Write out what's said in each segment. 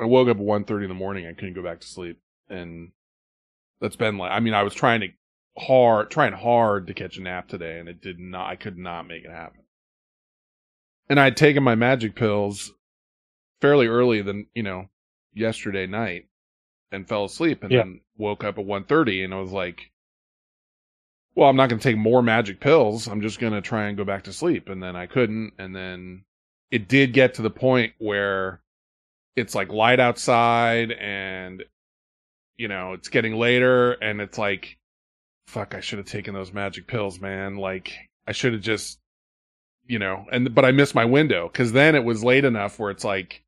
I woke up at 1.30 in the morning. I couldn't go back to sleep. And that's been like, I mean, I was trying to hard, trying hard to catch a nap today and it did not, I could not make it happen. And I'd taken my magic pills fairly early than, you know, yesterday night and fell asleep and Yeah. then woke up at 1.30 and I was like, well, I'm not going to take more magic pills. I'm just going to try and go back to sleep. And then I couldn't. And then it did get to the point where it's like light outside and, you know, it's getting later and it's like, fuck, I should have taken those magic pills, man. Like, I should have just, you know, and, but I missed my window because then it was late enough where it's like,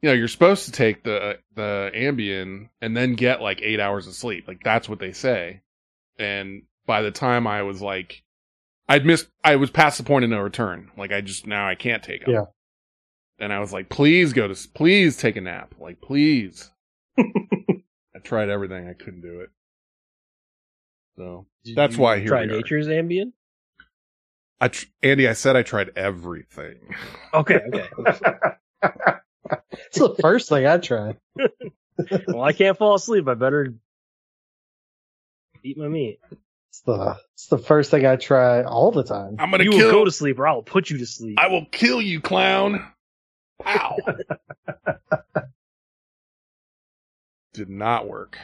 you know, you're supposed to take the, the Ambien and then get like eight hours of sleep. Like, that's what they say. And by the time I was like, I'd missed, I was past the point of no return. Like, I just, now I can't take them. Yeah. And I was like, please go to, s- please take a nap. Like, please. I tried everything. I couldn't do it. So Did That's you why here try we are. Nature's Ambien. I, tr- Andy, I said I tried everything. Okay, okay. It's the first thing I tried. well, I can't fall asleep. I better eat my meat. It's the it's the first thing I try all the time. I'm gonna You kill. will go to sleep, or I will put you to sleep. I will kill you, clown. Ow. Did not work.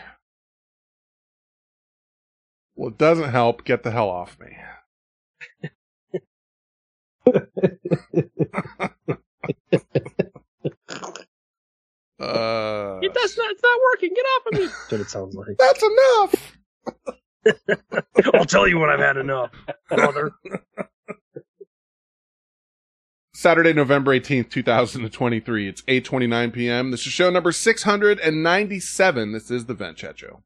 Well, it doesn't help. Get the hell off me. uh, It does not. It's not working. Get off of me. That's what it sounds like. that's enough. I'll tell you when I've had enough, brother. Saturday, November 18th, 2023. It's 8.29 p.m. This is show number 697. This is the Vent Chat Show.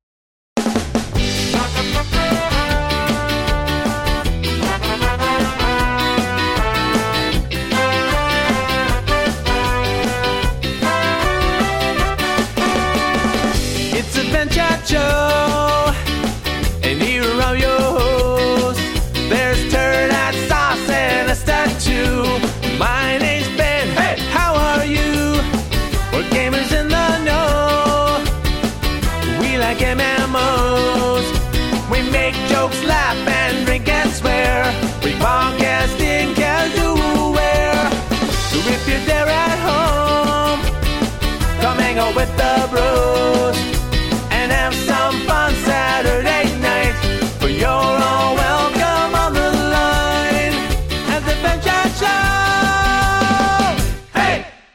It's a bench at Joe,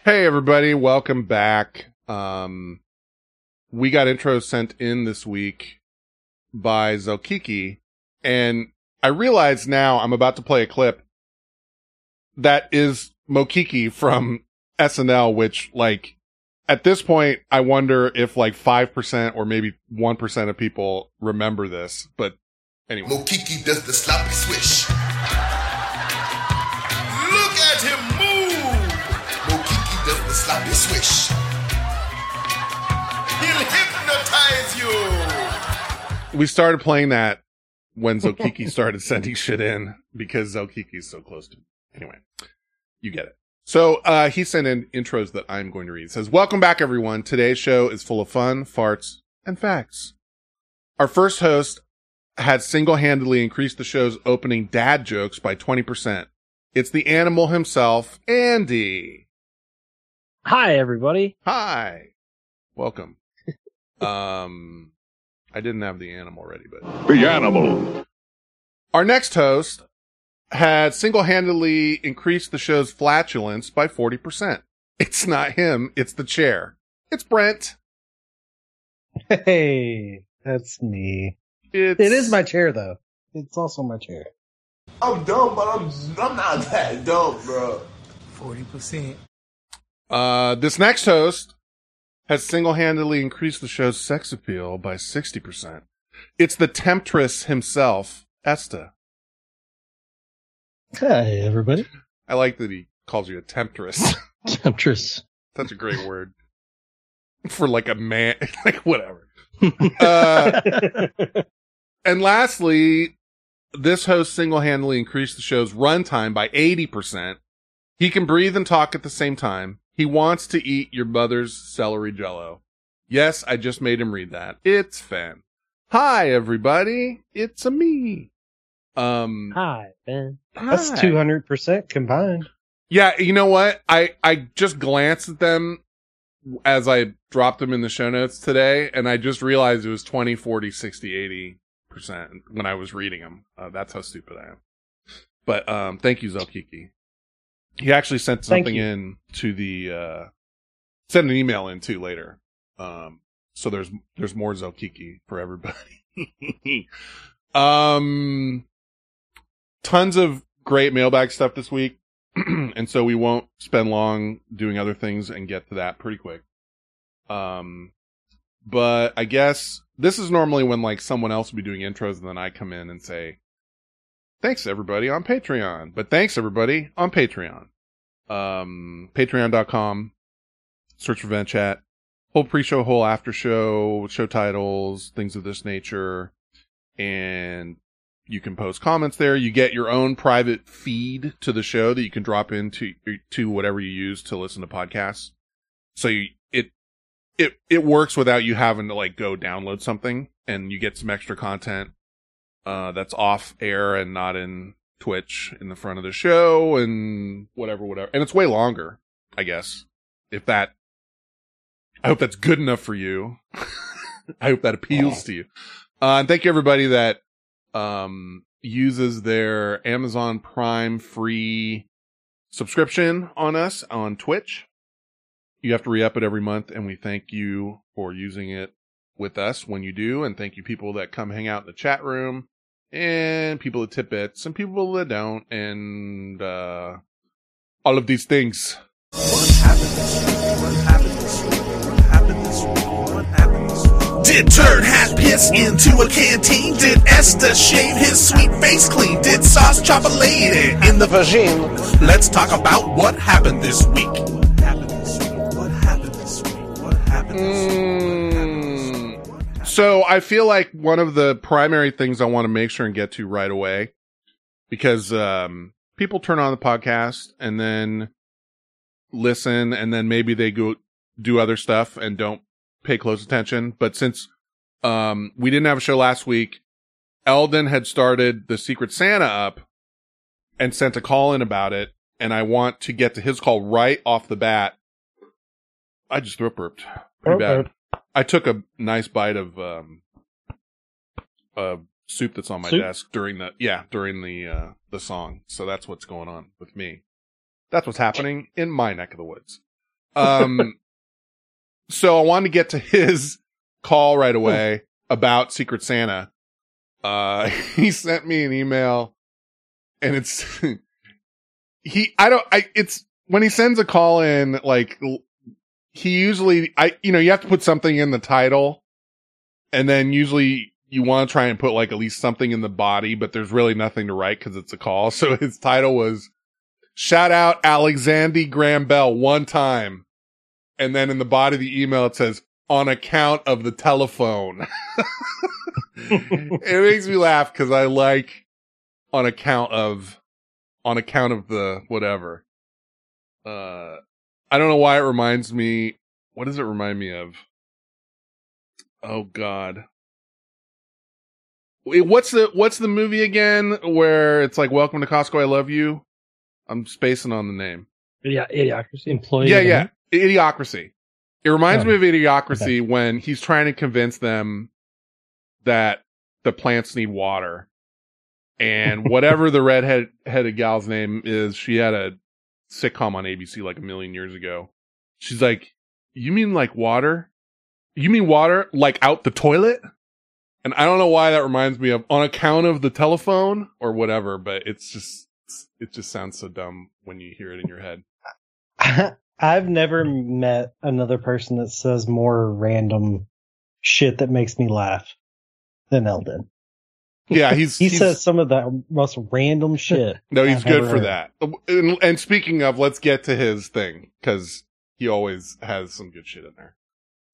Hey! Everybody, welcome back. Um, we got intros sent in this week by Zelkikki, and I realize now I'm about to play a clip that is Mokiki from SNL, which like at this point I wonder if like five percent or maybe one percent of people remember this. But anyway, Mokiki does the sloppy swish. He'll hypnotize you. we started playing that when Zelkikki started sending shit in because Zelkikki's so close to me. Anyway, you get it. So, uh, he sent in intros that I'm going to read. It says, welcome back everyone. Today's show is full of fun, farts, and facts. Our first host had single-handedly increased the show's opening dad jokes by 20%. It's the animal himself, Andy. Hi, everybody. Hi. Welcome. um, I didn't have the animal ready, but. The animal. Our next host had single-handedly increased the show's flatulence by 40%. It's not him, it's the chair. It's Brent. Hey, that's me. It's It is my chair though. It's also my chair. I'm dumb, but I'm I'm not that dumb, bro. 40%. Uh, this next host has single-handedly increased the show's sex appeal by 60%. It's the temptress himself, Esta. Hi, everybody. I like that he calls you a temptress. Temptress. That's a great word. For like a man, like whatever. Uh, And lastly, this host single-handedly increased the show's runtime by 80%. He can breathe and talk at the same time. He wants to eat your mother's celery jello. Yes, I just made him read that. It's Fen. Hi, everybody. It's a me. Um, Hi, Ben. That's two hundred percent combined. Yeah, you know what? I I just glanced at them as I dropped them in the show notes today, and I just realized it was 20, 40, 60, 80 percent when I was reading them. Uh, that's how stupid I am. But um, thank you, Zelkikki. He actually sent something in to the uh, sent an email in too later. Um, so there's there's more Zelkikki for everybody. um, tons of great mailbag stuff this week. and so we won't spend long doing other things and get to that pretty quick. Um, but I guess this is normally when like someone else will be doing intros and then I come in and say, thanks everybody on Patreon, but thanks everybody on Patreon. Um, patreon.com, search for Vent Chat, whole pre-show, whole after show, show titles, things of this nature. And you can post comments there. You get your own private feed to the show that you can drop into to whatever you use to listen to podcasts. So you, it it it works without you having to like go download something, and you get some extra content uh, that's off air and not in Twitch in the front of the show, and whatever, whatever. And it's way longer, I guess. If that, I hope that's good enough for you. I hope that appeals to you. Uh, and thank you everybody that um, uses their Amazon Prime free subscription on us on Twitch. You have to re up it every month, and we thank you for using it with us when you do. And thank you, people that come hang out in the chat room, and people that tip bits, and people that don't, and uh, all of these things. Did turn Hat piss into a canteen? Did Esther shave his sweet face clean? Did Sauce chop a lady in the vagine? Let's talk about what happened this week. What happened this week? What happened this week? What happened this week? So I feel like one of the primary things I want to make sure and get to right away, because um, people turn on the podcast and then listen, and then maybe they go do other stuff and don't pay close attention. But since um, we didn't have a show last week, Eldon had started the Secret Santa up and sent a call in about it, and I want to get to his call right off the bat. I just throat burped pretty bad. I took a nice bite of um uh soup that's on my Soup? desk during the yeah, during the uh the song. So that's what's going on with me. That's what's happening in my neck of the woods. Um so I wanted to get to his call right away about Secret Santa. Uh he sent me an email and it's he I don't I it's when he sends a call in like he usually I you know you have to put something in the title and then usually you want to try and put like at least something in the body but there's really nothing to write cuz it's a call. So his title was shout out Alexander Graham Bell one time. And then in the body of the email it says on account of the telephone. It makes me laugh cuz I like on account of on account of the whatever. Uh I don't know why it reminds me. What does it remind me of? Oh God. Wait, What's the What's the movie again? Where it's like "Welcome to Costco, I love you." I'm spacing on the name. Yeah, idiocracy. Employee. yeah, yeah. Idiocracy. It reminds Oh, me of Idiocracy when he's trying to convince them that the plants need water, and whatever the redhead headed gal's name is, she had a sitcom on ABC like a million years ago. She's like, "You mean like water? You mean water like out the toilet?" And I don't know why that reminds me of on account of the telephone or whatever, but it's just it just sounds so dumb when you hear it in your head. I've never met another person that says more random shit that makes me laugh than Eldon. Yeah, he's He he's, says some of the most random shit. No, he's I've good for heard. that. And, and speaking of, let's get to his thing because he always has some good shit in there.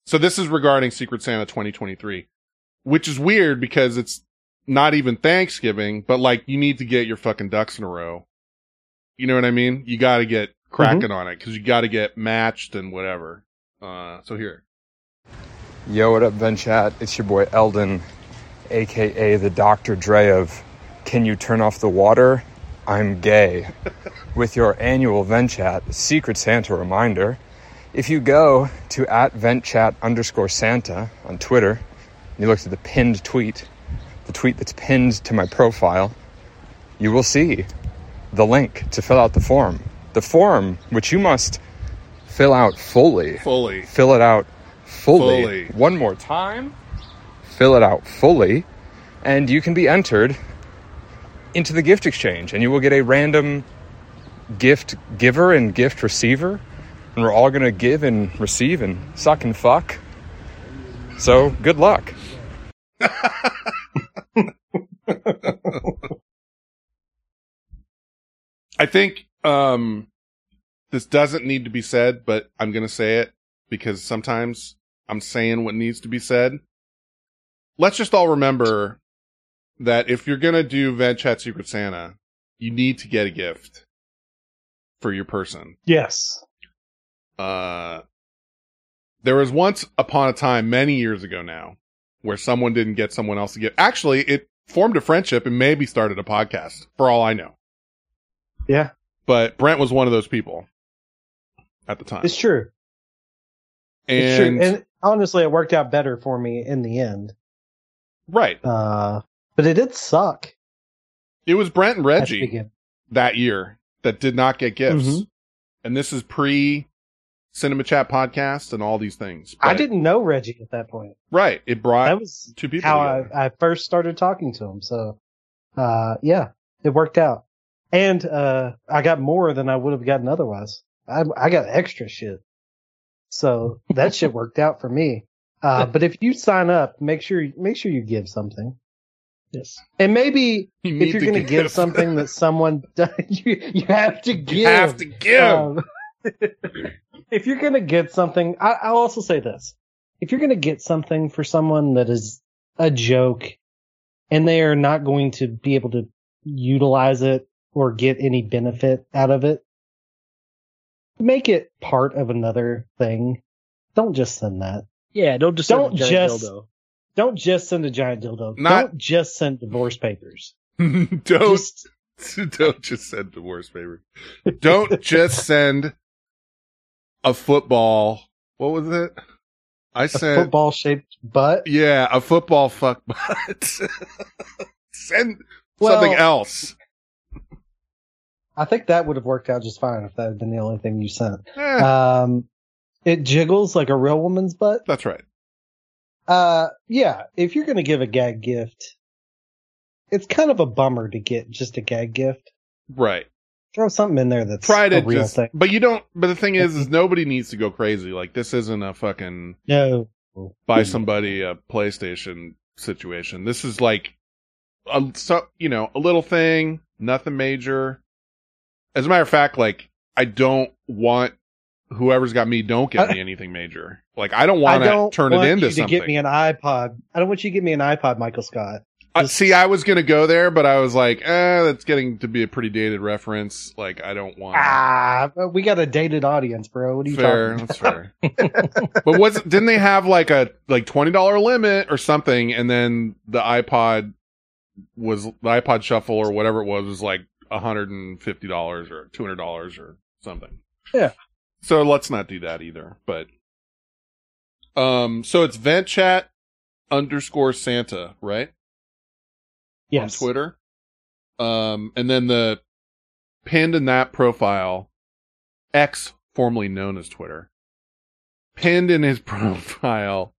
So this is regarding Secret Santa 2023, which is weird because it's not even Thanksgiving, but like you need to get your fucking ducks in a row. You know what I mean? You got to get cracking on it because you got to get matched and whatever. Uh, so here, Yo, what up, Vent Chat? It's your boy Eldon, aka the Dr. Dre of Can You Turn Off the Water? I'm Gay. With your annual Vent Chat Secret Santa reminder, if you go to at VentChat underscore Santa on Twitter, and you look at the pinned tweet, the tweet that's pinned to my profile, you will see the link to fill out the form. The form, which you must fill out fully fully. fill it out fully. Fully. One more time. Fill it out fully. And you can be entered into the gift exchange. And you will get a random gift giver and gift receiver. And we're all to give and receive and suck and fuck. So good luck. I think um, this doesn't need to be said, but I'm going to say it because sometimes I'm saying what needs to be said. Let's just all remember that if you're going to do Vent Chat Secret Santa, you need to get a gift for your person. Yes. Uh, there was once upon a time, many years ago now, where someone didn't get someone else to get. Actually, it formed a friendship and maybe started a podcast, for all I know. Yeah. But Brent was one of those people at the time. It's true. It's true. And honestly, it worked out better for me in the end. Right, Uh, but it did suck. it was Brent and Reggie that year that did not get gifts, Mhm. and this is pre Cinema Chat podcast and all these things. I didn't know Reggie at that point. Right, it brought That was two people. how. I, I first started talking to him. So, uh, yeah, it worked out. And, uh, I got more than I would have gotten otherwise. I, I got extra shit. So that shit worked out for me. Uh, but if you sign up, make sure, make sure you give something. Yes. And maybe You if you're to going to give something that someone, you, you have to give. you have to give. Um, if you're gonna get something, I, I'll also say this: if you're gonna get something for someone that is a joke, and they are not going to be able to utilize it or get any benefit out of it, make it part of another thing. Don't just send that. Yeah, don't just Don't send a giant just- dildo. Don't just send a giant dildo. Not- Don't just send divorce papers. don't Just don't just send divorce papers. Don't just send a football. What was it? I sent football shaped butt. yeah a football fuck butt. send Well- something else. I think that would have worked out just fine if that had been the only thing you sent. Eh, Um, it jiggles like a real woman's butt. that's right. Uh, yeah, if you're gonna give a gag gift, it's kind of a bummer to get just a gag gift. Right. Throw something in there that's Try to a real just, thing. but you don't. But the thing is, is nobody needs to go crazy. Like this isn't a fucking No. buy somebody a PlayStation situation. This is like a so, you know a little thing, nothing major. As a matter of fact, like I don't want whoever's got me don't get me anything major. Like I don't want to turn want it into you to something. get me an iPod. I don't want you to get me an iPod, Michael Scott. Uh, see, I was gonna go there, but I was like, eh, that's getting to be a pretty dated reference. Like I don't want. Ah, we got a dated audience, bro. What are you fair, talking? About? That's fair. but was didn't they have like a like twenty dollar limit or something, and then the iPod was the iPod Shuffle or whatever it was was like hundred and fifty dollars or two hundred dollars or something. Yeah. So let's not do that either. But um, so it's vent chat underscore Santa, right? Yes. on Twitter. Um, and then the pinned in that profile, X, formerly known as Twitter, pinned in his profile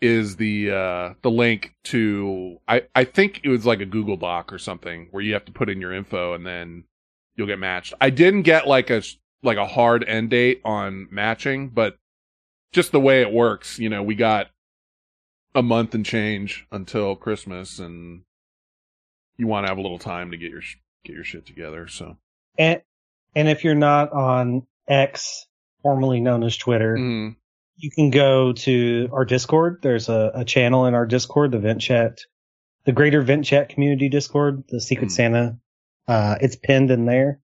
is the uh the link to I I think it was like a Google Doc or something where you have to put in your info and then you'll get matched. I didn't get like a like a hard end date on matching, but just the way it works, you know, we got a month and change until Christmas and you want to have a little time to get your sh- get your shit together. So And and if you're not on X, formerly known as Twitter, Mm, you can go to our Discord. There's a, a channel in our Discord, the Vent Chat, the Greater Vent Chat Community Discord, the Secret Hmm. Santa. Uh, it's pinned in there.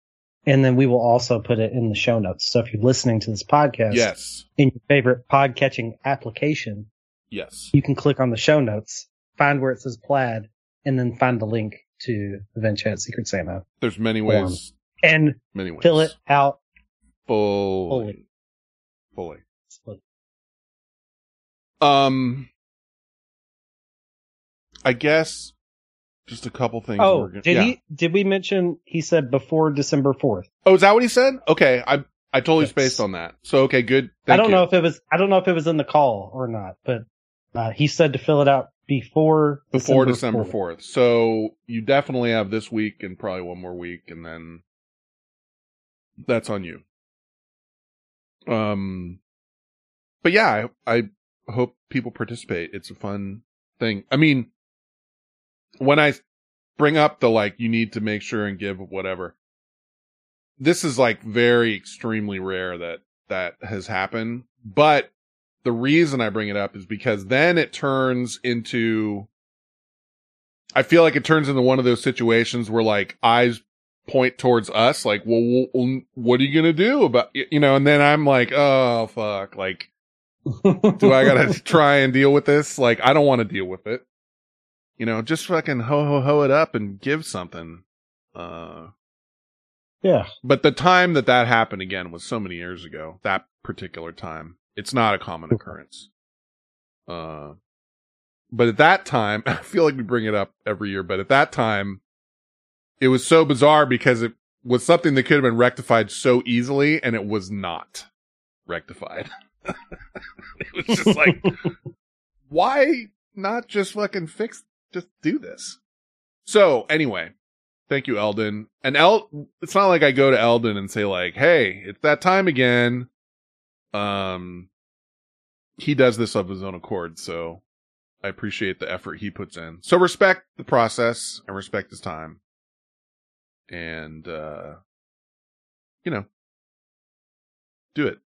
And then we will also put it in the show notes. So if you're listening to this podcast Yes. in your favorite pod catching application, Yes. you can click on the show notes, find where it says plaid, and then find the link to the Vent Chat Secret Santa There's many Form. ways. and Many ways. fill it out fully. fully. Fully. Um, I guess just a couple things. Oh, we're gonna- did yeah. he? Did we mention he said before December fourth? Oh, is that what he said? Okay, I I totally Yes. spaced on that. So okay, good. I don't you. know if it was. I don't know if it was in the call or not, but uh, he said to fill it out before before December 4th. fourth. So you definitely have this week and probably one more week, and then that's on you. Um, but yeah, I, I hope people participate. It's a fun thing. I mean, when I bring up the like, you need to make sure and give whatever. This is like very extremely rare that that has happened, but the reason I bring it up is because then it turns into I feel like it turns into one of those situations where like eyes point towards us like well wh- what are you going to do about you know? And then I'm like oh fuck like do I got to try and deal with this? Like I don't want to deal with it you know just fucking ho ho ho it up and give something uh Yeah, but the time that that happened again was so many years ago. That particular time, it's not a common occurrence. Uh, but at that time, I feel like we bring it up every year. But at that time, it was so bizarre because it was something that could have been rectified so easily, and it was not rectified. it was just like, why not just fucking fix? Just do this. So anyway, Thank you, Eldon. And El, it's not like I go to Eldon and say like, "Hey, it's that time again." Um, he does this of his own accord, so I appreciate the effort he puts in. So respect the process and respect his time, and uh, you know, do it.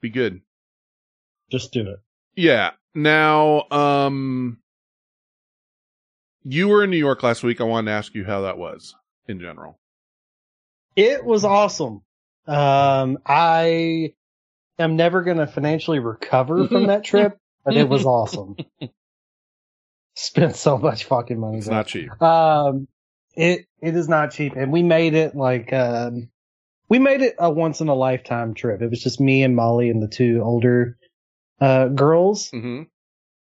Be good. just do it. Yeah. Now, um, you were in New York last week. I wanted to ask you how that was in general. It was awesome. Um, I am never going to financially recover from that trip, but it was awesome. Spent so much fucking money. It's there. not cheap. Um, it it is not cheap, and we made it like um, we made it a once in a lifetime trip. It was just me and Molly and the two older uh girls Mm-hmm.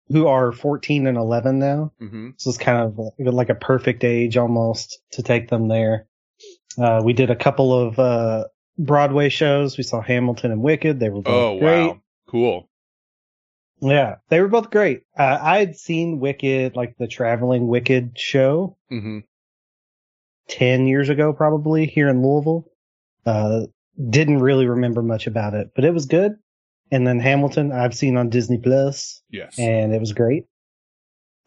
Who are 14 and 11 now. Mm-hmm. So it's kind of like- a perfect age almost to take them there. Uh, we did a couple of uh Broadway shows. We saw Hamilton and Wicked. They were both Oh great. wow, cool. Yeah, they were both great. Uh, I had seen Wicked, like the traveling Wicked show, Mm-hmm. 10 years ago, probably here in Louisville. Uh, didn't really remember much about it, but it was good. And then Hamilton, I've seen on Disney Plus, Yes. and it was great.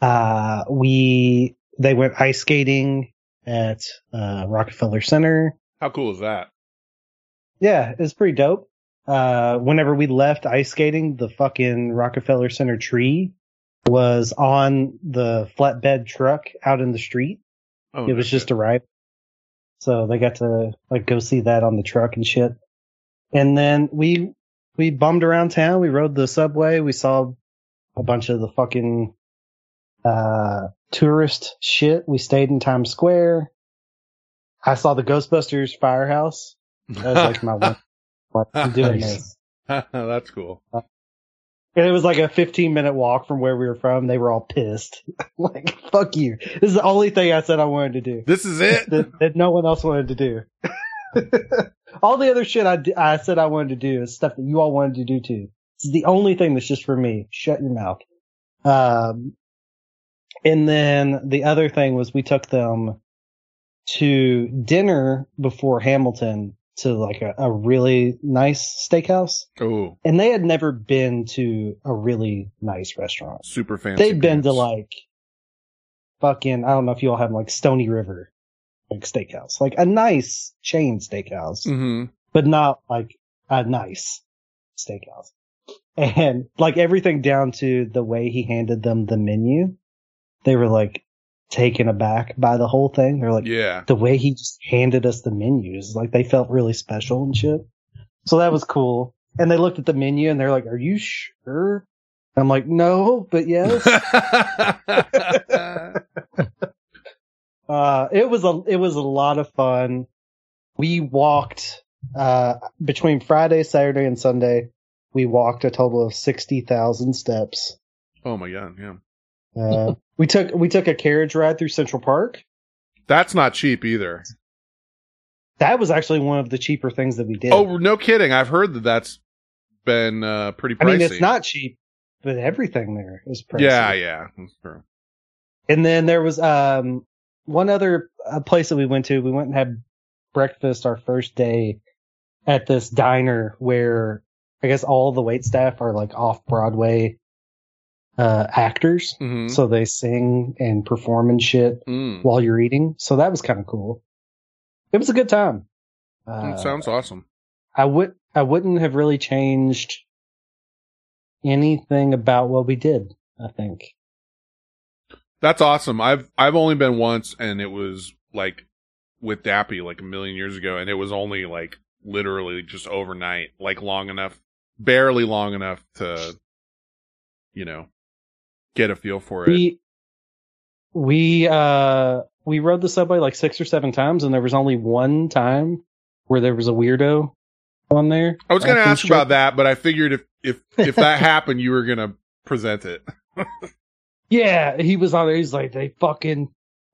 Uh, we, they went ice skating at, uh, Rockefeller Center. How cool is that? Yeah, it was pretty dope. Uh, whenever we left ice skating, the fucking Rockefeller Center tree was on the flatbed truck out in the street. Oh, it was just arrived. So they got to like go see that on the truck and shit. And then we, we bummed around town. We rode the subway. We saw a bunch of the fucking, uh, tourist shit. We stayed in Times Square. I saw the Ghostbusters firehouse. That was like my one. What I'm doing this. That's cool. And it was like a 15 minute walk from where we were from. They were all pissed. like, fuck you. This is the only thing I said I wanted to do This is it. that, that no one else wanted to do. all the other shit I, d- I said I wanted to do is stuff that you all wanted to do too. This is the only thing that's just for me. Shut your mouth. Um, and then the other thing was we took them to dinner before Hamilton to like a, a really nice steakhouse. Oh, And they had never been to a really nice restaurant. super fancy. They'd been to like fucking, I don't know if you all have like Stony River, like steakhouse, like a nice chain steakhouse, Mhm. but not like a nice steakhouse. And like everything down to the way he handed them the menu, they were like, taken aback by the whole thing. They're like, Yeah. the way he just handed us the menus, like they felt really special and shit. So that was cool. And they looked at the menu and they're like, "Are you sure?" I'm like, "No, but yes." uh, it was a it was a lot of fun. We walked uh, between Friday, Saturday, and Sunday. We walked a total of sixty thousand steps. oh my god, yeah. Uh, we took we took a carriage ride through Central Park. That's not cheap either. That was actually one of the cheaper things that we did. Oh, no kidding. I've heard that that's been uh, pretty pricey. I mean, it's not cheap, but everything there is pricey. Yeah, yeah. That's true. And then there was um one other uh, place that we went to. We went and had breakfast our first day at this diner where I guess all the wait staff are like off Broadway uh actors. Mhm. So they sing and perform and shit Mm. while you're eating. So that was kind of cool. It was a good time. Uh, It sounds awesome. I would I wouldn't have really changed anything about what we did. I think. That's awesome. I've I've only been once, and it was like with Dappy like a million years ago, and it was only like literally just overnight, like long enough, barely long enough to, you know, get a feel for it. We we uh we rode the subway like six or seven times, and there was only one time where there was a weirdo on there. I was going to ask about that, but I figured if if if that happened, you were going to present it. Yeah, he was on there. He's like, they fucking.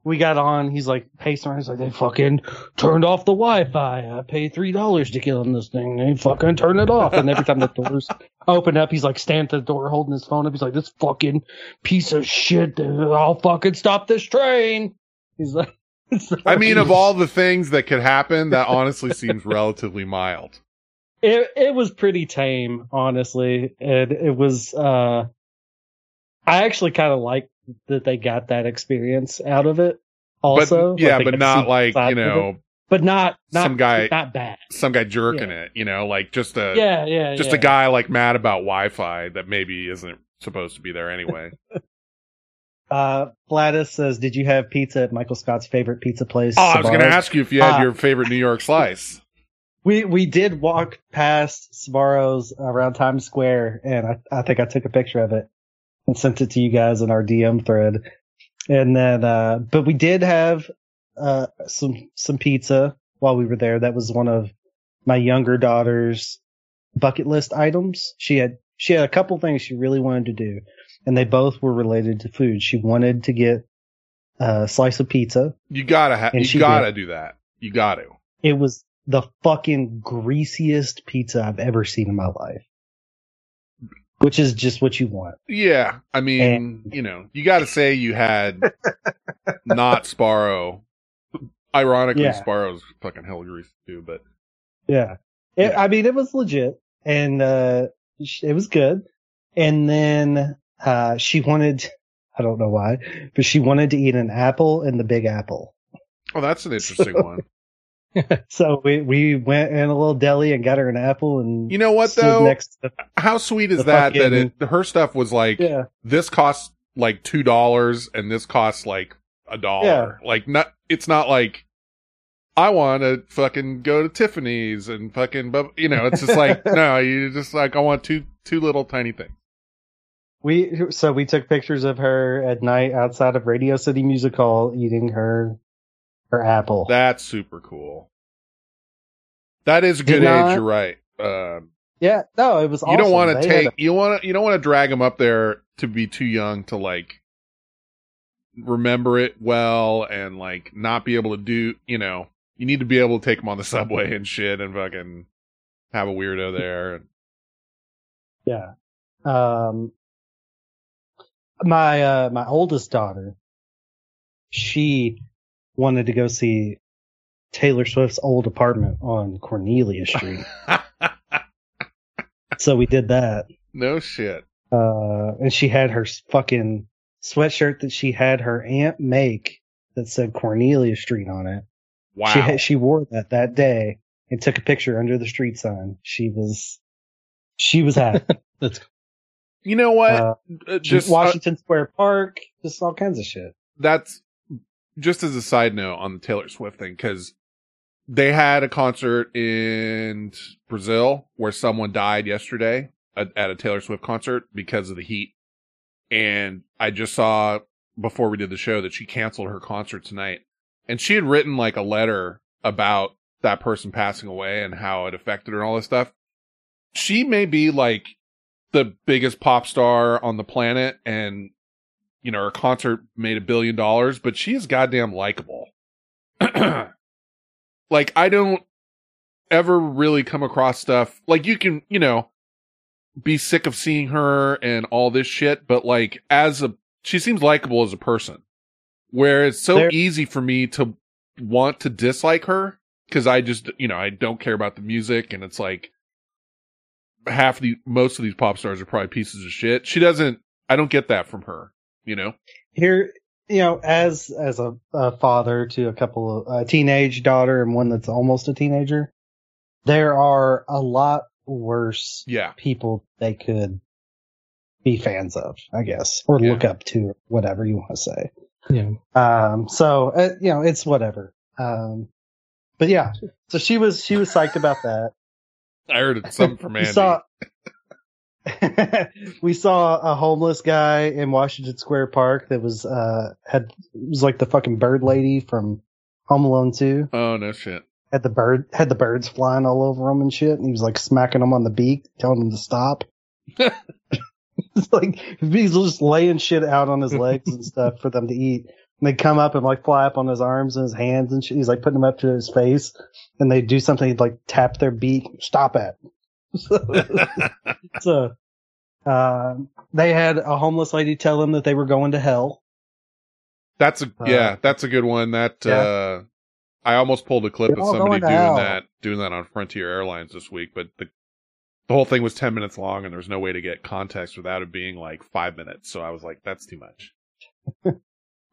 We got on. He's like pacing around. He's like, they fucking turned off the Wi-Fi. I paid three dollars to get on this thing. They fucking turned it off. And every time the doors open up, he's like standing at the door holding his phone up. He's like, this fucking piece of shit. I'll fucking stop this train. He's like, I mean, of all the things that could happen, that honestly seems relatively mild. it it was pretty tame, honestly, and it was. uh I actually kind of like that they got that experience out of it. Also, but yeah, Like, but not like you know but not not some guy- not bad. some guy jerking it. You know, like just a Yeah, yeah, just yeah. a guy like mad about Wi-Fi that maybe isn't supposed to be there anyway. Uh, Gladys says, "Did you have pizza at Michael Scott's favorite pizza place?" oh, I was going to ask you if you had Uh, your favorite New York slice. We we did walk past Sbarro's around Times Square, and I I think I took a picture of it and sent it to you guys in our DM thread. And then, uh, but we did have uh some some pizza while we were there. That was one of my younger daughter's bucket list items. She had she had a couple things she really wanted to do, and they both were related to food. She wanted to get a slice of pizza. You gotta ha- and you gotta do that. You got to. It was the fucking greasiest pizza I've ever seen in my life. Which is just what you want. Yeah, I mean, you know, you got to say you had not Sbarro. Ironically, Yeah. Sbarro's fucking hell grease too, but Yeah. It, Yeah. I mean, it was legit and, uh, it was good. And then, uh, she wanted, I don't know why, but she wanted to eat an apple and the big apple. oh, that's an interesting one. So we, we went in a little deli and got her an apple and You know what though? next How sweet is that? That it, her stuff was like yeah. this costs like two dollars and this costs like a dollar. yeah. Like not, it's not like I want to fucking go to Tiffany's and fucking, but you know, it's just like no, you just like I want two two little tiny things. We, so we took pictures of her at night outside of Radio City Music Hall eating her, her apple. That's super cool. That is a good not- age. You're right. Um, yeah. No, it was you don't want to take you want to you don't want to drag them up there to be too young to like remember it well and like not be able to do you know you need to be able to take them on the subway and shit and fucking have a weirdo there and Yeah. Um, my, uh, my oldest daughter, she wanted to go see Taylor Swift's old apartment on Cornelia Street. so we did that. no shit Uh, and she had her fucking sweatshirt that she had her aunt make that said Cornelia Street on it. wow She had, she wore that that day and took a picture under the street sign. She was, she was happy. That's you know what Uh, Uh, just uh, Washington Square Park, just all kinds of shit. that's just as a side note on the Taylor Swift thing, because they had a concert in Brazil where someone died yesterday at, a Taylor Swift concert because of the heat. And I just saw before we did the show that she canceled her concert tonight. And she had written like a letter about that person passing away and how it affected her and all this stuff. She may be like the biggest pop star on the planet and you know, her concert made a billion dollars, but she is goddamn likable. like I don't ever really come across stuff like you can, you know, be sick of seeing her and all this shit, but like as a she seems likable as a person. Where it's so There- easy for me to want to dislike her because I just, you know, I don't care about the music and it's like half the most of these pop stars are probably pieces of shit. She doesn't I don't get that from her, you know. Here, you know, as as a, a father to a couple of a teenage daughter and one that's almost a teenager, there are a lot worse Yeah. people they could be fans of, I guess, or Yeah. look up to, whatever you want to say. Yeah. Um, so uh, you know, it's whatever. Um, but yeah, so she was she was psyched about that. I heard it something from we Andy. saw we saw a homeless guy in Washington Square Park that was uh had was like the fucking bird lady from Home Alone 2. oh no shit. Had the bird had the birds flying all over him and shit, and he was like smacking them on the beak, telling them to stop. it's like he's just laying shit out on his legs and stuff for them to eat. And they come up and like fly up on his arms and his hands and shit. He's like putting them up to his face, and they do something he'd like tap their beak. Stop it. so, um, they had a homeless lady tell them that they were going to hell. That's a Uh, yeah, that's a good one. That yeah. uh I almost pulled a clip They're of somebody doing hell. that doing that on Frontier Airlines this week, but the the whole thing was 10 minutes long and there was no way to get context without it being like 5 minutes. So I was like that's too much.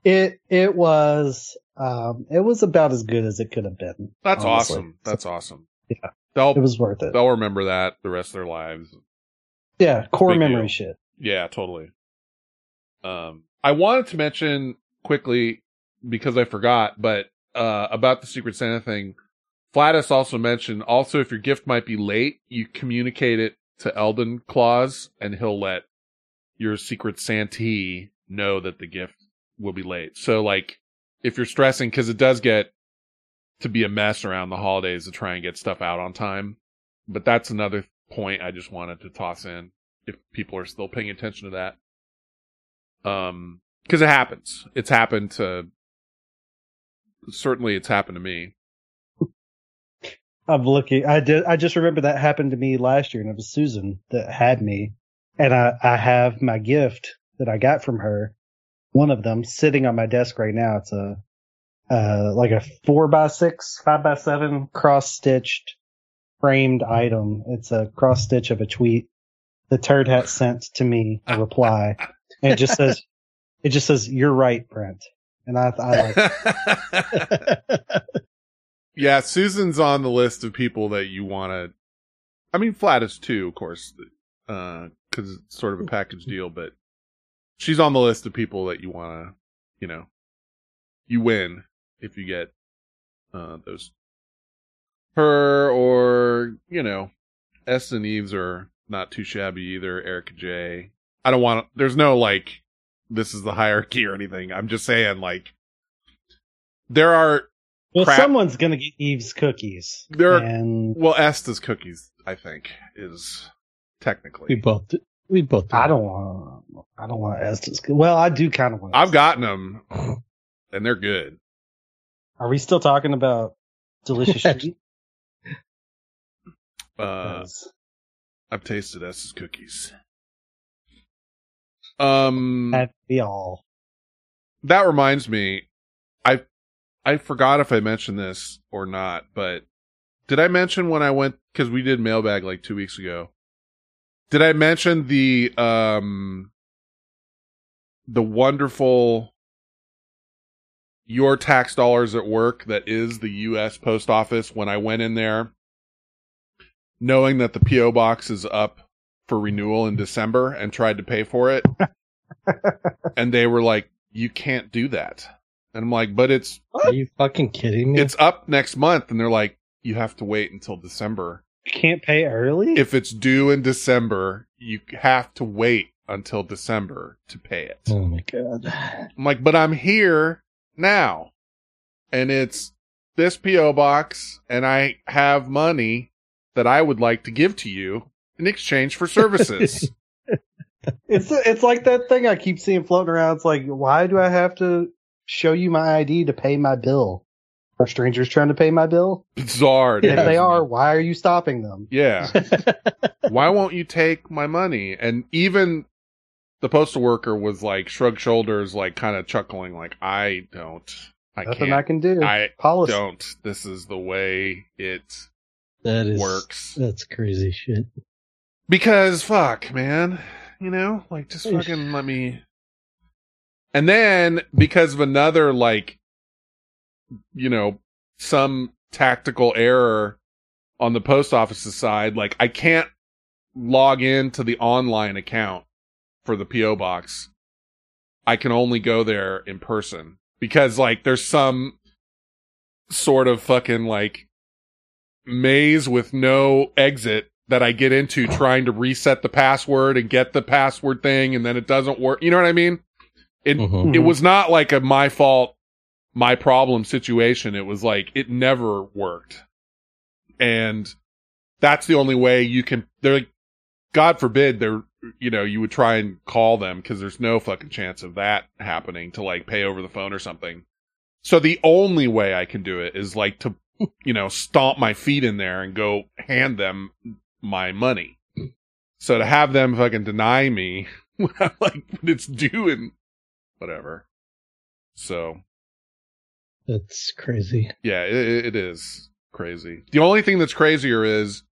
It it was um it was about as good as it could have been. That's honestly. awesome. That's awesome. Yeah. They'll It was worth it. they'll remember that the rest of their lives. Yeah, core Big memory deal. shit. Yeah, totally. Um, I wanted to mention quickly because I forgot, but uh, about the Secret Santa thing. Flatus also mentioned also if your gift might be late, you communicate it to Eldon Claus, and he'll let your Secret Santee know that the gift will be late. So like, if you're stressing, because it does get to be a mess around the holidays to try and get stuff out on time. But that's another point I just wanted to toss in if people are still paying attention to that. Um, cause it happens. It's happened to, certainly it's happened to me. I'm looking. I did. I just remember that happened to me last year, and it was Susan that had me, and I I have my gift that I got from her. One of them sitting on my desk right now. It's a uh like a four by six, five by seven cross stitched framed item. It's a cross stitch of a tweet. The turd hat sent to me a reply, and it just says, it just says, "You're right, Brent." And I I like. yeah, Susan's on the list of people that you want to, I mean, Flatus too, of course, uh, cause it's sort of a package deal, but she's on the list of people that you want to, you know, you win if you get, uh, those, her or, you know, S and Eves are not too shabby either, Erica J. I don't want to, there's no like, this is the hierarchy or anything. I'm just saying like, there are Well, Crap. someone's gonna get Eve's cookies. There are- and Well, Estes cookies, I think, is technically We technically. both did. We both did. I don't want. I don't want Estes. Well, I do kind of want. I've gotten them, and they're good. Are we still talking about delicious treat? Uh, I've tasted S's cookies. Um, That'd be all. that reminds me, I I forgot if I mentioned this or not, but did I mention when I went because we did mailbag like two weeks ago? Did I mention the um the wonderful your tax dollars at work that is the U.S. Post Office when I went in there, knowing that the PO box is up for renewal in December and tried to pay for it, and they were like, "You can't do that." And I'm like, but it's Are you fucking kidding me? it's up next month, and they're like, you have to wait until December. you can't pay early. If it's due in December, you have to wait until December to pay it. oh my god. I'm like, but I'm here now. And it's this P.O. box, and I have money that I would like to give to you in exchange for services. It's it's like that thing I keep seeing floating around. It's like, why do I have to show you my ID to pay my bill? Are strangers trying to pay my bill? Bizarre. If dude. they are, why are you stopping them? Yeah. Why won't you take my money? And even the postal worker was like, shrug shoulders, like kind of chuckling, like, I don't. I Nothing can't. I can do. I Policy. don't. This is the way it That is works. That's crazy shit. Because fuck, man. You know, like just fucking let me. And then because of another like, you know, some tactical error on the post office's side, like I can't log into the online account for the PO box. I can only go there in person because like there's some sort of fucking like maze with no exit that I get into trying to reset the password and get the password thing and then it doesn't work. You know what I mean? It Mhm. it was not like a my fault, my problem situation. It was like it never worked. And that's the only way you can they're like God forbid they're you know, you would try and call them because there's no fucking chance of that happening to like pay over the phone or something. So the only way I can do it is like to, you know, stomp my feet in there and go hand them my money. So to have them fucking deny me when I'm like, when it's due and whatever. So That's crazy. yeah, it, it is crazy. The only thing that's crazier is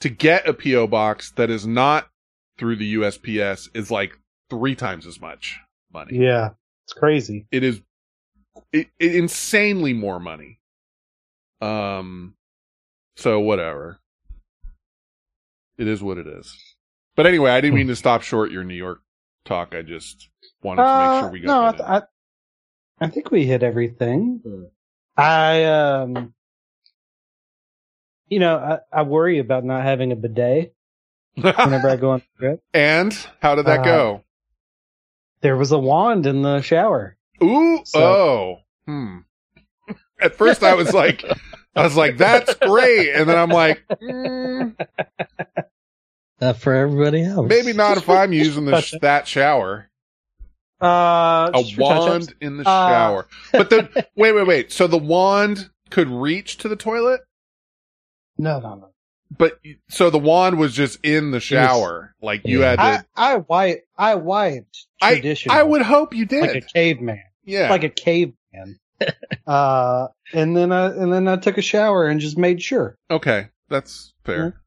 to get a PO box that is not through the USPS is like three times as much money. Yeah, it's crazy. It is it, it insanely more money. Um, so whatever. It is what it is. But anyway, I didn't mean to stop short your New York talk. I just wanted to make sure we got Uh, no, I, that in. th- I, I think we hit everything. I, um, you know, I, I worry about not having a bidet whenever I go on a trip. and how did that Uh, go? There was a wand in the shower. Ooh, so- oh, hmm. At first, I was like, I was like, that's great, and then I'm like, mm, Not for everybody else. maybe not if I'm using the sh- that shower. Uh, A just for touch-ups. wand in the Uh, shower, but the wait, wait, wait. So the wand could reach to the toilet, No, no, no. But so the wand was just in the shower, like you I, had to. I wiped. I wiped. I Traditional. I would hope you did. like a caveman. yeah, Like a caveman. uh, and then I and then I took a shower and just made sure. okay, that's fair.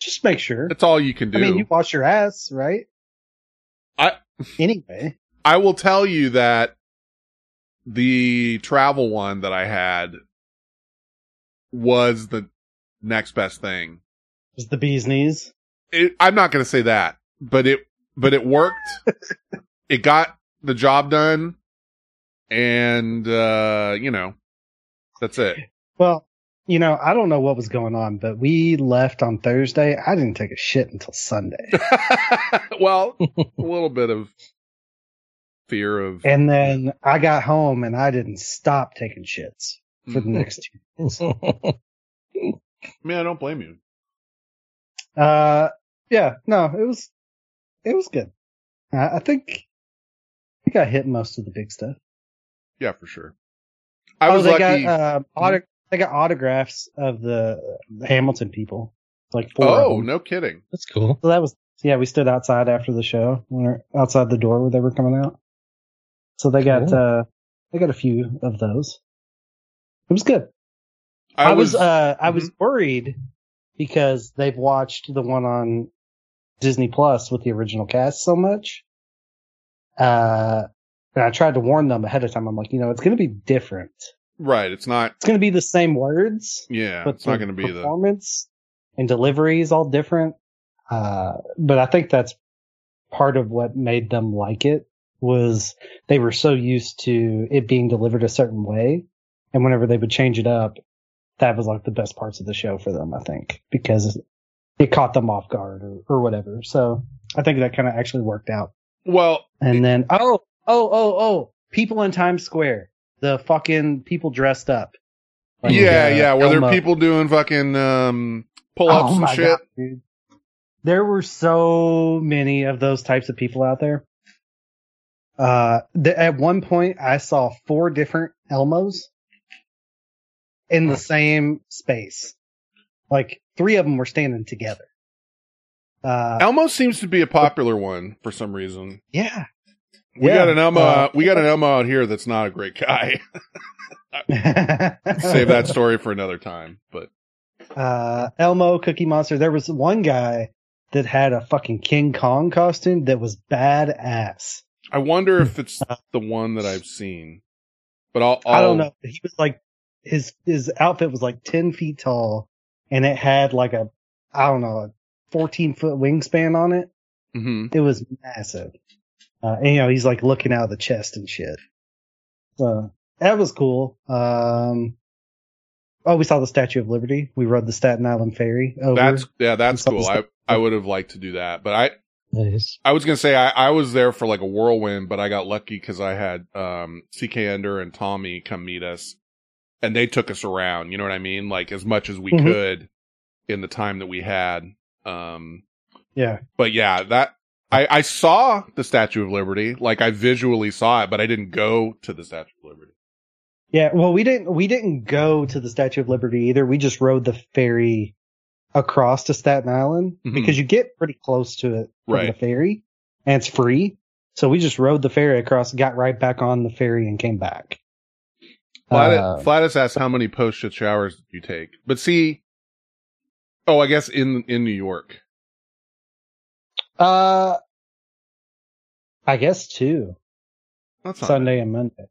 Just make sure. That's all you can do. I mean, you wash your ass, right? I- anyway. I will tell you that the travel one that I had was the next best thing. Was the bee's knees? It, I'm not going to say that, but it, but it worked. it got the job done. And, uh, you know, that's it. Well, you know, I don't know what was going on, but we left on Thursday. I didn't take a shit until Sunday. well, a little bit of fear of, and then I got home and I didn't stop taking shits for the next two days. Man, I don't blame you. Uh, yeah, no, it was, it was good. I, I think, I think I hit most of the big stuff. Yeah, for sure. I oh, was they lucky. got, uh, auto- they got autographs of the, the Hamilton people. Like four oh, no kidding. That's cool. So that was yeah. We stood outside after the show, when we were outside the door where they were coming out. So they got Cool. uh they got a few of those. It was good. I, I, was, was, uh I was worried because they've watched the one on Disney Plus with the original cast so much. Uh and I tried to warn them ahead of time. I'm like, you know, it's going to be different. right. It's not, It's going to be the same words, yeah, but it's not going to be the, performance and delivery is all different. Uh, but I think that's part of what made them like it was they were so used to it being delivered a certain way, and whenever they would change it up, that was like the best parts of the show for them. I think because it caught them off guard or, or whatever. So I think that kind of actually worked out. Well, And then oh oh oh oh, people in Times Square, the fucking people dressed up. Like, yeah, uh, yeah. Were there Elmo. people doing fucking um, pull ups Oh and shit? God. There were so many of those types of people out there. Uh, the, at one point, I saw four different Elmos in the same space. Like three of them were standing together. Uh, Elmo seems to be a popular one for some reason. yeah. We Yeah, got an Elmo. uh, we got an Elmo out here that's not a great guy. Save that story for another time. But uh, Elmo, Cookie Monster. There was one guy that had a fucking King Kong costume that was badass. I wonder if it's the one that I've seen. But I'll, I'll I don't know. He was like his his outfit was like ten feet tall, and it had like a I don't know a fourteen foot wingspan on it. hmm It was massive. Uh, and you know he's like looking out of the chest and shit. So that was cool. Um, oh, we saw the Statue of Liberty. We rode the Staten Island Ferry. Over. That's yeah, that's cool. I I would have liked to do that, but I nice. I was gonna say I, I was there for like a whirlwind, but I got lucky because I had um CK Ender and Tommy come meet us, and they took us around. You know what I mean? Like as much as we Mhm. could in the time that we had. Um, Yeah. but yeah, that I I saw the Statue of Liberty, like I visually saw it, but I didn't go to the Statue of Liberty. Yeah, well, we didn't we didn't go to the Statue of Liberty either. We just rode the ferry across to Staten Island Mhm. because you get pretty close to it from Right. the ferry, and it's free. So we just rode the ferry across, got right back on the ferry, and came back. Flatus, Uh, Flatus asked how many post shit showers you take, but see, oh, I guess in in New York. uh, I guess two That's Sunday and Monday.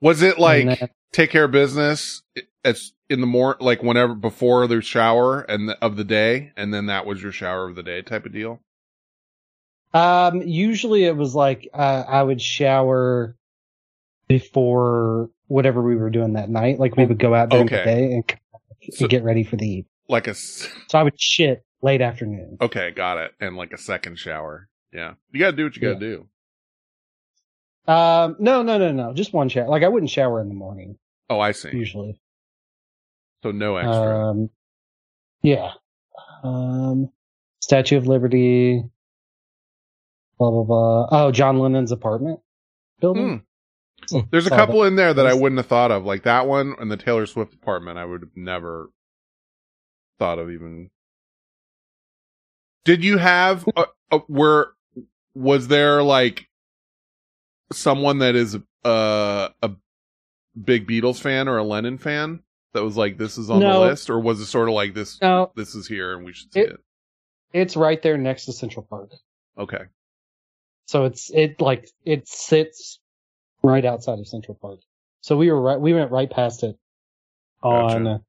Was it like then- take care of business? It's in the mor like whenever before the shower and the, of the day, and then that was your shower of the day type of deal. Um, usually it was like uh, I would shower before whatever we were doing that night. Like we would go out during Okay. the day and, and get ready for the evening. Like a. So I would shit late afternoon. okay, got it, and like a second shower. Yeah, you gotta do what you gotta Yeah. do. Um, no, no, no, no, just one shower. Like I wouldn't shower in the morning Oh, I see. usually. So no extra. Um, yeah. Um, Statue of Liberty. Blah blah blah. Oh, John Lennon's apartment building. Hmm. There's a saw couple in there that I wouldn't have thought of, like that one and the Taylor Swift apartment. I would have never thought of even. Did you have uh, uh, where was there like someone that is uh, a big Beatles fan or a Lennon fan that was like this is on No. the list, or was it sort of like this No, this is here and we should see It- it? it's right there next to Central Park. Okay, So it's it like it sits right outside of Central Park. So we were right we went right past it on Gotcha.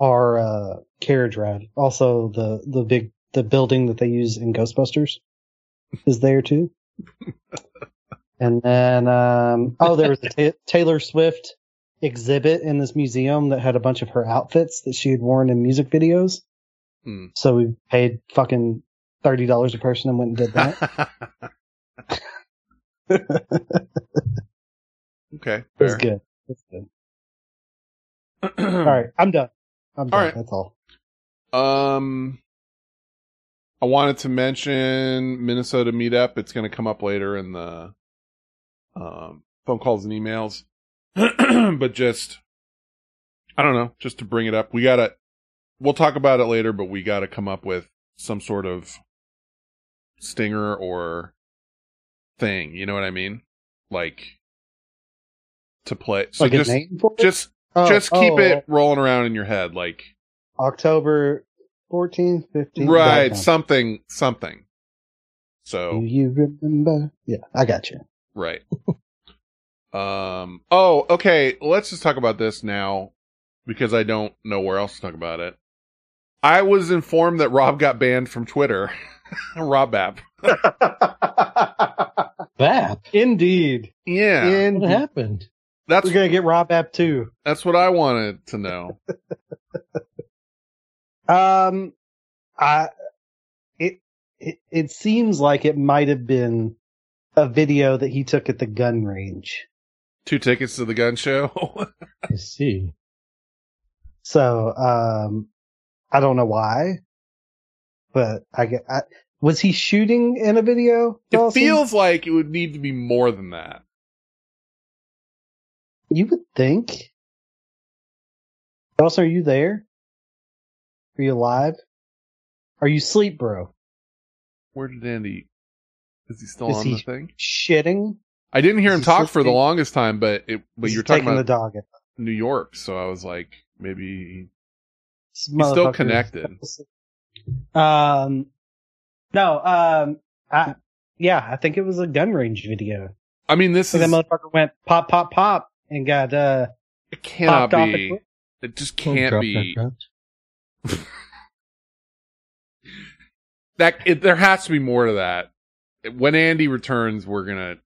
our uh carriage ride. Also the the big the building that they use in Ghostbusters is there too. and then um oh there was a Taylor Swift exhibit in this museum that had a bunch of her outfits that she had worn in music videos. Hmm. So we paid fucking thirty dollars a person and went and did that. okay, fair. good. It's good. All right, I'm done. I'm done. All right. That's all. Um, I wanted to mention Minnesota meetup. It's going to come up later in the um, phone calls and emails, but just I don't know, just to bring it up. We gotta. We'll talk about it later, but we got to come up with some sort of stinger or thing. You know what I mean? Like to play. So like just a name for it? just Oh, just keep oh, it rolling around in your head, like October 14th, 15th. right dot com. something something Do so you remember? Yeah, I got you. right um oh okay let's just talk about this now because i don't know where else to talk about it i was informed that rob got banned from twitter rob app Bap. Indeed. Yeah, What happened? That's We're gonna get Rob app too. that's what I wanted to know. Um, I it it it seems like it might have been a video that he took at the gun range. Two tickets to the gun show. I see. So um, I don't know why, but I get. I, was he shooting in a video? it Dawson? feels like it would need to be more than that. You would think. Dawson, are you there? Are you alive? Are you asleep, bro? Where did Andy? Is he still Is on he- the thing? Shitting? I didn't hear is him talk for the longest time, but it. But you're talking about the dog. New York, so I was like, maybe he's still connected. Um, no, um, I, yeah, I think it was a gun range video. I mean, this So is that motherfucker went pop, pop, pop, and got uh it cannot popped off. be. It just can't drop be that that. It, there has to be more to that. When Andy returns, we're gonna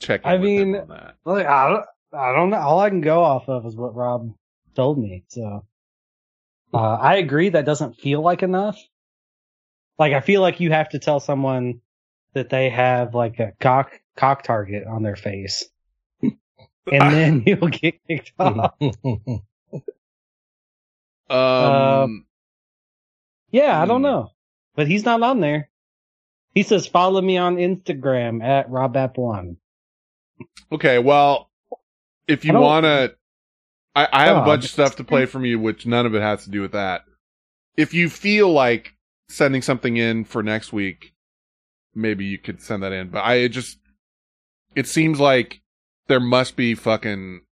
check. In I with him mean- on that. Like, I don't, I don't know. All I can go off of is what Rob told me. So, uh, I agree. That doesn't feel like enough. Like, I feel like you have to tell someone that they have like a cock, cock target on their face. And then you'll get kicked off. Um, Yeah, I don't Hmm. know. But he's not on there. He says, follow me on Instagram at RobApp1. okay, well, if you wanna, I, I have a Oh, bunch of stuff to play from you, which none of it has to do with that. If you feel like sending something in for next week, maybe you could send that in. But I just, it seems like there must be fucking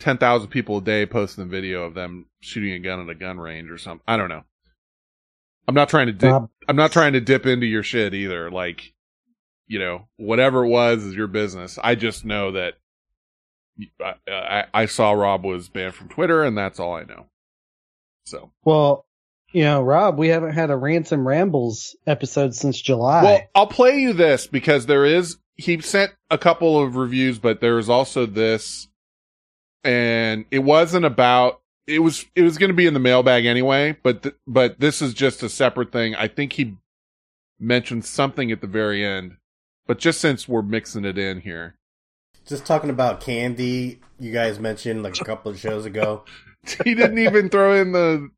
10,000 people a day posting a video of them shooting a gun at a gun range or something. I don't know. I'm not trying to dip, I'm not trying to dip into your shit either. Like, you know, whatever it was is your business. I just know that I, I, I saw Rob was banned from Twitter and that's all I know. So, well, you know, Rob, we haven't had a Ransom Rambles episode since July. well, I'll play you this because there is, he sent a couple of reviews, but there was also this and it wasn't about, it was, it was going to be in the mailbag anyway, but, th- but this is just a separate thing. I think he mentioned something at the very end, but just since we're mixing it in here, Just talking about candy, you guys mentioned like a couple of shows ago. he didn't even throw in the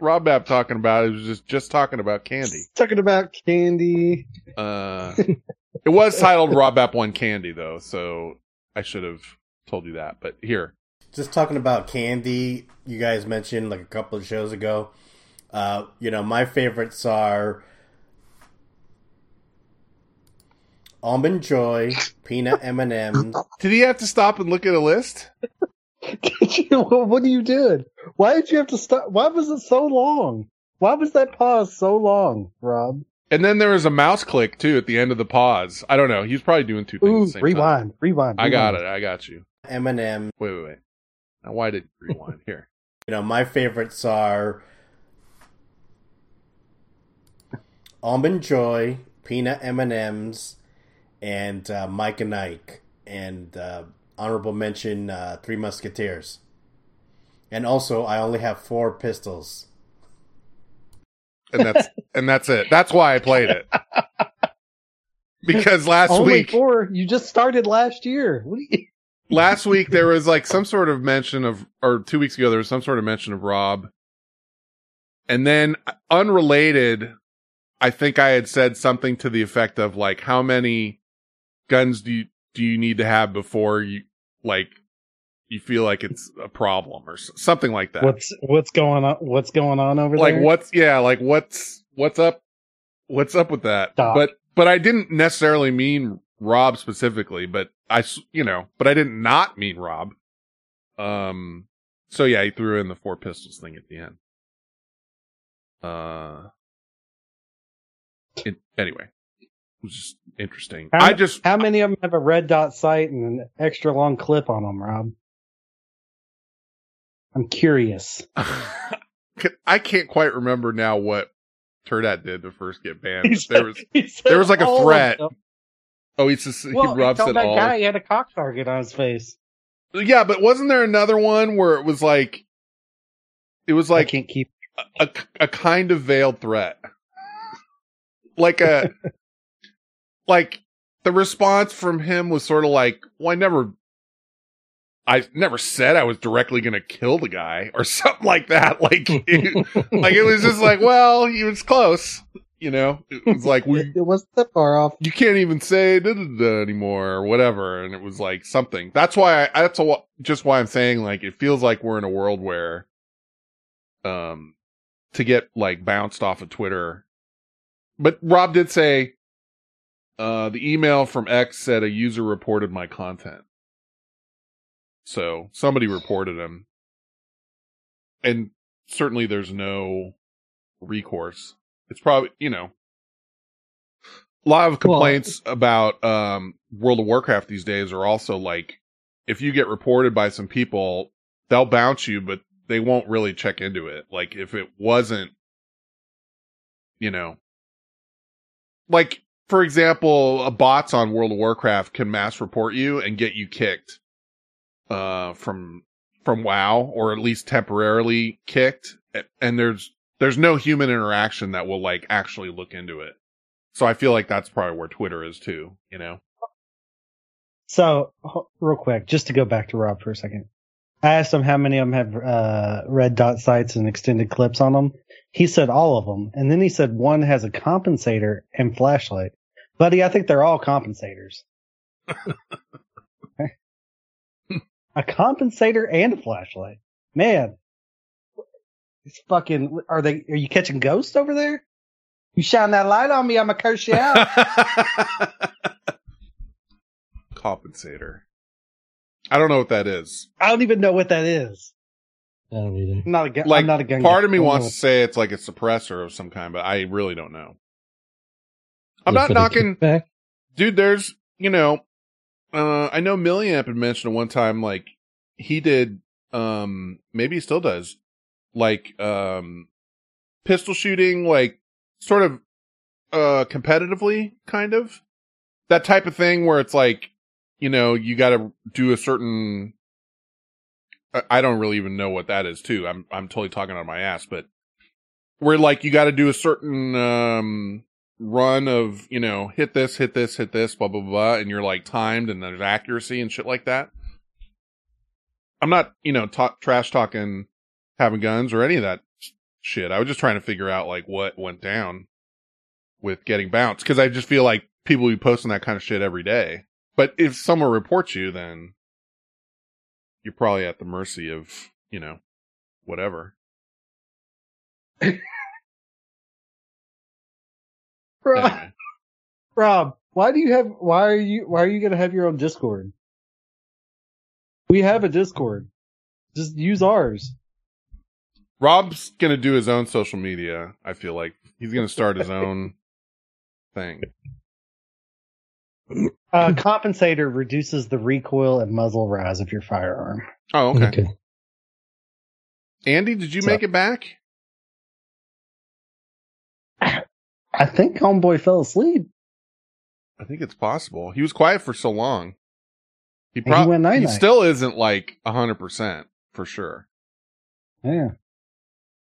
Rob App talking about it. It was just just talking about candy. talking about candy. Uh, it was titled Rob App One Candy though, so I should have told you that. But here, Just talking about candy, you guys mentioned like a couple of shows ago. Uh, you know, my favorites are almond joy, peanut M and M's. did he have to stop and look at a list? Did you, what are you doing? Why did you have to stop? Why was it so long? Why was that pause so long, Rob? And then there was a mouse click too at the end of the pause. I don't know. He's probably doing two things. Ooh, at the same rewind, rewind, Time. I got it. I got you. M and M. Wait, wait, wait. Now, why did you rewind here? You know, my favorites are almond joy, peanut M and M's, and uh, Mike and Ike, and uh, honorable mention uh, Three Musketeers. And also, I only have four pistols. And that's and that's it. That's why I played it. Because last Only week, four. You just started last year. What do you? last week there was like some sort of mention of or two weeks ago there was some sort of mention of rob and then unrelated i think i had said something to the effect of like how many guns do you do you need to have before you like you feel like it's a problem or something like that What's what's going on? What's going on over like there? Like what's yeah like what's what's up what's up with that Stop. but but i didn't necessarily mean rob specifically but I you know but i didn't not mean rob um so yeah he threw in the four pistols thing at the end uh it, anyway it was just interesting How- i just How many of them have a red dot sight and an extra long clip on them, Rob? I'm curious. i can't quite remember now what Turd Hat did to first get banned but there was there was like a threat. Oh, he's just, Well, he rubs it that all. guy he had a cock target on his face. Yeah, but wasn't there another one where it was like, it was I like can't keep. a, a kind of veiled threat. Like a, like the response from him was sort of like, well, I never, I never said I was directly going to kill the guy or something like that. Like, it, like it was just like, well, he was close, you know, it was like, we, It wasn't that far off. you can't even say da, da, da anymore or whatever. And it was like something. That's why I, that's a, just why I'm saying like it feels like we're in a world where, um, to get like bounced off of Twitter. But Rob did say, uh, the email from X said a user reported my content. So somebody reported him. And certainly there's no recourse. It's probably, you know, a lot of complaints about um World of Warcraft these days are also like if you get reported by some people, they'll bounce you, but they won't really check into it. Like if it wasn't you know like for example, a bots on World of Warcraft can mass report you and get you kicked uh from from WoW or at least temporarily kicked and there's there's no human interaction that will like actually look into it. So I feel like that's probably where Twitter is too, you know. So, real quick, just to go back to Rob for a second. I asked him how many of them have uh, red dot sights and extended clips on them. He said all of them. And then he said one has a compensator and flashlight. Buddy, I think they're all compensators. a compensator and a flashlight. Man. It's fucking, are they, are you catching ghosts over there? You shine that light on me, I'm gonna curse you out. Compensator. I don't know what that is. I don't even know what that is. I don't either. I'm not a gun. Like I'm not a gun. part guy. of me wants know. to say it's like a suppressor of some kind, but I really don't know. I'm Yeah, not knocking dude, there's, you know, uh, I know Milliamp had mentioned one time, like, he did, um, maybe he still does, like, um, pistol shooting, like, sort of, uh, competitively, kind of. That type of thing where it's like, you know, you gotta do a certain, I- don't really even know what that is too. I'm, I'm totally talking out of my ass, but where like you gotta do a certain, um, run of, you know, hit this, hit this, hit this, blah, blah, blah, and you're like timed and there's accuracy and shit like that. I'm not, you know, ta- trash talking having guns or any of that shit. I was just trying to figure out like what went down with getting bounced because I just feel like people be posting that kind of shit every day. But if someone reports you, then you're probably at the mercy of, you know, whatever. Rob, Anyway. Rob, why do you have? Why are you? Why are you gonna have your own Discord? We have a Discord. Just use ours. Rob's gonna do his own social media. I feel like he's gonna start his own thing. Uh, compensator reduces the recoil and muzzle rise of your firearm. Oh, okay. Okay. Andy, did you So- make it back? I think homeboy fell asleep. I think it's possible. He was quiet for so long. He he probably went he night-night. still isn't like a hundred percent for sure. Yeah,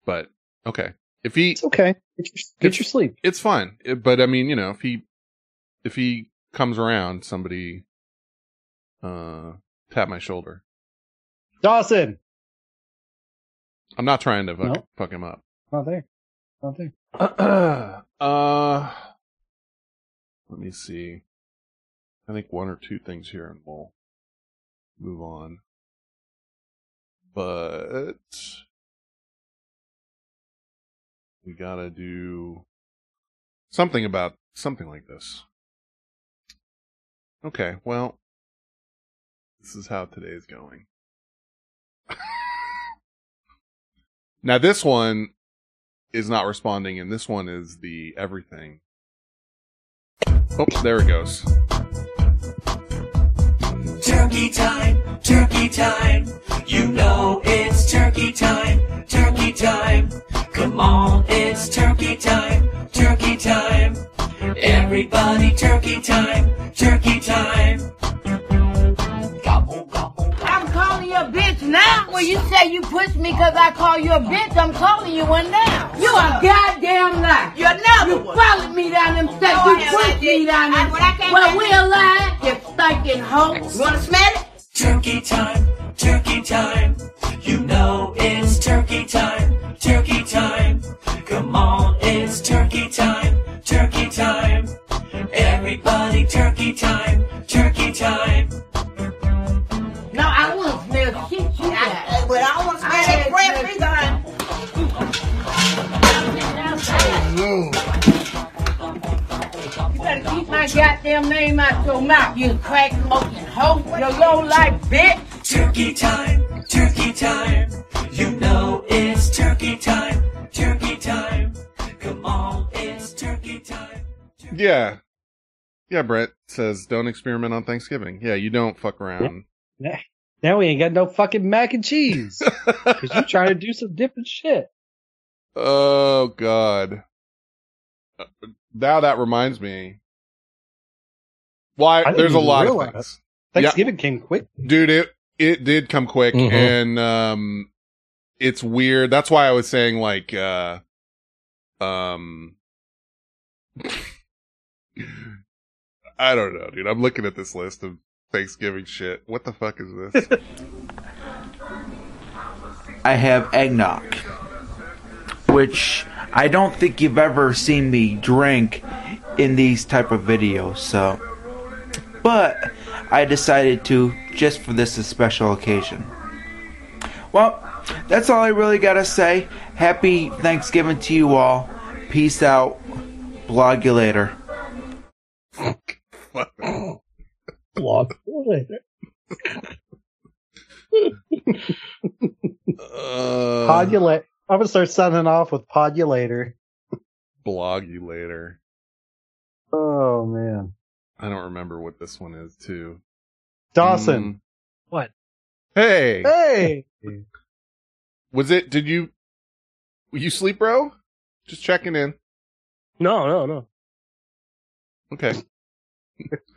But okay, if he, it's okay. Get your, get your sleep. it's fine. It- but I mean, you know, if he, if he comes around, somebody, uh, tap my shoulder. Dawson, I'm not trying to fuck, No. fuck him up. not there. Not there. uh, let me see. I think one or two things here and we'll move on. But we gotta do something about something like this. Okay, well, this is how today's going. now this one is not responding, and this one is the everything. Oh, there it goes. Turkey time, turkey time. You know it's turkey time, turkey time. Come on, it's turkey time, turkey time. Everybody, turkey time, turkey time. Now. Well, you say you pushed me because I call you a bitch. I'm calling you one now. You a goddamn lie. You're another You followed me down them steps. No, you pushed didn't. me down them when Well, we there- alive. You stinking hoe. You want to smell it? Turkey time, turkey time. You know it's turkey time, turkey time. Come on, it's turkey time, turkey time. Everybody, turkey time, turkey time. You better keep my goddamn name out your mouth, you crack smoking hoe. You low life bitch. Turkey time, turkey time. You know it's turkey time, turkey time. Come on, it's turkey time. Yeah. Yeah, Brett says don't experiment on Thanksgiving. Yeah, you don't fuck around. Now we ain't got no fucking mac and cheese. Cause you're trying to do some different shit. Oh god. Uh, Now that reminds me. Why? I didn't There's a lot of realize. things, Thanksgiving came quick. dude. It it did come quick, Mhm. and um, it's weird. That's why I was saying like, uh, um, I don't know, dude. I'm looking at this list of Thanksgiving shit. What the fuck is this? I have eggnog, which I don't think you've ever seen me drink in these type of videos. So, but I decided to just for this special occasion. Well, that's all I really gotta say. Happy Thanksgiving to you all. Peace out. Blog you later. Blog. Uh, Podulate. I'm gonna start signing off with podulator. blog you later. Oh man, I don't remember what this one is too. Dawson. Mm. What? Hey, Hey, was it? Did you? Were you sleep, bro? Just checking in. No, no, no. Okay.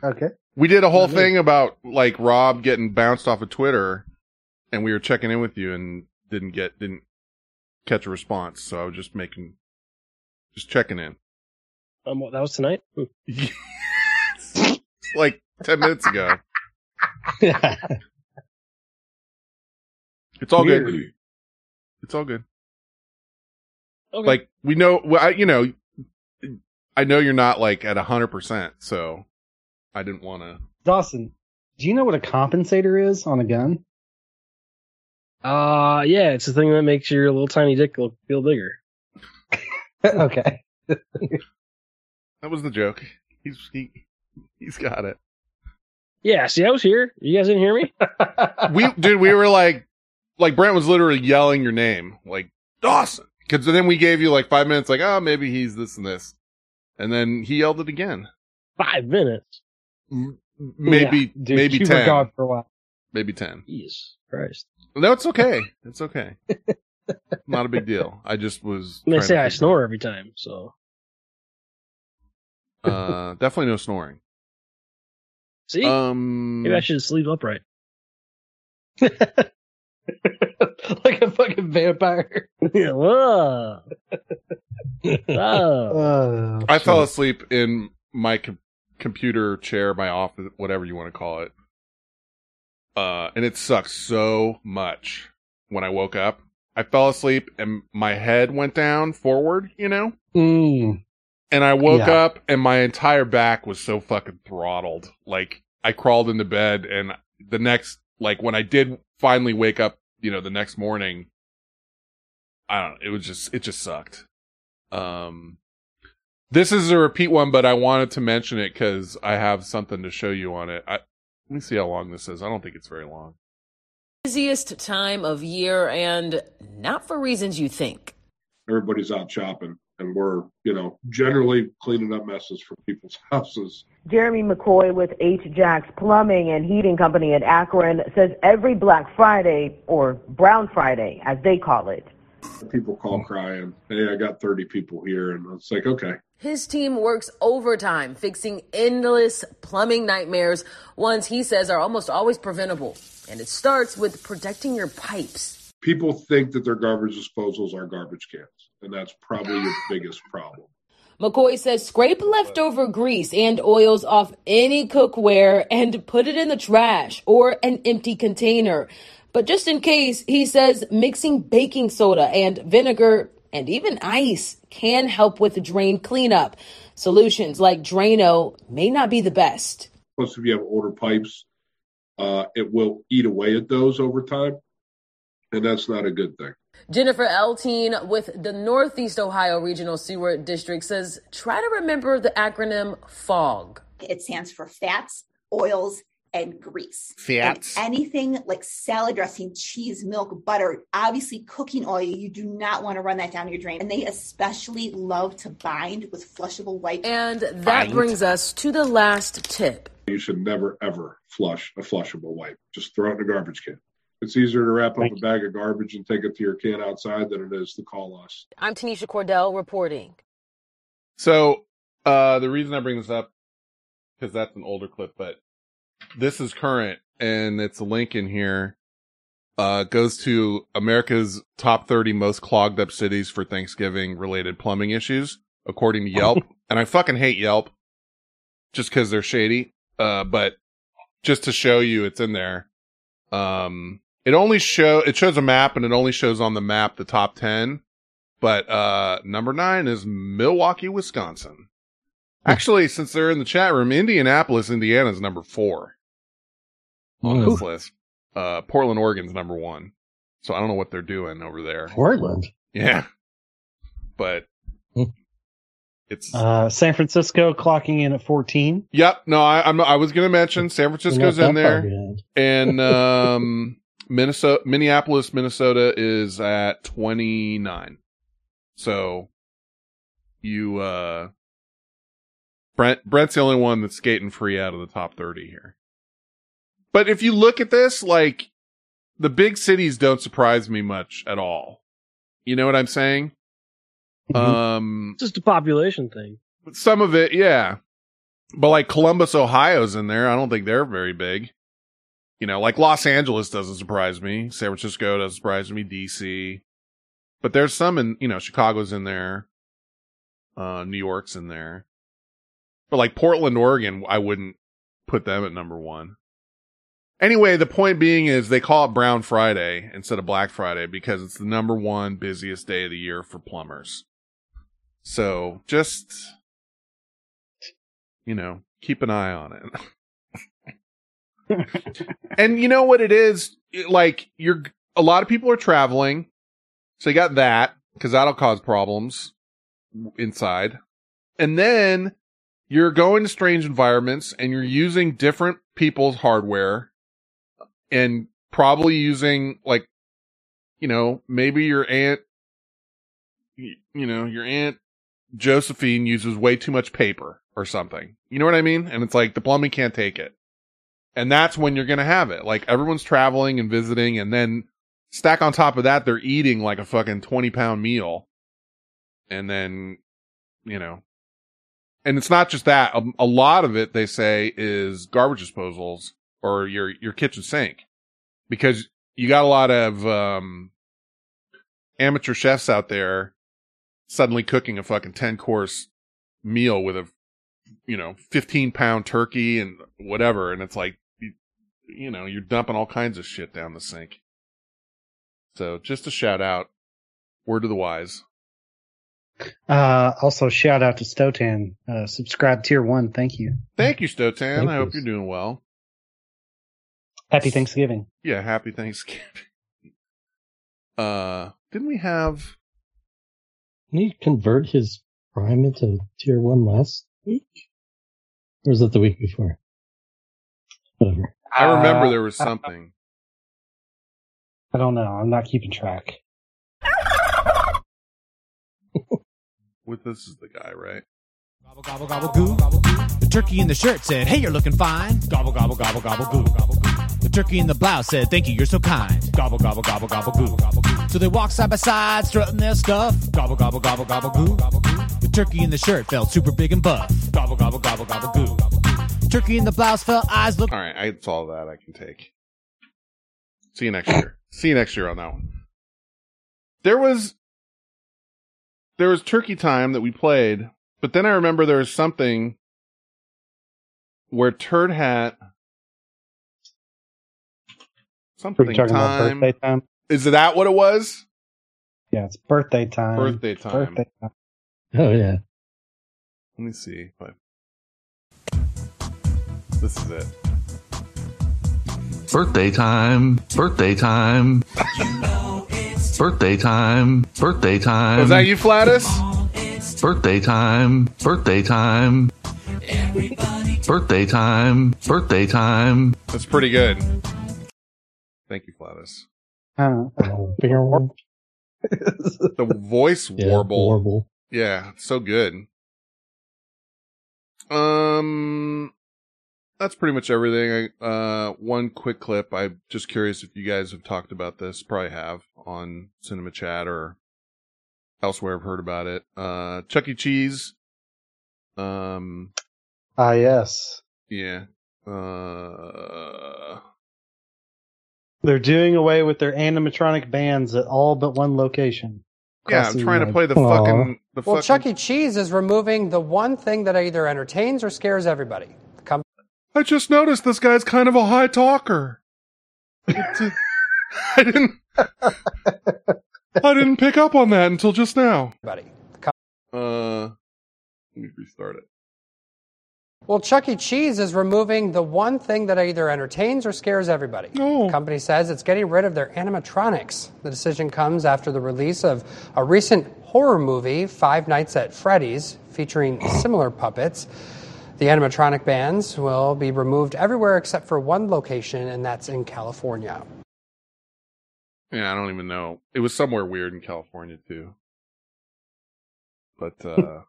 okay. We did a whole Not me. thing about like Rob getting bounced off of Twitter, and we were checking in with you and didn't get didn't catch a response. So I was just making, just checking in. Um, what, that was tonight. Hmm. like ten minutes ago. It's all good. It's all good. Okay. Like we know, well, I, you know, I know you're not like at a hundred percent, so I didn't want to. Dawson. Do you know what a compensator is on a gun? Uh, yeah, it's the thing that makes your little tiny dick look feel bigger. okay. That was the joke. He's he he's got it. Yeah, see, I was here. You guys didn't hear me? We dude, we were like, like Brent was literally yelling your name, like Dawson, because then we gave you like five minutes, like oh maybe he's this and this, and then he yelled it again. Five minutes. Maybe Yeah, dude, maybe you ten, were gone for a while. maybe ten. Jesus Christ. No, it's okay. It's okay. Not a big deal. I just was. They say to I figure- snore every time, so. Uh, definitely no snoring. See? Um, Maybe I should sleep upright. like a fucking vampire. yeah, whoa. Oh. Uh, I fell asleep in my com- computer chair, my office, whatever you want to call it. Uh, and it sucked so much when I woke up. I fell asleep and my head went down forward, you know? Mm. And I woke Yeah. up and my entire back was so fucking throttled. Like I crawled into bed and the next, like when I did finally wake up, you know, the next morning, I don't know, it was just, it just sucked. Um, this is a repeat one, but I wanted to mention it because I have something to show you on it. I, let me see how long this is. I don't think it's very long. busiest time of year and not for reasons you think. everybody's out shopping and we're you know generally cleaning up messes from people's houses Jeremy McCoy with H. Jacks Plumbing and Heating Company in Akron says every Black Friday, or Brown Friday as they call it, People call crying, "Hey, I got 30 people here," and it's like, okay, His team works overtime fixing endless plumbing nightmares, ones he says are almost always preventable. And it starts with protecting your pipes. people think that their garbage disposals are garbage cans, and that's probably your biggest problem. McCoy says scrape leftover grease and oils off any cookware and put it in the trash or an empty container. But just in case, he says mixing baking soda and vinegar and even ice can help with drain cleanup. Solutions like Drano may not be the best. Plus, if you have older pipes, uh, it will eat away at those over time, and that's not a good thing. Jennifer Elteen with the Northeast Ohio Regional Sewer District says try to remember the acronym FOG. It stands for fats, oils, and grease. Fats. And anything like salad dressing, cheese, milk, butter, obviously cooking oil, you do not want to run that down your drain. And they especially love to bind with flushable wipes. And that brings us to the last tip. You should never ever flush a flushable wipe. Just throw it in the garbage can. It's easier to wrap up a bag of garbage and take it to your can outside than it is to call us. I'm Tanisha Cordell reporting. So uh the reason I bring this up because that's an older clip, but this is current and it's a link in here. Uh goes to America's top 30 most clogged up cities for Thanksgiving related plumbing issues according to Yelp. and I fucking hate Yelp just cuz they're shady. Uh but just to show you it's in there. Um it only show it shows a map and it only shows on the map the top 10 but uh number nine is Milwaukee, Wisconsin. Actually, since they're in the chat room, Indianapolis, Indiana is number four on this list. Uh, Portland, Oregon's number one. So I don't know what they're doing over there. Portland. Yeah, but it's Uh, San Francisco clocking in at 14. Yep. No, I, I'm. I was going to mention San Francisco's in there, and um, Minnesota, Minneapolis, Minnesota is at 29. So you, uh, Brent, Brent's the only one that's skating free out of the top 30 here. But if you look at this, like the big cities don't surprise me much at all. You know what I'm saying? Um, Just a population thing. some of it, yeah. But like Columbus, Ohio's in there. I don't think they're very big. You know, like Los Angeles doesn't surprise me. San Francisco doesn't surprise me. DC. But there's some in, you know, Chicago's in there. Uh, New York's in there. But like Portland, Oregon, I wouldn't put them at number one. Anyway, the point being is they call it Brown Friday instead of Black Friday because it's the number one busiest day of the year for plumbers. So just, you know, keep an eye on it. and you know what it is? Like you're, a lot of people are traveling. So you got that because that'll cause problems inside. And then you're going to strange environments and you're using different people's hardware and probably using like, you know, maybe your aunt, you know, your aunt Josephine uses way too much paper or something. You know what I mean? And it's like the plumbing can't take it. And that's when you're going to have it. Like everyone's traveling and visiting and then stack on top of that, they're eating like a fucking 20 pound meal. And then, you know, and it's not just that. A, a lot of it, they say, is garbage disposals or your, your kitchen sink because you got a lot of, um, amateur chefs out there suddenly cooking a fucking 10 course meal with a, you know, 15 pound turkey and whatever. And it's like, you, you know, you're dumping all kinds of shit down the sink. So just a shout out. Word to the wise. Uh, also shout out to Stotan. Uh, subscribe tier one. Thank you. Thank you, Stotan. Thank I hope you're doing well. Happy Thanksgiving. Yeah, happy Thanksgiving. Uh, didn't we have? Didn't he convert his prime into tier one last week? Or was that the week before? Whatever. I remember Uh, there was something. I don't know. I'm not keeping track. With this is the guy, right? Gobble gobble gobble goo. The turkey in the shirt said, "Hey, you're looking fine." Gobble gobble gobble gobble goo. The turkey in the blouse said, Thank you, you're so kind. Gobble, gobble, gobble, gobble, goo. So they walked side by side, strutting their stuff. Gobble, gobble, gobble, gobble, goo. Gobble, goo. The turkey in the shirt felt super big and buff. Gobble, gobble, gobble, gobble, goo. Gobble, goo. Turkey in the blouse felt eyes look. All right, it's all that I can take. See you next year. See you next year on that one. There was there was Turkey Time that we played, but then I remember there was something where Turd Hat something Are you talking about birthday time? Is that what it was? Yeah, it's birthday time. Birthday time. Birthday time. Oh yeah. Let me see. But this is it. Birthday time, birthday time. Birthday time, birthday time. Was that you, Flatus? Birthday time, birthday time. Birthday time, birthday time. That's pretty good. Thank you, Flatus. The voice Yeah, warble. warble. Yeah, so good. Um, that's pretty much everything. I, uh, one quick clip. I'm just curious if you guys have talked about this. Probably have on Cinema Chat or elsewhere. I've heard about it. Uh, Chuck E. Cheese. Um, Ah, yes. yeah. Uh, They're doing away with their animatronic bands at all but one location. yeah, I'm the trying to play the Aw. fucking the Well, fucking. Chuck E. Cheese is removing the one thing that either entertains or scares everybody. The com- I just noticed this guy's kind of a high talker. It's a- I didn't. I didn't pick up on that until just now. everybody. Uh, let me restart it. Well, Chuck E. Cheese is removing the one thing that either entertains or scares everybody. Oh. The company says it's getting rid of their animatronics. The decision comes after the release of a recent horror movie, Five Nights at Freddy's, featuring similar puppets. The animatronic bands will be removed everywhere except for one location, and that's in California. Yeah, I don't even know. It was somewhere weird in California too. But uh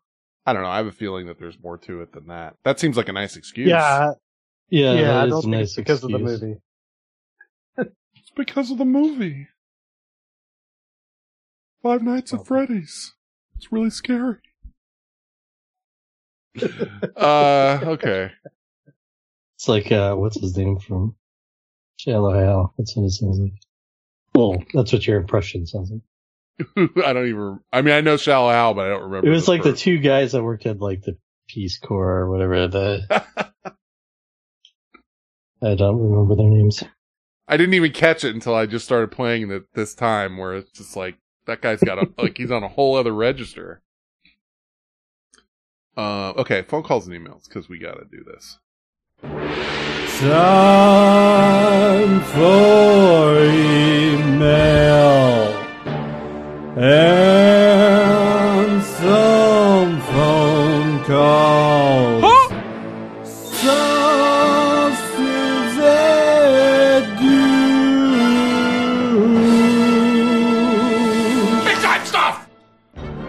I don't know. I have a feeling that there's more to it than that. That seems like a nice excuse. Yeah. Yeah, yeah, that I don't a think nice it's because of the movie. It's because of the movie. Five Nights at Freddy's. It's really scary. uh okay. It's like uh, what's his name from Shallow Hal? That's what it sounds like. Well, that's what your impression sounds like. I don't even I mean I know Shallow Hal, but I don't remember. It was like the two guys that worked at like the Peace Corps or whatever. The I don't remember their names. I didn't even catch it until I just started playing it this time, where it's just like that guy's got a like he's on a whole other register. Uh, okay, phone calls and emails because we got to do this. Time for email and some phone calls. Big time stuff!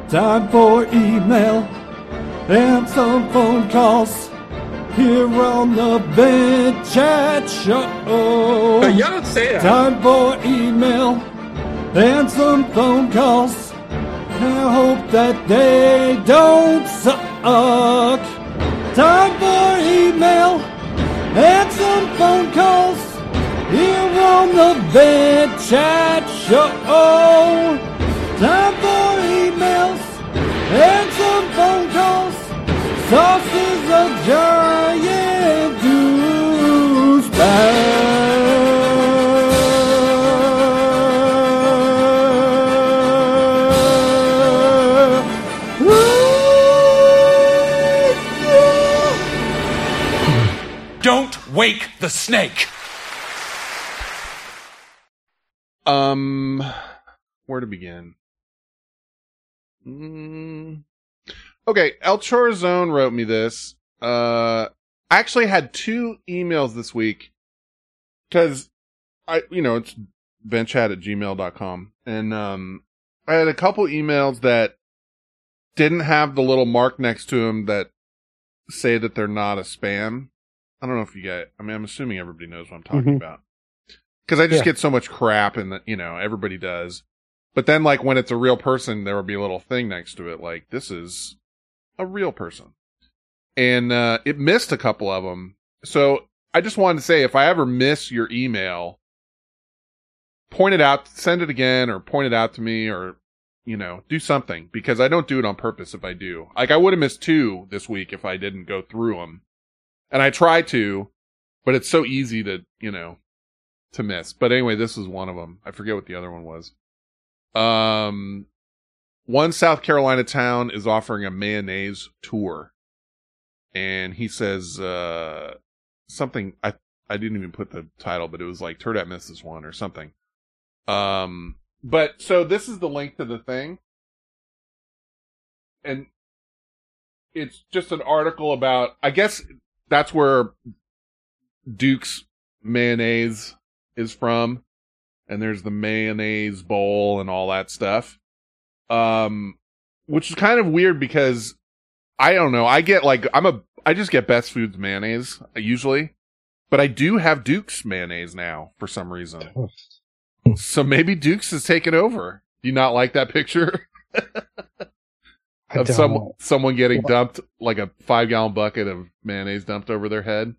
Time for email and some phone calls here on the Vent Chat Show. Hey, you don't say that. Time for email and some phone calls. And I hope that they don't suck. Time for email and some phone calls here on the Vent Chat Show. Time for emails and some phone calls. Sauce is a giant douchebag. Wake the snake. Um, where to begin? Mm, okay, El Chorazone wrote me this. Uh, I actually had two emails this week because I, you know, it's ventchat at gmail.com. And, um, I had a couple emails that didn't have the little mark next to them that say that they're not a spam. I don't know if you guys, I mean, I'm assuming everybody knows what I'm talking Mhm. about. Cause I just Yeah. get so much crap and you know, everybody does. But then like when it's a real person, there will be a little thing next to it. Like this is a real person. And, uh, it missed a couple of them. So I just wanted to say if I ever miss your email, point it out, send it again or point it out to me or, you know, do something because I don't do it on purpose if I do. Like I would have missed two this week if I didn't go through them. And I try to, but it's so easy to, you know, to miss. But anyway, this was one of them. I forget what the other one was. Um, one South Carolina town is offering a mayonnaise tour. And he says, uh, something, I, I didn't even put the title, but it was like Turd Hat this one or something. Um, but so this is the link to the thing. And it's just an article about, I guess that's where Duke's mayonnaise is from. And there's the mayonnaise bowl and all that stuff. Um, which is kind of weird because I don't know. I get like, I'm a, I just get Best Foods mayonnaise uh, usually, but I do have Duke's mayonnaise now for some reason. so maybe Duke's is taking over. Do you not like that picture? I of some, someone getting dumped like a five gallon bucket of mayonnaise dumped over their head.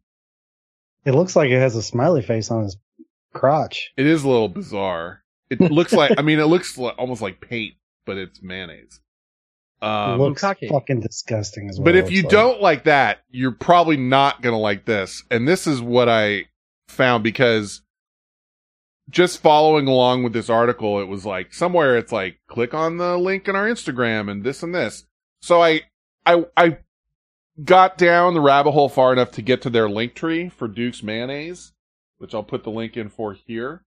It looks like it has a smiley face on his crotch. It is a little bizarre. It looks like, I mean, it looks li- almost like paint, but it's mayonnaise. Um, looks fucking disgusting as well. But if you don't like that, you're probably not going to like this. And this is what I found because just following along with this article, it was like somewhere it's like click on the link in our Instagram and this and this. So I, I, I got down the rabbit hole far enough to get to their link tree for Duke's mayonnaise, which I'll put the link in for here.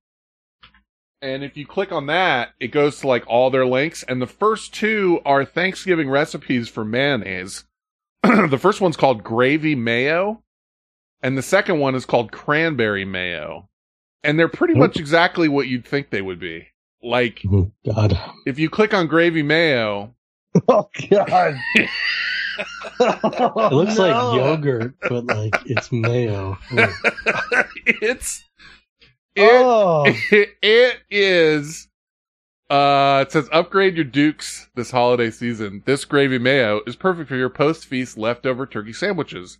And if you click on that, it goes to like all their links. And the first two are Thanksgiving recipes for mayonnaise. the first one's called gravy mayo. And the second one is called cranberry mayo. And they're pretty much exactly what you'd think they would be. Like, God. if you click on gravy mayo, Oh God. It looks like yogurt, but like it's mayo. it's it, it, it is uh it says upgrade your dukes this holiday season this gravy mayo is perfect for your post feast leftover turkey sandwiches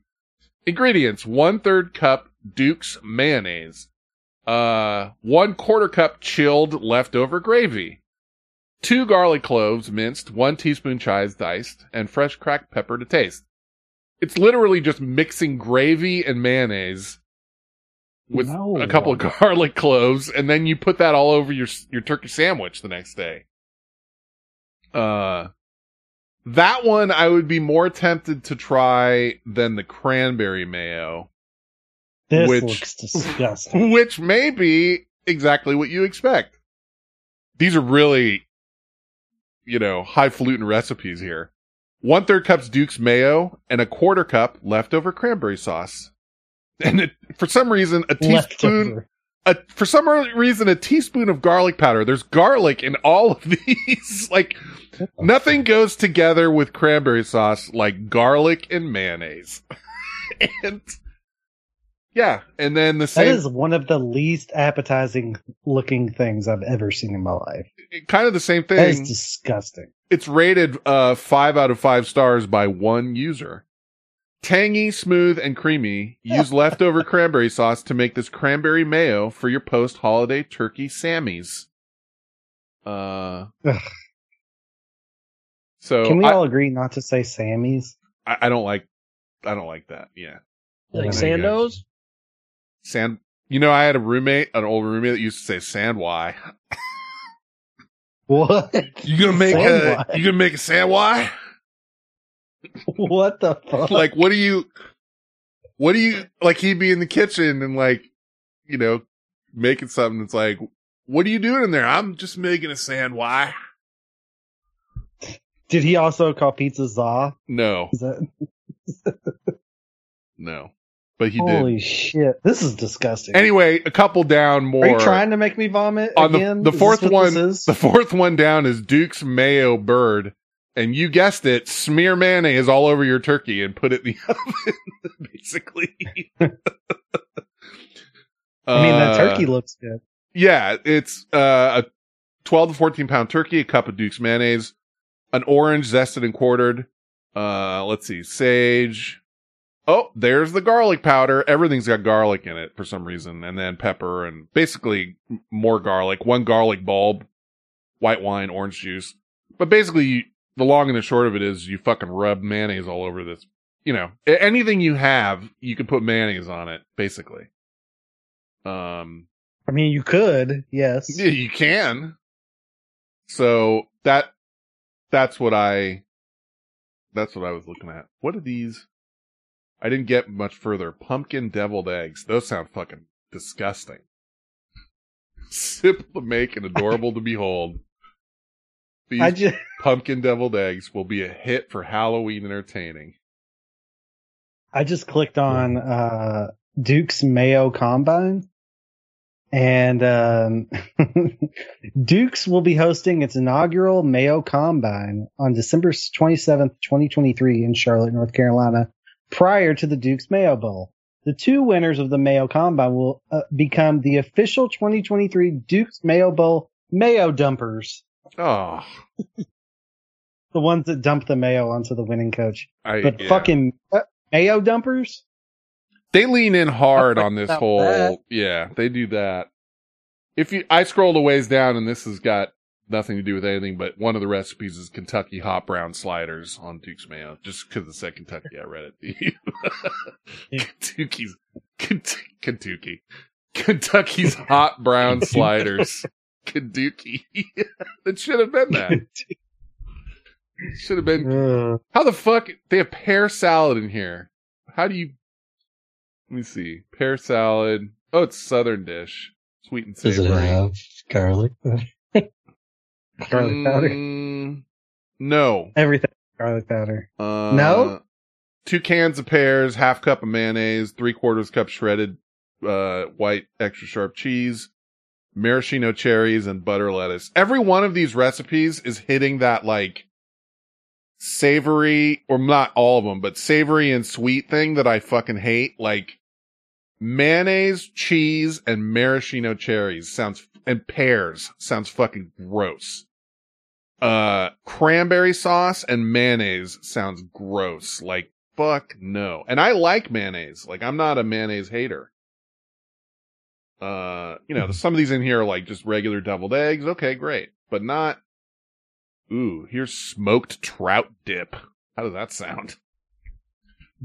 ingredients one third cup dukes mayonnaise uh one quarter cup chilled leftover gravy. Two garlic cloves minced one teaspoon chives diced and fresh cracked pepper to taste. It's literally just mixing gravy and mayonnaise with a couple of garlic cloves, and then you put that all over your your turkey sandwich the next day. Uh, that one I would be more tempted to try than the cranberry mayo, This which looks disgusting. which may be exactly what you expect. These are really, you know, highfalutin recipes here. One third cups Duke's mayo and a quarter cup leftover cranberry sauce. And it, for some reason, a teaspoon, a, for some reason, a teaspoon of garlic powder. There's garlic in all of these. like, nothing goes together with cranberry sauce like garlic and mayonnaise. and, yeah. And then the same, is one of the least appetizing looking things I've ever seen in my life. kind of the same thing. That is disgusting. It's rated uh five out of five stars by one user. Tangy, smooth, and creamy. Use leftover cranberry sauce to make this cranberry mayo for your post holiday turkey Sammys. Uh, Ugh. so Can we I, all agree not to say Sammy's? I, I don't like, I don't like that. Yeah. Like I know you guys- Sandos? Sand. You know, I had a roommate, an old roommate that used to say sandwy. What? You gonna make a, Sandwy? you gonna make a sandwy? What the fuck? like what do you what do you like he'd be in the kitchen and like you know making something that's like what are you doing in there i'm just making a sand why Did he also call pizza za? no that no but he holy did shit? This is disgusting. anyway a couple down more Are you trying to make me vomit on again? the, the fourth one the fourth one down is duke's mayo bird and you guessed it smear mayonnaise all over your turkey and put it in the oven basically I mean, that Uh, turkey looks good. Yeah, it's uh, a 12 to 14 pound turkey, a cup of Duke's mayonnaise, an orange zested and quartered. Uh, let's see, sage. Oh, there's the garlic powder. Everything's got garlic in it for some reason, and then pepper and basically more garlic. One garlic bulb, white wine, orange juice. But basically, you, the long and the short of it is you fucking rub mayonnaise all over this. You know, anything you have, you can put mayonnaise on it, basically. Um, I mean, you could, yes. yeah, you can. So that that's what I that's what I was looking at. What are these? I didn't get much further. Pumpkin deviled eggs. Those sound fucking disgusting. Simple to make and adorable to behold. These I ju- pumpkin deviled eggs will be a hit for Halloween entertaining. I just clicked on uh, Duke's Mayo Combine, and um, Duke's will be hosting its inaugural Mayo Combine on December 27th, 2023 in Charlotte, North Carolina, prior to the Duke's Mayo Bowl. The two winners of the Mayo Combine will uh, become the official 2023 Duke's Mayo Bowl Mayo Dumpers. Oh, The ones that dump the mayo onto the winning coach. I but yeah. fucking uh, mayo dumpers? They lean in hard on this whole bad. yeah, they do that. If you I scrolled a ways down and this has got nothing to do with anything, but one of the recipes is Kentucky hot brown sliders on Duke's Mayo. Just because it said Kentucky, I read it to you. Kentucky's Kentucky. Kentucky's hot brown sliders. Kentucky. it should have been that. Should have been. Uh. How the fuck they have pear salad in here? How do you? Let me see. Pear salad. Oh, it's southern dish. Sweet and savory. Does it have garlic? Garlic powder. Mm, no. Everything garlic powder. Uh, No? Two cans of pears, half cup of mayonnaise, three quarters cup shredded uh, white extra sharp cheese, maraschino cherries, and butter lettuce. Every one of these recipes is hitting that like savory, or not all of them, but savory and sweet thing that I fucking hate. Like mayonnaise, cheese, and maraschino cherries sounds, and pears sounds fucking gross. Uh, cranberry sauce and mayonnaise sounds gross. Like, fuck no. And I like mayonnaise. Like, I'm not a mayonnaise hater. Uh, you know, some of these in here are like just regular deviled eggs. Okay, great. But not, ooh, here's smoked trout dip. How does that sound?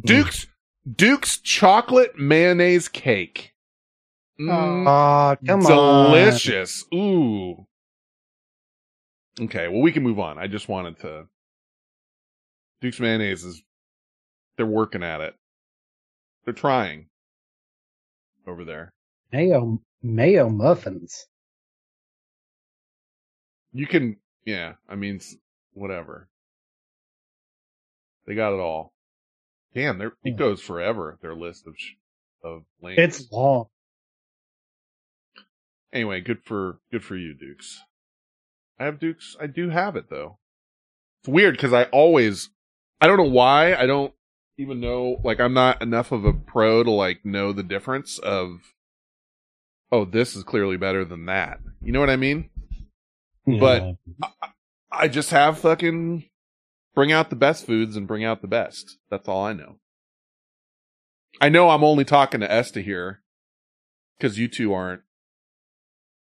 Duke's, Duke's chocolate mayonnaise cake. Mm, Aw, come on. delicious. Ooh. Okay, well we can move on. I just wanted to. Duke's mayonnaise is. They're working at it. They're trying. Over there. Mayo mayo muffins. You can, yeah. I mean, whatever. They got it all. Damn, there it goes forever. Their list of sh- of links. It's long. Anyway, good for good for you, Dukes. I have Dukes. I do have it though. It's weird because I always, I don't know why. I don't even know. Like, I'm not enough of a pro to like know the difference of. Oh, this is clearly better than that. You know what I mean? But I, I just have fucking bring out the best foods and bring out the best. That's all I know. I know I'm only talking to Esta here because you two aren't,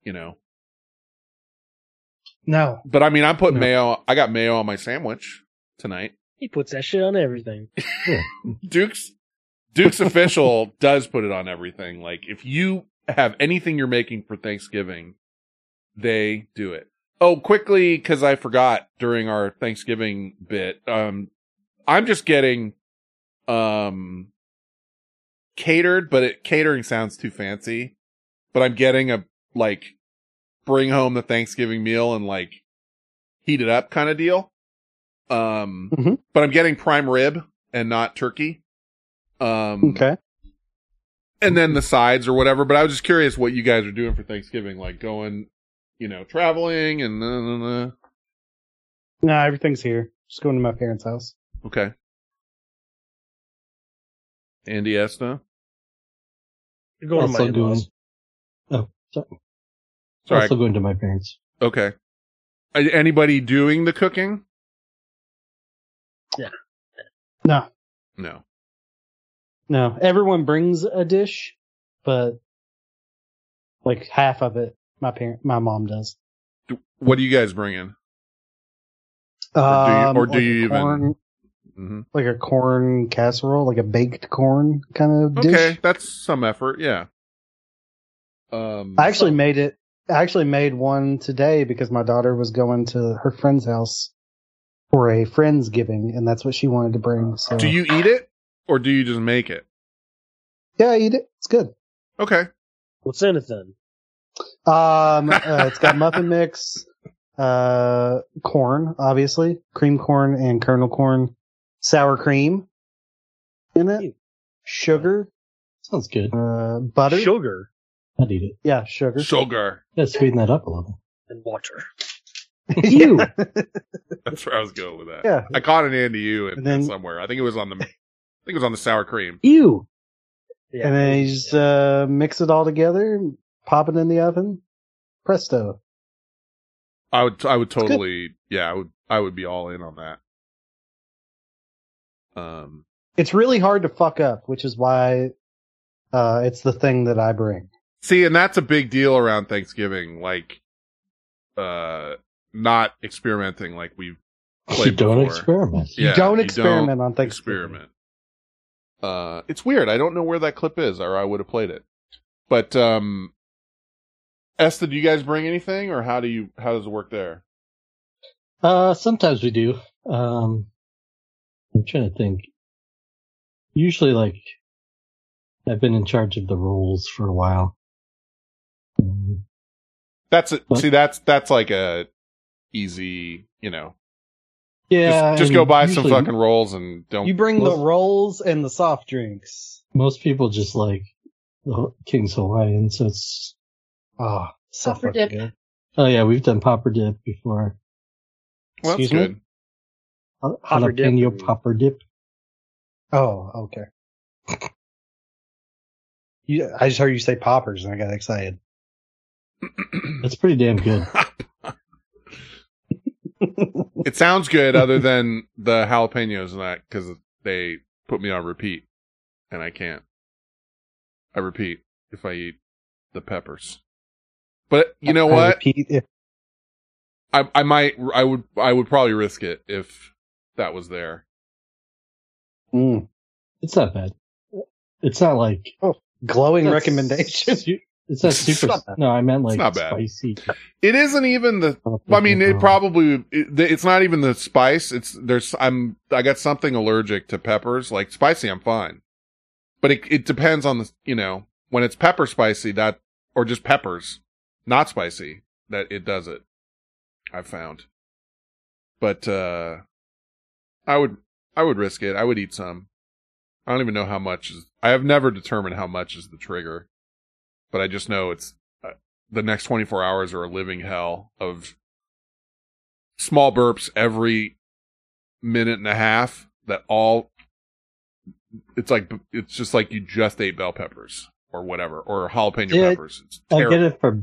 you know. No. But I mean, I'm putting mayo. I got mayo on my sandwich tonight. He puts that shit on everything. Duke's Duke's official does put it on everything. Like if you have anything you're making for Thanksgiving, they do it. Oh, quickly because I forgot during our Thanksgiving bit. Um, I'm just getting um catered, but it catering sounds too fancy. But I'm getting a like bring home the Thanksgiving meal and like heat it up kind of deal. Um, but I'm getting prime rib and not turkey. Um, Okay. and then the sides or whatever. But I was just curious what you guys are doing for Thanksgiving, like going, you know, traveling and uh. No, everything's here. Just going to my parents' house. okay. Andy Esta. You're going to my Also doing- in-laws. Oh, sorry. Sorry. Also going to my parents. Okay. Anybody doing the cooking? Yeah. No, No. no. Everyone brings a dish, but like half of it, my parent, my mom does. What do you guys bring in? Um, or do like you a even- corn, Mhm. like a corn casserole, like a baked corn kind of dish? Okay, that's some effort. Yeah. Um, I actually made it. I actually made one today because my daughter was going to her friend's house for a friendsgiving, and that's what she wanted to bring. So do you eat it or do you just make it? Yeah, I eat it. It's good. Okay. What's in it then? Um, uh, it's got muffin mix, uh, corn, obviously, cream corn and kernel corn, sour cream in it, sugar, Sounds good. uh, butter, Sugar I'd eat it. yeah, sugar, Sugar. Yeah, sweeten that up a little. and water. you. That's where I was going with that. Yeah. I caught an Andy U in And then- somewhere. I think it was on the. I think it was on the sour cream. you. Yeah. and then you just uh, mix it all together, pop it in the oven. Presto. I would. I would totally. Yeah. I would. I would be all in on that. Um. It's really hard to fuck up, which is why uh, it's the thing that I bring. See, and that's a big deal around Thanksgiving. Like, uh, not experimenting like we've played You don't before. experiment. You Yeah, don't experiment on Thanksgiving. experiment. Uh, it's weird. I don't know where that clip is, or I would have played it. But um, Esther, do you guys bring anything, or how do you? How does it work there? Uh, sometimes we do. Um, I'm trying to think. Usually, like, I've been in charge of the rules for a while. That's it. See, that's that's like a easy. You know, yeah, just, just go buy some usually fucking rolls and don't. You bring Well- the rolls and the soft drinks. Most people just like the King's Hawaiian, so it's. Oh, so Popper dip. good. Oh yeah, we've done popper dip before. well, that's excuse me? good. Jal- Popper dip Jalapeno and- popper dip. Oh, okay. You, I just heard you say poppers and I got excited. That's pretty damn good. It sounds good, other than the jalapenos and that, because they put me on repeat, and I can't. I repeat if I eat the peppers. But you know I what? repeat, if I I might I would I would probably risk it if that was there. mm, It's not bad. It's not like glowing recommendations. recommendation. It's not super. not bad. no, I meant like not bad. spicy. It isn't even the. I mean, it probably it, it's not even the spice. It's there's I'm I got something allergic to peppers. Like spicy, I'm fine, but it it depends on the you know when it's pepper spicy that or just peppers, not spicy that it does it. I've found, but uh I would I would risk it. I would eat some. I don't even know how much is. I have never determined how much is the trigger, but I just know it's uh, the next 24 hours are a living hell of small burps every minute and a half that all it's like it's just like you just ate bell peppers or whatever or jalapeno Yeah, peppers. I get it for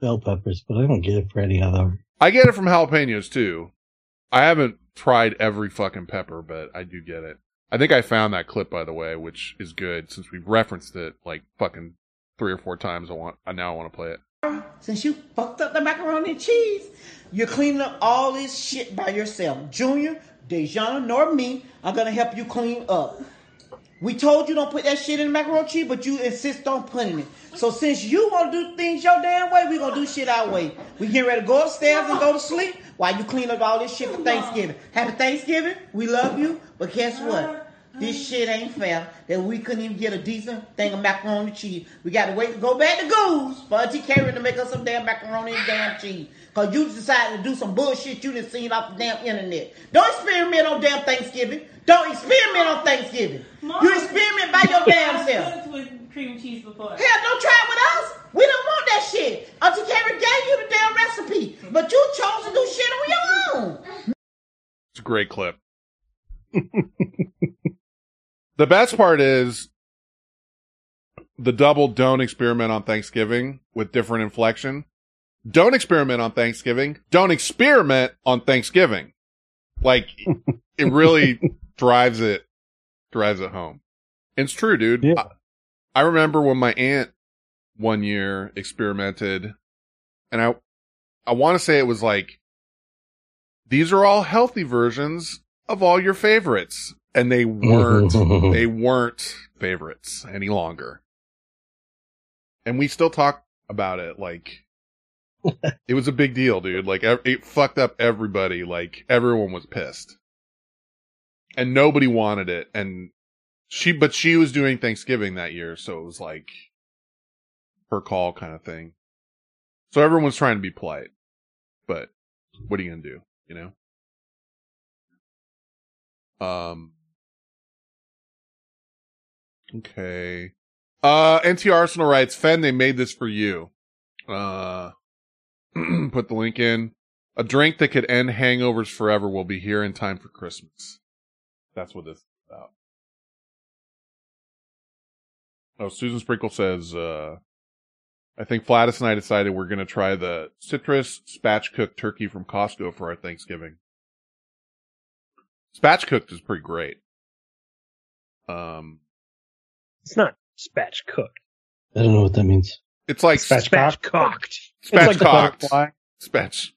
bell peppers, but I don't get it for any other. I get it from jalapenos too. I haven't tried every fucking pepper but i do get it. I think i found that clip by the way which is good since we've referenced it like fucking three or four times i want i now want to play it Since you fucked up the macaroni and cheese, you're cleaning up all this shit by yourself. Junior, Dejana, nor me are gonna help you clean up. We told you don't put that shit in the macaroni cheese, but you insist on putting it. So since you want to do things your damn way, we gonna do shit our way. We getting ready to go upstairs and go to sleep while you clean up all this shit for Thanksgiving. Happy Thanksgiving. We love you, but guess what? This shit ain't fair that we couldn't even get a decent thing of macaroni and cheese. We got to wait to go back to Goose for Auntie Karen to make us some damn macaroni and damn cheese. Cause you decided to do some bullshit you didn't seen off the damn internet. Don't experiment on damn Thanksgiving. Don't experiment on Thanksgiving. you experiment by your damn self. with cream cheese before. Hell, don't try it with us. We don't want that shit. Auntie Karen gave you the damn recipe, but you chose to do shit on your own. It's a great clip. the best part is the double don't experiment on Thanksgiving with different inflection. don't experiment on Thanksgiving. Don't experiment on Thanksgiving. Like it really drives it drives it home. It's true, dude. I, I remember when my aunt one year experimented and I I want to say it was like these are all healthy versions of all your favorites and they weren't they weren't favorites any longer. And we still talk about it like it was a big deal, dude. Like it fucked up everybody. Like everyone was pissed. And nobody wanted it and she but she was doing Thanksgiving that year, so it was like her call kind of thing. So everyone's trying to be polite. But what are you going to do, you know? Um Okay. Uh, NT Arsenal writes, Fen, they made this for you. Uh, put the link in. A drink that could end hangovers forever will be here in time for Christmas. That's what this is about. Oh, Susan Sprinkle says, uh, I think Flatus and I decided we're going to try the citrus spatchcooked turkey from Costco for our Thanksgiving. Spatchcooked is pretty great. Um, It's not spatchcooked. I don't know what that means. It's like Spatchcocked. Spatchcocked. It's like. Spatch.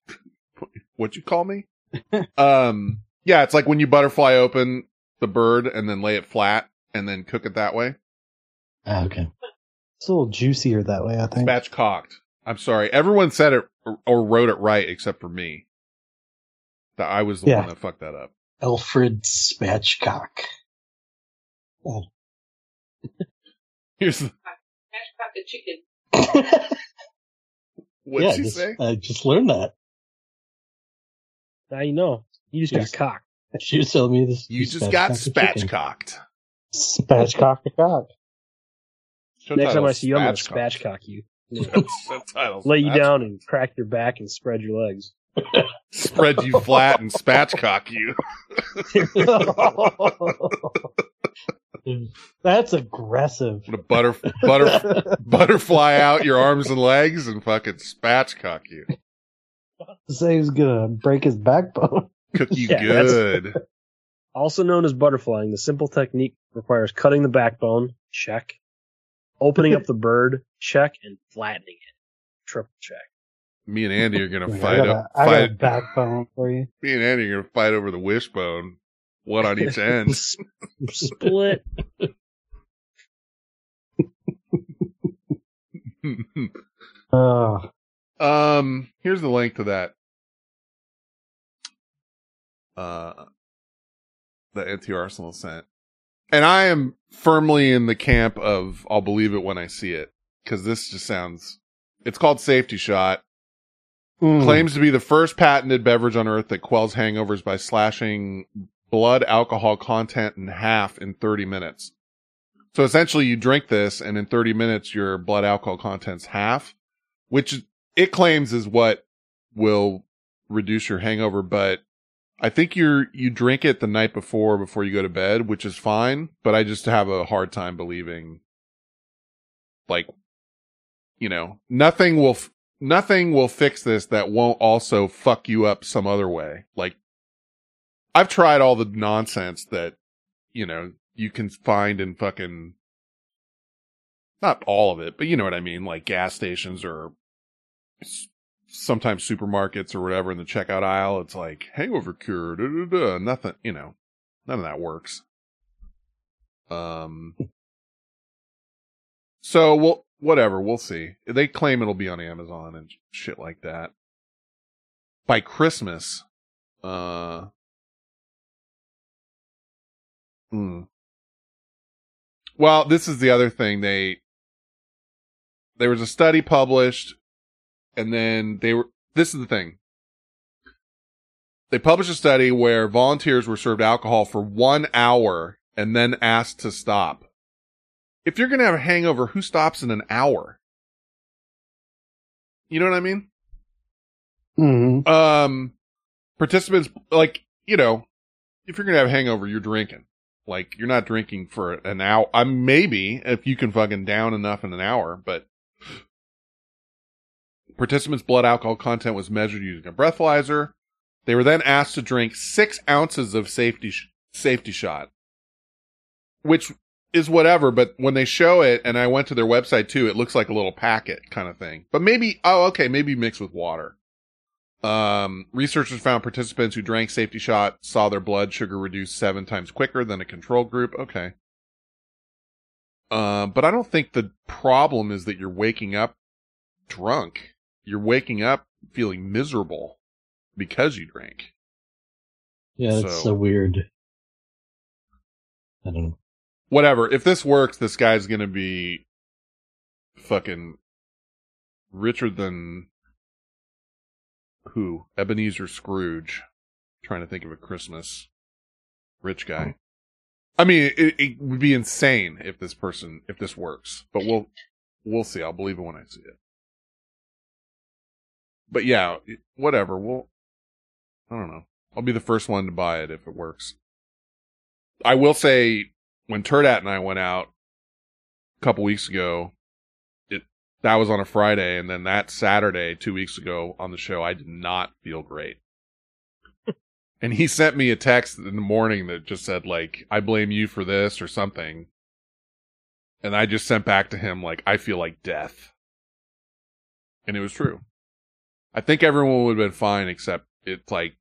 What'd you call me? um, yeah, it's like when you butterfly open the bird and then lay it flat and then cook it that way. Ah, okay. It's a little juicier that way, I think. Spatchcocked. I'm sorry. Everyone said it or, or wrote it right except for me. That I was the Yeah. one that fucked that up. Alfred Spatchcock. Oh. Here's the, Spatchcock the chicken. what'd yeah, she just- say? I just learned that. Now you know. You just Yes. got cocked. She was telling me this. You this just got spatchcocked. spatchcocked. Spatchcock the cock. Next time I see you, I'm gonna spatchcock you. Lay you down and crack your back and spread your legs. Spread you flat and spatchcock you. Mm. That's aggressive. Put a butter, butter, butterfly out your arms and legs and fucking spatchcock you. Say he's gonna break his backbone. Cook you Yeah, good. Also known as butterflying, the simple technique requires cutting the backbone, check, opening up the bird, check, and flattening it, triple check. Me and Andy are gonna I fight got, up, a, I got a fight. backbone for you. Me and Andy are gonna fight over the wishbone, one on each end. Split. Oh, um, here's the link to that. Uh, the NT Arsenal sent, and I am firmly in the camp of I'll believe it when I see it because this just sounds. It's called Safety Shot. Mm. Claims to be the first patented beverage on earth that quells hangovers by slashing blood alcohol content in half in 30 minutes. So essentially you drink this and in 30 minutes your blood alcohol content's half, which it claims is what will reduce your hangover, but I think you're, you drink it the night before, before you go to bed, which is fine, but I just have a hard time believing like, you know, nothing will, f- nothing will fix this that won't also fuck you up some other way. Like, I've tried all the nonsense that, you know, you can find in fucking, not all of it, but you know what I mean, like gas stations or sometimes supermarkets or whatever in the checkout aisle. It's like hangover cure, nothing, you know, none of that works. Um, so we'll, whatever, we'll see. They claim it'll be on Amazon and shit like that. By Christmas, uh, hmm. Well, this is the other thing. They, there was a study published and then they were, this is the thing. They published a study where volunteers were served alcohol for one hour and then asked to stop. If you're going to have a hangover, who stops in an hour? You know what I mean? Mhm. Um, participants, like, you know, if you're going to have a hangover, you're drinking. Like, you're not drinking for an hour. I maybe if you can fucking down enough in an hour, but Participants' blood alcohol content was measured using a breathalyzer. They were then asked to drink six ounces of safety sh- safety shot, which is whatever. But when they show it, and I went to their website too, it looks like a little packet kind of thing. But maybe, oh, okay, maybe mixed with water. Um, researchers found participants who drank safety shot saw their blood sugar reduce seven times quicker than a control group. Okay. Uh, but I don't think the problem is that you're waking up drunk. You're waking up feeling miserable because you drank. Yeah, that's So- so weird. I don't know. Whatever. If this works, this guy's gonna be fucking richer than who? Ebenezer Scrooge. trying to think of a Christmas rich guy. Hmm. I mean, it, it would be insane if this person, if this works, but we'll, we'll see. I'll believe it when I see it. But yeah, whatever. We'll, I don't know. I'll be the first one to buy it if it works. I will say when Turd Hat and I went out a couple weeks ago, that was on a Friday, and then that Saturday, two weeks ago on the show, I did not feel great. and he sent me a text in the morning that just said like, "I blame you for this" or something. And I just sent back to him like, "I feel like death," and it was true. I think everyone would have been fine except it's like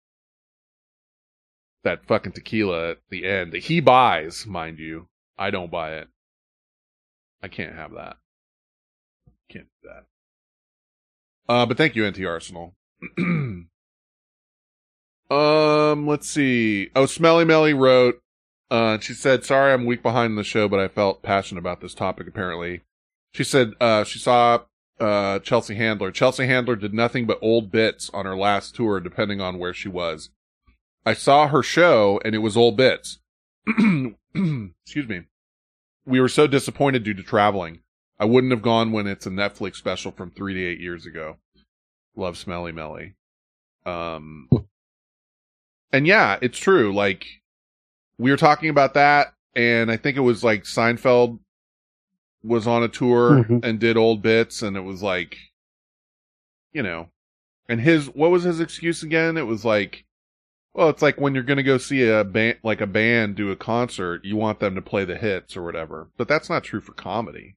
that fucking tequila at the end that he buys, mind you. I don't buy it. I can't have that. Can't do that. Uh, but thank you, NT Arsenal. um, let's see. Oh, Smelly Melly wrote, uh, she said, sorry I'm week behind the show, but I felt passionate about this topic apparently. She said, uh, she saw, uh, Chelsea Handler. Chelsea Handler did nothing but old bits on her last tour, depending on where she was. I saw her show and it was old bits. Excuse me. We were so disappointed due to traveling. I wouldn't have gone when it's a Netflix special from three to eight years ago. Love Smelly Melly. Um, and yeah, it's true. Like, we were talking about that, and I think it was like Seinfeld was on a tour Mhm. and did old bits, and it was like, you know, and his, what was his excuse again? It was like, well, it's like when you're going to go see a band, like a band do a concert, you want them to play the hits or whatever. But that's not true for comedy.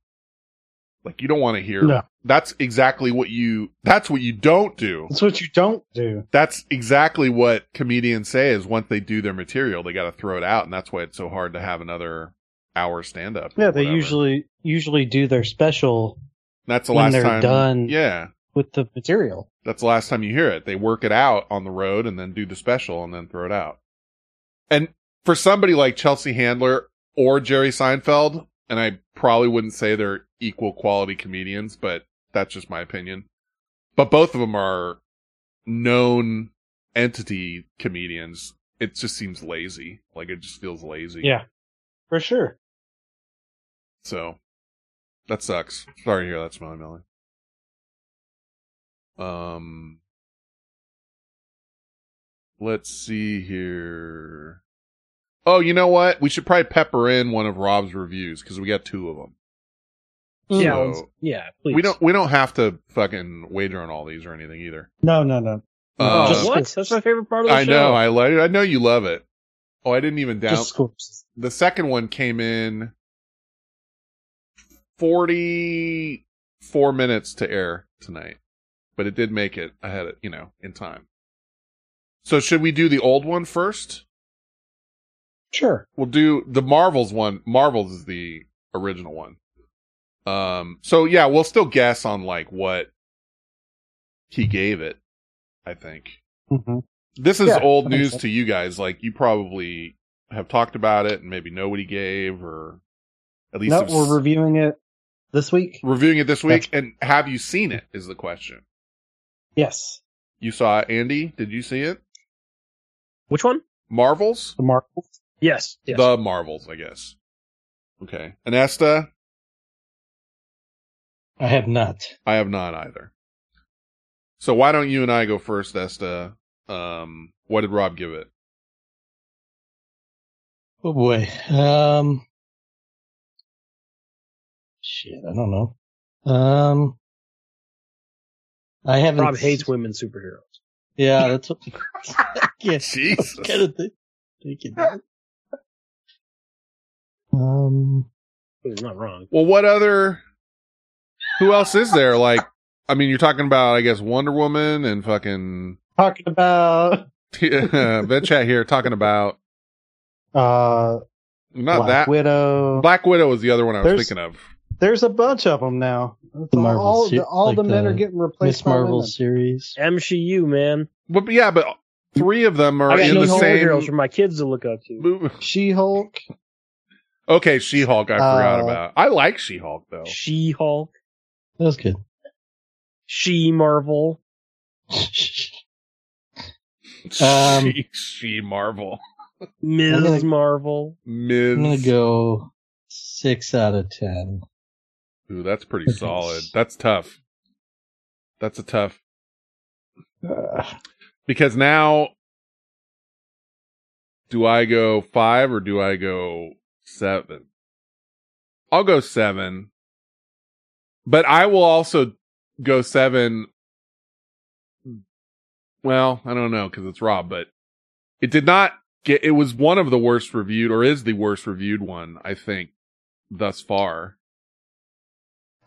Like you don't want to hear. No. That's exactly what you. That's what you don't do. That's what you don't do. That's exactly what comedians say. Is once they do their material, they got to throw it out, and that's why it's so hard to have another hour stand up. Yeah, they usually usually do their special That's the when last they're time. done Yeah, with the material. That's the last time you hear it. They work it out on the road and then do the special and then throw it out. And for somebody like Chelsea Handler or Jerry Seinfeld, and I probably wouldn't say they're equal quality comedians, but that's just my opinion. But both of them are known entity comedians. It just seems lazy. Like it just feels lazy. Yeah, for sure. So that sucks. Sorry to hear that, Smelly Melly. Um, let's see here. Oh, you know what? We should probably pepper in one of Rob's reviews because we got two of them. Yeah, So, let's- yeah, please. we don't we don't have to fucking wager on all these or anything either. No, no, no. Uh, Oh, what? That's my favorite part of the I show. know. I like. I know you love it. Oh, I didn't even down. Just scoops. The second one came in forty-four minutes to air tonight, but it did make it ahead. Of, you know, in time. So should we do the old one first? Sure. We'll do the Marvels one. Marvels is the original one. Um. So yeah, we'll still guess on like what he gave it. I think. hmm This is Yeah, old news so. to you guys. Like you probably have talked about it and maybe know what he gave, or at least No, have we're s- reviewing it this week. reviewing it this week. And have you seen it? Is the question. Yes. You saw it, Andy? Did you see it? Which one? Marvels. The Marvels. Yes. yes. The Marvels, I guess. Okay. And Esta, I have not. I have not either. So why don't you and I go first, Esta? Um, what did Rob give it? Oh boy. Um. Shit, I don't know. Um. I haven't. Rob hates women superheroes. Yeah, that's what. yeah, Jesus. kind of thing. Thinking that. Um, He's not wrong. Well, what other? Who else is there? Like, I mean, you're talking about, I guess, Wonder Woman and fucking Talking about Vent Chat here talking about uh, not Black that Widow. Black Widow was the other one I was There's- thinking of. There's a bunch of them now. It's all Marvel all, se- the, all like the men the are getting replaced Miss by Marvel women. series. MCU, man. But but yeah, but three of them are I got in no the superheroes same. for my kids to look up to. She-Hulk. Okay, She Hulk. I forgot Uh, about. I like She Hulk though. She Hulk, That was good. She Marvel. Um, she, she Marvel. Ms. Gonna- Marvel. Ms. I'm gonna go six out of ten. Ooh, that's pretty solid. That's tough. That's a tough. Because now, do I go five or do I go seven? I'll go seven. But I will also go seven. Well, I don't know because it's Rob, but it did not get, it was one of the worst reviewed or is the worst reviewed one, I think, thus far.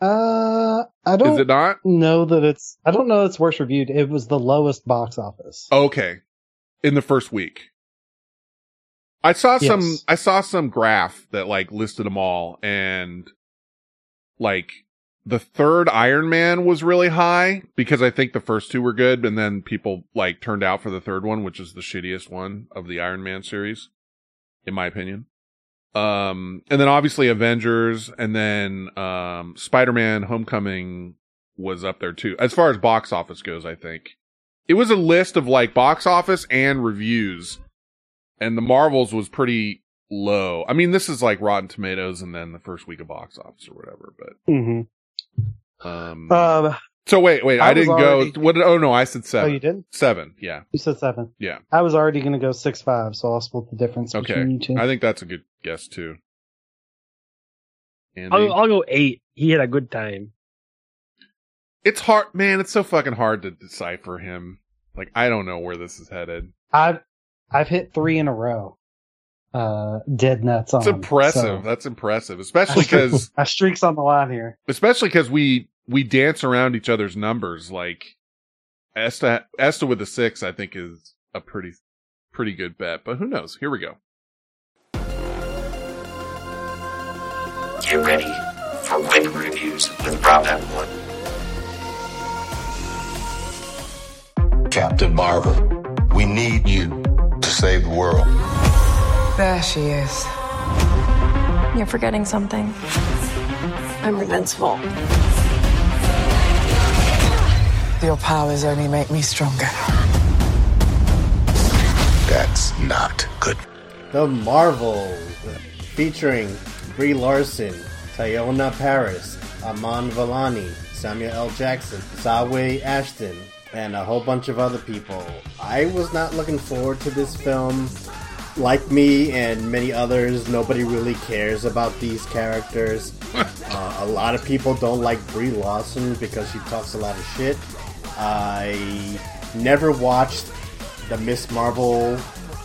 Uh, I don't Is it not? know that it's. I don't know it's worst reviewed. It was the lowest box office. Okay. In the first week. I saw some I saw some graph that like listed them all and like the third Iron Man was really high because I think the first two were good and then people like turned out for the third one which is the shittiest one of the Iron Man series in my opinion. Um and then obviously Avengers and then um Spider-Man Homecoming was up there too. As far as box office goes, I think. It was a list of like box office and reviews, and the Marvels was pretty low. I mean, this is like Rotten Tomatoes and then the first week of box office or whatever. But Mm-hmm. um, Um, so wait, wait, I I, didn't already- go. What? Did, oh no, I said oh, seven. you did. Seven. Yeah, You said seven. yeah. I was already going to go six five, so I'll split the difference Okay, between you two. I think that's a good guess too. Andy? I'll, I'll go eight. He had a good time. it's hard, man. It's so fucking hard to decipher him. Like I don't know where this is headed. I've I've hit three in a row. Uh, dead nuts on. It's impressive. so- That's impressive, especially because my streak's on the line here. especially because we we dance around each other's numbers. Like Esta Esta with a six, I think is a pretty pretty good bet. But who knows? Here we go. Get ready for Win Reviews with Rob Atwood. Captain Marvel, we need you to save the world. There she is. You're forgetting something. I'm invincible. Your powers only make me stronger. That's not good. The Marvels, featuring Brie Larson, Teyonah Parris, Iman Vellani, Samuel L. Jackson, Zawe Ashton, and a whole bunch of other people. I was not looking forward to this film. Like me and many others, nobody really cares about these characters. uh, a lot of people don't like Brie Larson because she talks a lot of shit. I never watched the Miss Marvel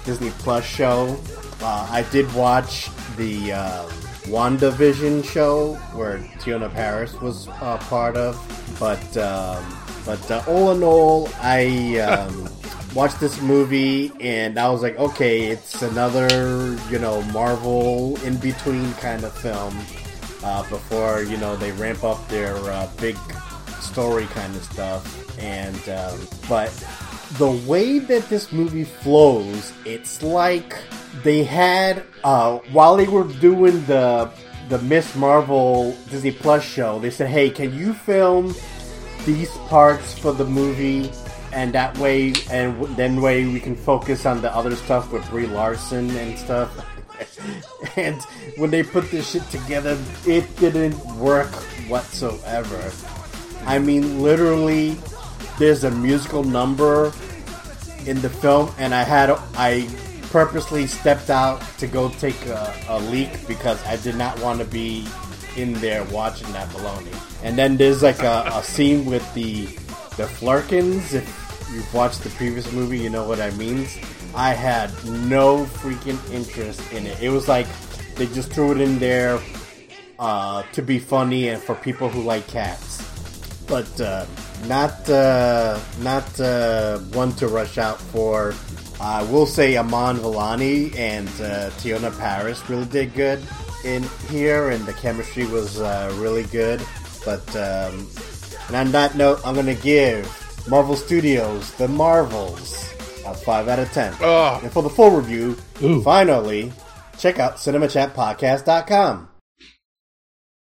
Disney Plus show. Uh, I did watch the uh, WandaVision show where Teyonah Parris was uh, part of, but um, but uh, all in all, I um, watched this movie and I was like, okay, it's another you know Marvel in between kind of film uh, before you know they ramp up their uh, big story kind of stuff. And um, but the way that this movie flows, it's like they had uh, while they were doing the the Miss Marvel Disney Plus show, they said, "Hey, can you film these parts for the movie?" And that way, and then way we can focus on the other stuff with Brie Larson and stuff. and when they put this shit together, it didn't work whatsoever. I mean, literally, there's a musical number in the film, and I had I purposely stepped out to go take a, a leak because I did not want to be in there watching that baloney. And then there's like a, a scene with the the Flerkens, if you've watched the previous movie, you know what I mean. I had no freaking interest in it. It was like they just threw it in there uh, to be funny and for people who like cats, but uh, not uh, not uh, one to rush out for. I will say Iman Vellani and uh, Teyonah Parris really did good in here, and the chemistry was uh, really good. But um, and on that note, I'm gonna give Marvel Studios the Marvels a five out of ten. And for the full review, finally check out cinemachatpodcast.com.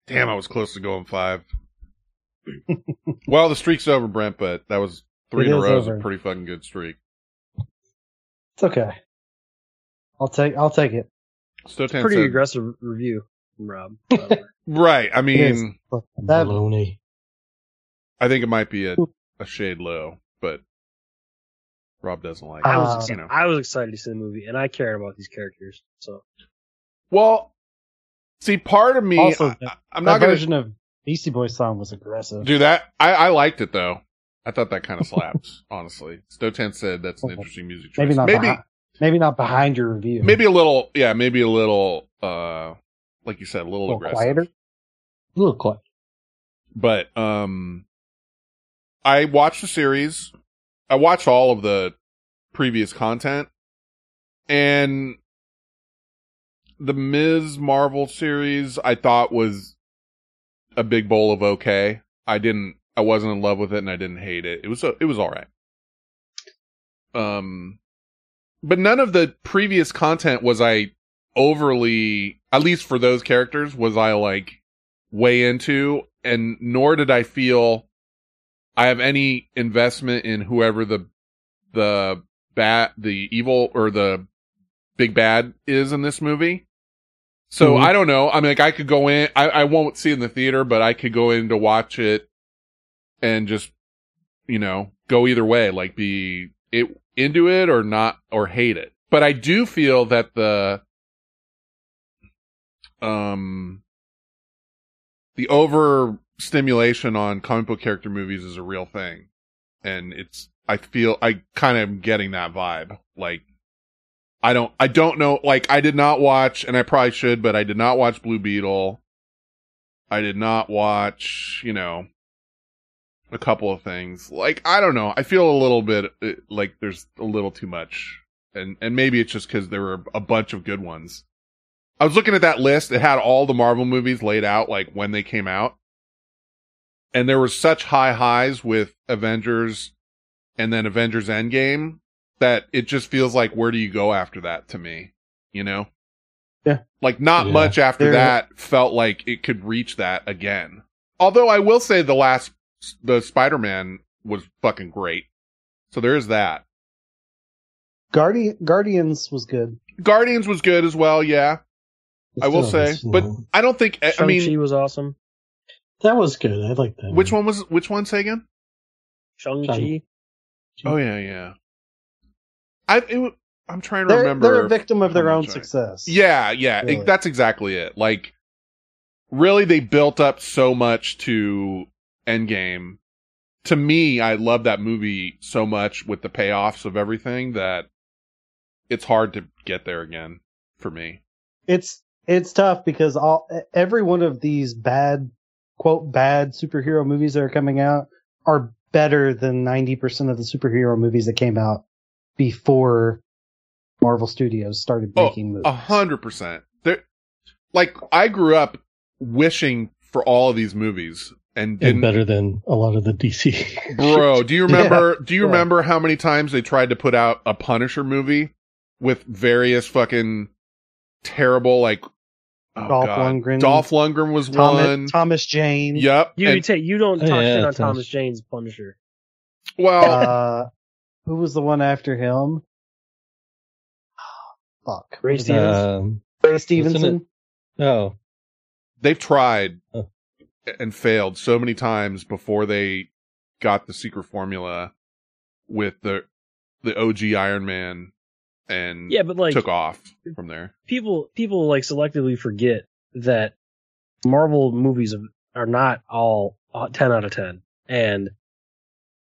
Damn, I was close to going five. well, the streak's over, Brent, but that was three It in a row. Is a pretty fucking good streak. It's okay. I'll take I'll take it. Stotan Pretty said- aggressive review from Rob. Right. I mean, That- Baloney. I think it might be a, a shade low, but Rob doesn't like I it. was you know. I was excited to see the movie, and I cared about these characters. So Well, see, part of me, also, I, that- I'm not gonna, version of Beastie Boys song was aggressive. to do that. I, I liked it though. I thought that kind of slapped, honestly. Stotan said that's an interesting music choice. maybe not. maybe, behind, maybe not behind your review. maybe a little, yeah, maybe a little, uh, like you said, a little, a little aggressive. quieter. A little quiet. But um I watched the series. I watched all of the previous content and the Ms. Marvel series I thought was a big bowl of okay. I didn't I wasn't in love with it and I didn't hate it. It was A, it was all right. Um but none of the previous content was I overly at least for those characters was I like way into and nor did I feel I have any investment in whoever the the bat the evil or the big bad is in this movie. So Mhm. I don't know. I mean like I could go in I, I won't see in the theater, but I could go in to watch it and just you know, go either way, like be it into it or not or hate it. But I do feel that the um the over stimulation on comic book character movies is a real thing. And it's I feel I kind of am getting that vibe. Like I don't I don't know like I did not watch and I probably should, but I did not watch Blue Beetle. I did not watch, you know, a couple of things. Like I don't know. I feel a little bit uh, like there's a little too much, and and maybe it's just because there were a bunch of good ones. I was looking at that list. It had all the Marvel movies laid out like when they came out, and there were such high highs with Avengers, and then Avengers Endgame that it just feels like where do you go after that to me, you know? Yeah. Like not Yeah. much after There- that felt like it could reach that again. Although I will say the last the Spider-Man was fucking great. So there is that. Guardian Guardians was good. Guardians was good as well, yeah. I will say, it's, but no. I don't think I Shang-Chi mean was awesome. That was good. I like that. which one was which one say again? Shang-Chi. Oh yeah, yeah. I it, I'm trying to They're, remember. they're a victim of their how own much I- success. Yeah, yeah, Really. it- that's exactly it. Like, really, they built up so much to Endgame. To me, I love that movie so much with the payoffs of everything that it's hard to get there again for me. It's it's tough because all every one of these bad quote bad superhero movies that are coming out are better than 90% of the superhero movies that came out before Marvel Studios started oh, making movies. A hundred percent. There, like, I grew up wishing for all of these movies and and better than a lot of the DC. Bro, do you remember? Yeah, do you yeah. remember how many times they tried to put out a Punisher movie with various fucking terrible like oh Dolph God. Lundgren. Dolph Lundgren was Thomas, one. Thomas Jane. Yep. You and- take you don't talk Yeah, shit on Thomas- Thomas Jane's Punisher. well, Uh, who was the one after him? Fuck. Ray Was it Stevens? Um, Ray Stevenson. it- oh, they've tried Oh. and failed so many times before they got the secret formula with the the OG Iron Man and Yeah, but like took off from there. people people like selectively forget that Marvel movies are not all uh, ten out of ten, and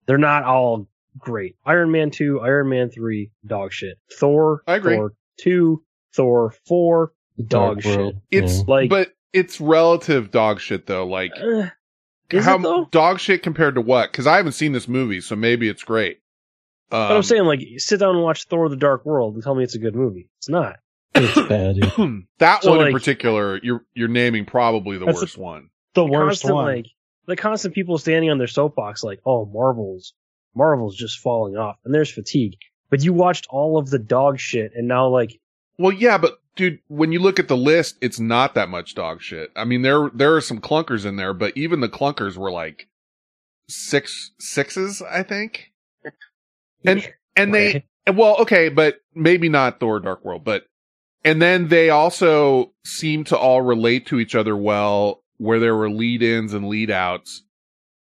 They're not all great. Iron Man 2, Iron Man 3, dog shit. Thor, I agree. Thor 2, Thor 4, dog Dark shit. World. It's Yeah. Like- but it's relative dog shit though. Like Uh, is how it though? dog shit compared to what? Because I haven't seen this movie, so maybe it's great. Um, But I'm saying, like, sit down and watch Thor: The Dark World and tell me it's a good movie. It's not. It's bad. yeah. that So, one in particular, you're you're naming probably the That's worst one. The The worst constant, one. like, the constant people standing on their soapbox, like, oh, Marvel's, Marvel's just falling off, and there's fatigue. But you watched all of the dog shit, and now, like, Well, yeah, but dude, when you look at the list, it's not that much dog shit. I mean, there there are some clunkers in there, but even the clunkers were like six sixes, I think. And and they well, okay, but maybe not Thor: Dark World, but and then they also seem to all relate to each other well, where there were lead ins and lead outs,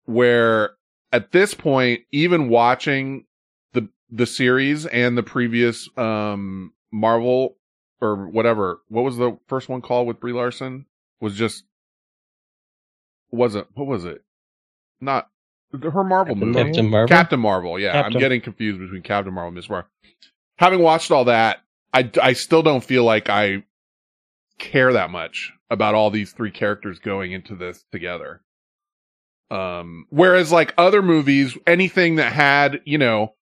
where at this point, even watching the the series and the previous um Marvel or whatever, what was the first one called with Brie Larson? Was just wasn't what was it? Not her Marvel Captain movie. Captain Marvel. Captain Marvel, yeah. I'm getting confused between Captain Marvel and Miss Marvel. Having watched all that, I, I still don't feel like I care that much about all these three characters going into this together. Um, whereas like other movies, anything that had, you know,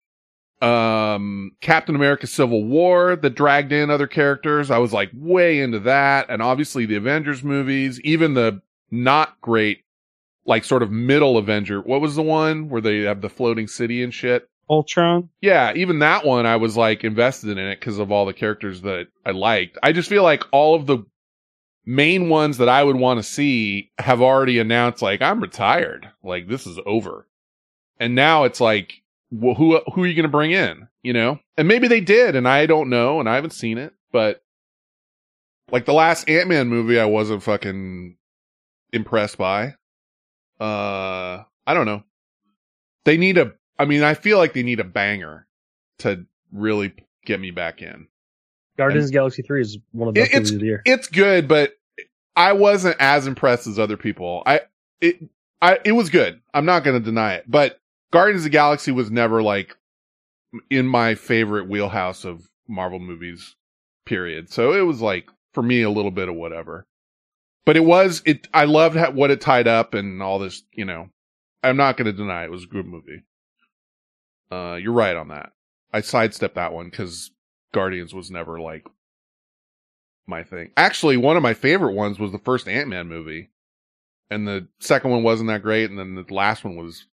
um, Captain America Civil War that dragged in other characters, I was like way into that. And obviously the Avengers movies, even the not great, like sort of middle Avenger. What was the one where they have the floating city and shit? Ultron. Yeah, even that one I was like invested in it because of all the characters that I liked. I just feel like all of the main ones that I would want to see have already announced like I'm retired. Like this is over. And now it's like well, who who are you going to bring in, you know? And maybe they did and I don't know and I haven't seen it, but like the last Ant-Man movie I wasn't fucking impressed by. Uh I don't know. They need a I mean, I feel like they need a banger to really get me back in. Guardians of Galaxy 3 is one of the best it's movies of the year. it's good, but I wasn't as impressed as other people. I it I it was good. I'm not going to deny it, but Guardians of the Galaxy was never like in my favorite wheelhouse of Marvel movies. Period. So it was like for me a little bit of whatever. But it was it. I loved how, what it tied up and all this. You know, I'm not going to deny it was a good movie. Uh, you're right on that. I sidestepped that one because Guardians was never like my thing. Actually, one of my favorite ones was the first Ant Man movie, and the second one wasn't that great, and then the last one was,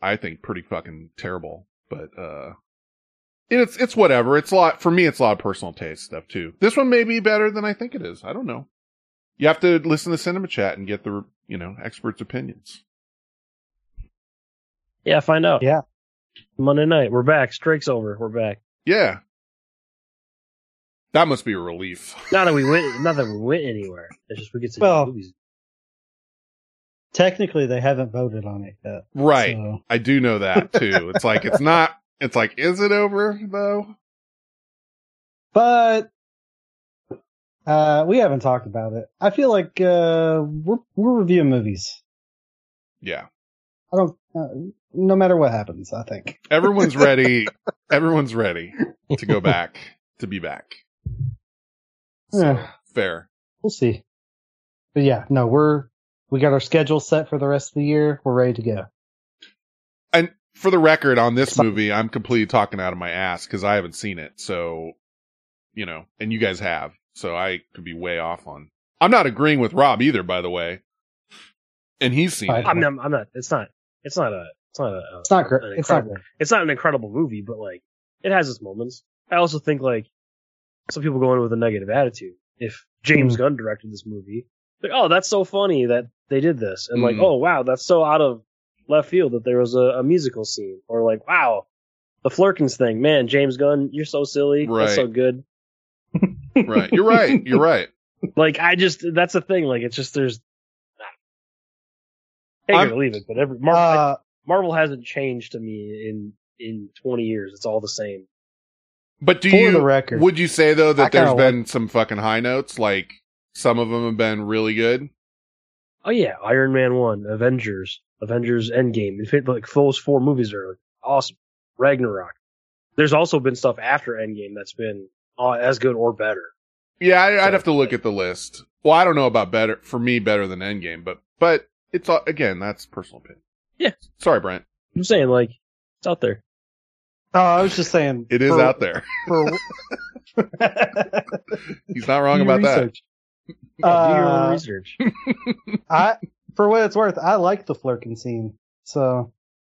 I think, pretty fucking terrible. But uh, it's it's whatever. It's a lot for me. It's a lot of personal taste stuff too. This one may be better than I think it is. I don't know. You have to listen to Cinema Chat and get the you know experts' opinions. Yeah, find out. Yeah. Monday night. We're back. Strike's over. We're back. Yeah, that must be a relief. Not that we went not that we went anywhere. It's just we get to Well, movies. Technically, they haven't voted on it yet. Right. So- I do know that too. It's like it's not. It's like, is it over though? But uh, we haven't talked about it. I feel like uh, we're we're reviewing movies. Yeah. I don't. Uh, no matter what happens, I think Everyone's ready. Everyone's ready to go back to be back. Yeah, Fair. we'll see. But yeah, no, we're we got our schedule set for the rest of the year. We're ready to go. And for the record, on this movie, I'm completely talking out of my ass because I haven't seen it. So, you know, and you guys have. So I could be way off on. I'm not agreeing with Rob either, by the way. And he's seen it. I'm not, I'm not. It's not. It's not a. It's not a. It's not great. an It's not incredible- great. It's not an incredible movie, but like it has its moments. I also think like some people go in with a negative attitude. If James Mm. Gunn directed this movie, like oh that's so funny that they did this, and like Mm. oh wow that's so out of left field that there was a, a musical scene, or like wow the Flerkens thing, man James Gunn you're so silly, Right. that's so good. Right. You're right. You're right. Like I just that's the thing. Like it's just there's. Take I'm- it or leave it, but every Marvel, Uh, Marvel hasn't changed to me in in 20 years. It's all the same. But do For you, the record, would you say though that kinda there's been some fucking high notes? Like some of them have been really good. Oh yeah, Iron Man one, Avengers, Avengers Endgame. Infin- Like those four movies are awesome. Ragnarok. There's also been stuff after Endgame that's been uh, as good or better. Yeah, I, I'd have to look at the list. Well, I don't know about better for me better than Endgame, but but it's all- again that's personal opinion. Yeah. Sorry, Brent. I'm saying like it's out there. Oh, I was just saying. It is for- out there. For, He's not wrong Do your about that. research. Do your own Uh, research. I, for what it's worth, I like the flirking scene. So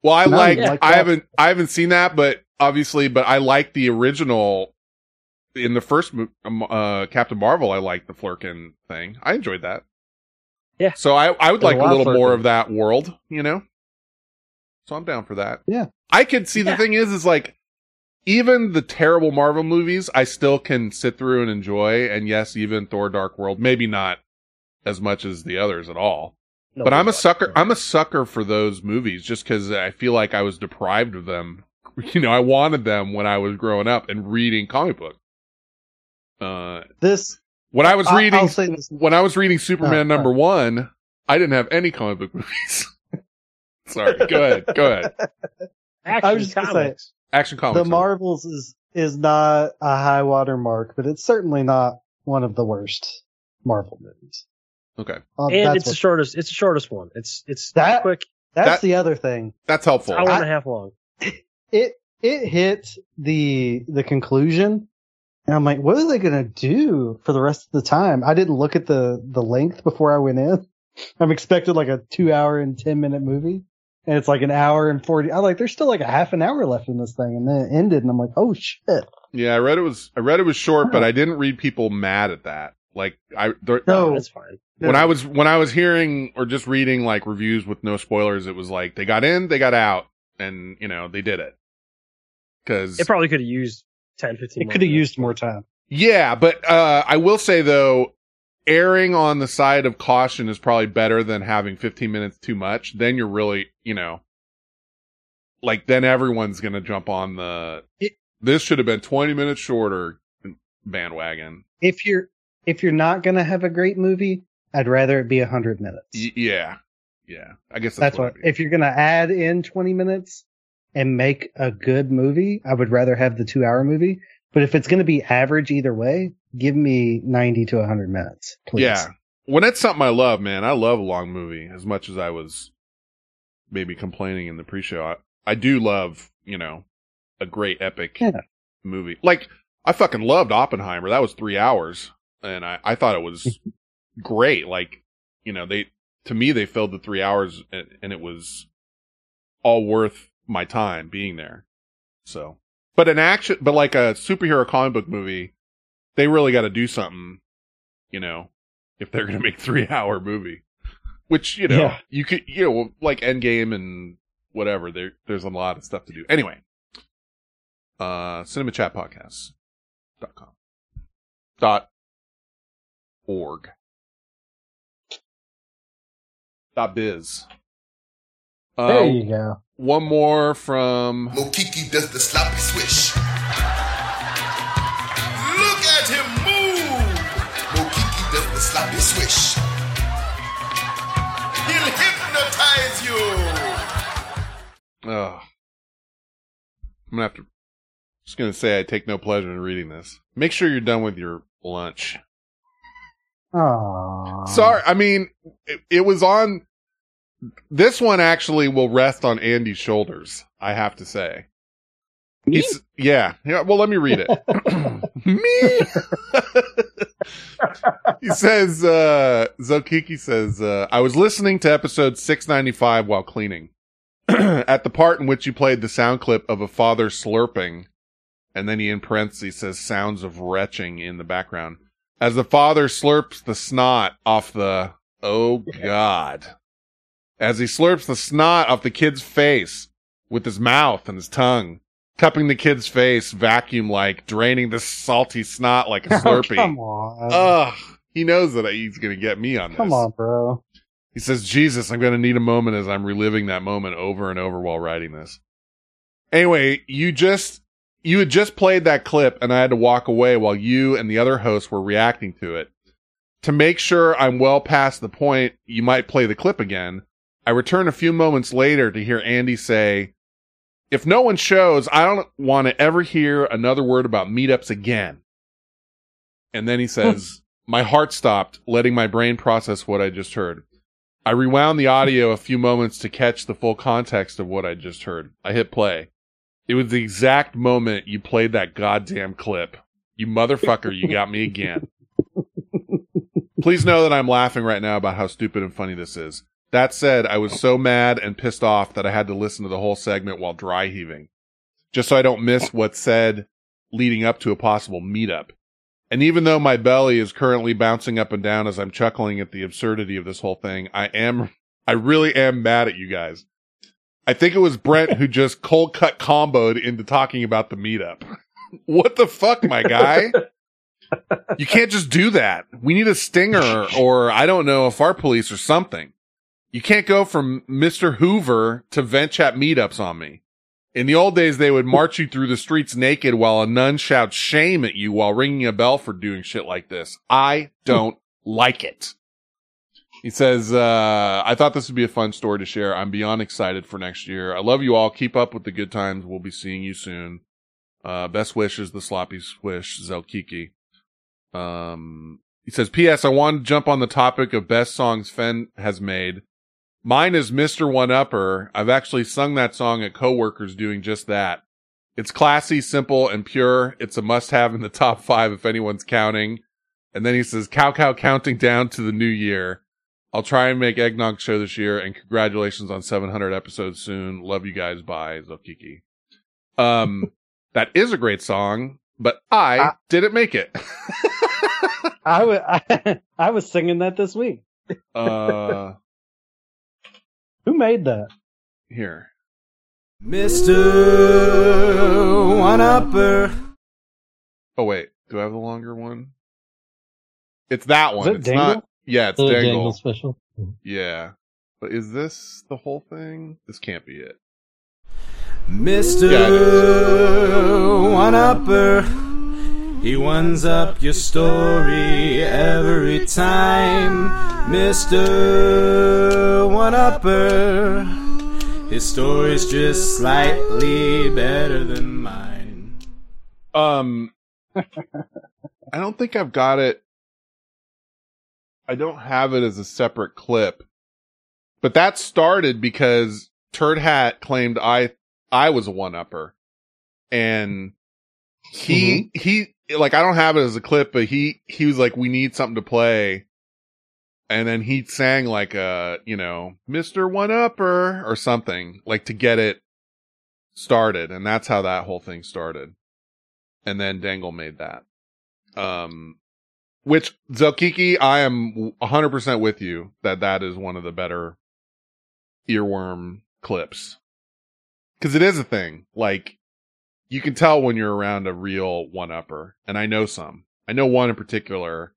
Well, I No, like. you like I haven't. I haven't seen that, but obviously, but I like the original. In the first um, uh, Captain Marvel, I liked the Flerken thing. I enjoyed that. Yeah. So I, I would There's like a a lot of little more of that world, you know. So I'm down for that. Yeah. I could see the thing is, is like even the terrible Marvel movies, I still can sit through and enjoy. And yes, even Thor: Dark World, maybe not as much as the others at all. No, but I'm a but- sucker. I'm a sucker for those movies just because I feel like I was deprived of them. You know, I wanted them when I was growing up and reading comic book. Uh, this when I was I- reading, I'll say this- when I was reading Superman Oh, number one, I didn't have any comic book movies. Sorry, go ahead, go ahead. Action I was just gonna say comics. Action comics. the Marvels is is not a high water mark, but it's certainly not one of the worst Marvel movies. okay, Uh, and that's it's the shortest. It's the shortest one. It's it's That- quick. That's that- the other thing. that's helpful. Hour and I- a half long. It it hit the the conclusion, and I'm like, what are they gonna do for the rest of the time? I didn't look at the the length before I went in. I'm expected like a two hour and ten minute movie, and it's like an hour and forty. I'm like, there's still like a half an hour left in this thing, and then it ended, and I'm like, oh shit. Yeah, I read it was. I read it was short, but I didn't read people mad at that. Like I, there, No, That's fine. when I was when I was hearing or just reading like reviews with no spoilers, it was like they got in, they got out, and you know they did it. Because It probably could have used 10, 15 It could have used more time. yeah, but uh, I will say though, erring on the side of caution is probably better than having 15 minutes too much. Then you're really, you know, like then everyone's gonna jump on the. this should have been 20 minutes shorter bandwagon. If you're if you're not gonna have a great movie, I'd rather it be hundred minutes. Y- yeah, yeah. I guess That's that's, what. what. If you're gonna add in twenty minutes and make a good movie, I would rather have the two hour movie. But if it's gonna be average either way, give me ninety to hundred minutes, please. Yeah. When it's something I love, man, I love a long movie as much as I was maybe complaining in the pre-show. I, I do love, you know, a great epic Yeah. movie. Like, I fucking loved Oppenheimer. That was three hours. And I, I thought it was great. Like, you know, they, to me, they filled the three hours and, and it was all worth my time being there. So, but an action, but like a superhero comic book movie, they really got to do something, you know, if they're going to make three hour movie, which, you know, Yeah. you could, you know, like Endgame and whatever, there, there's a lot of stuff to do. Anyway, uh, cinema chat podcast dot com dot org dot biz. Uh, There you go. One more from Mokiki does the sloppy swish. Look at him move. Mokiki does the sloppy swish. He'll hypnotize you. Ugh. I'm gonna have to. Just gonna say I take no pleasure in reading this. Make sure you're done with your lunch. Aww. Sorry, I mean it, it was on. This one actually will rest on Andy's shoulders. I have to say. He's yeah yeah. Well, let me read it. me. he says. uh Zelkikki says. uh I was listening to episode 695 while cleaning. At the part in which you played the sound clip of a father slurping, and then he in parentheses says sounds of retching in the background. As the father slurps the snot off the, oh god. As he slurps the snot off the kid's face with his mouth and his tongue, cupping the kid's face vacuum like, draining the salty snot like a oh, Slurpee. Oh, come on. Ugh. He knows that he's gonna get me on this. come on, bro. He says, Jesus, I'm going to need a moment as I'm reliving that moment over and over while writing this. Anyway, you just, you had just played that clip and I had to walk away while you and the other hosts were reacting to it. To make sure I'm well past the point you might play the clip again, I return a few moments later to hear Andy say, if no one shows, I don't want to ever hear another word about meetups again. And then he says, my heart stopped, letting my brain process what I just heard. I rewound the audio a few moments to catch the full context of what I just heard. I hit play. It was the exact moment you played that goddamn clip. You motherfucker, you got me again. Please know that I'm laughing right now about how stupid and funny this is. That said, I was so mad and pissed off that I had to listen to the whole segment while dry heaving. Just so I don't miss what's said leading up to a possible meetup. And even though my belly is currently bouncing up and down as I'm chuckling at the absurdity of this whole thing, I am, I really am mad at you guys. I think it was Brent who just cold cut comboed into talking about the meetup. what the fuck, my guy? you can't just do that. We need a stinger or I don't know, a fart police or something. You can't go from Mr. Hoover to vent chat meetups on me. In the old days, they would march you through the streets naked while a nun shouts shame at you while ringing a bell for doing shit like this. I don't like it. He says, uh, I thought this would be a fun story to share. I'm beyond excited for next year. I love you all. Keep up with the good times. We'll be seeing you soon. Uh, best wishes, the sloppy swish, Zelkikki. Um, he says, P.S. I wanted to jump on the topic of best songs Fen has made. Mine is Mr. One Upper. I've actually sung that song at coworkers doing just that. It's classy, simple, and pure. It's a must have in the top five if anyone's counting. And then he says, cow cow counting down to the new year. I'll try and make Eggnog show this year and congratulations on 700 episodes soon. Love you guys. Bye. Zelkikki. Um, that is a great song, but I didn't make it. I wa- I, I was singing that this week. uh, Who made that? here. Mr. One Upper. Oh wait, do I have the longer one? It's that one. Is it it's Dangle? not. Yeah, it's The Dangle. Dangle special. Yeah, but is this the whole thing? This can't be it. Mr. Yeah, it One Upper. He winds up your story every time. Mr. One Upper. His story's just slightly better than mine. Um, I don't think I've got it. I don't have it as a separate clip, but that started because Turd Hat claimed I I was a one upper, and he he like I don't have it as a clip, but he he was like we need something to play, and then he sang like a you know Mister One Upper or something like to get it started, and that's how that whole thing started and then Dangle made that. Um, which Zelkikki, I am 100% with you that that is one of the better earworm clips. Cause it is a thing. Like, you can tell when you're around a real one upper, and I know some. I know one in particular,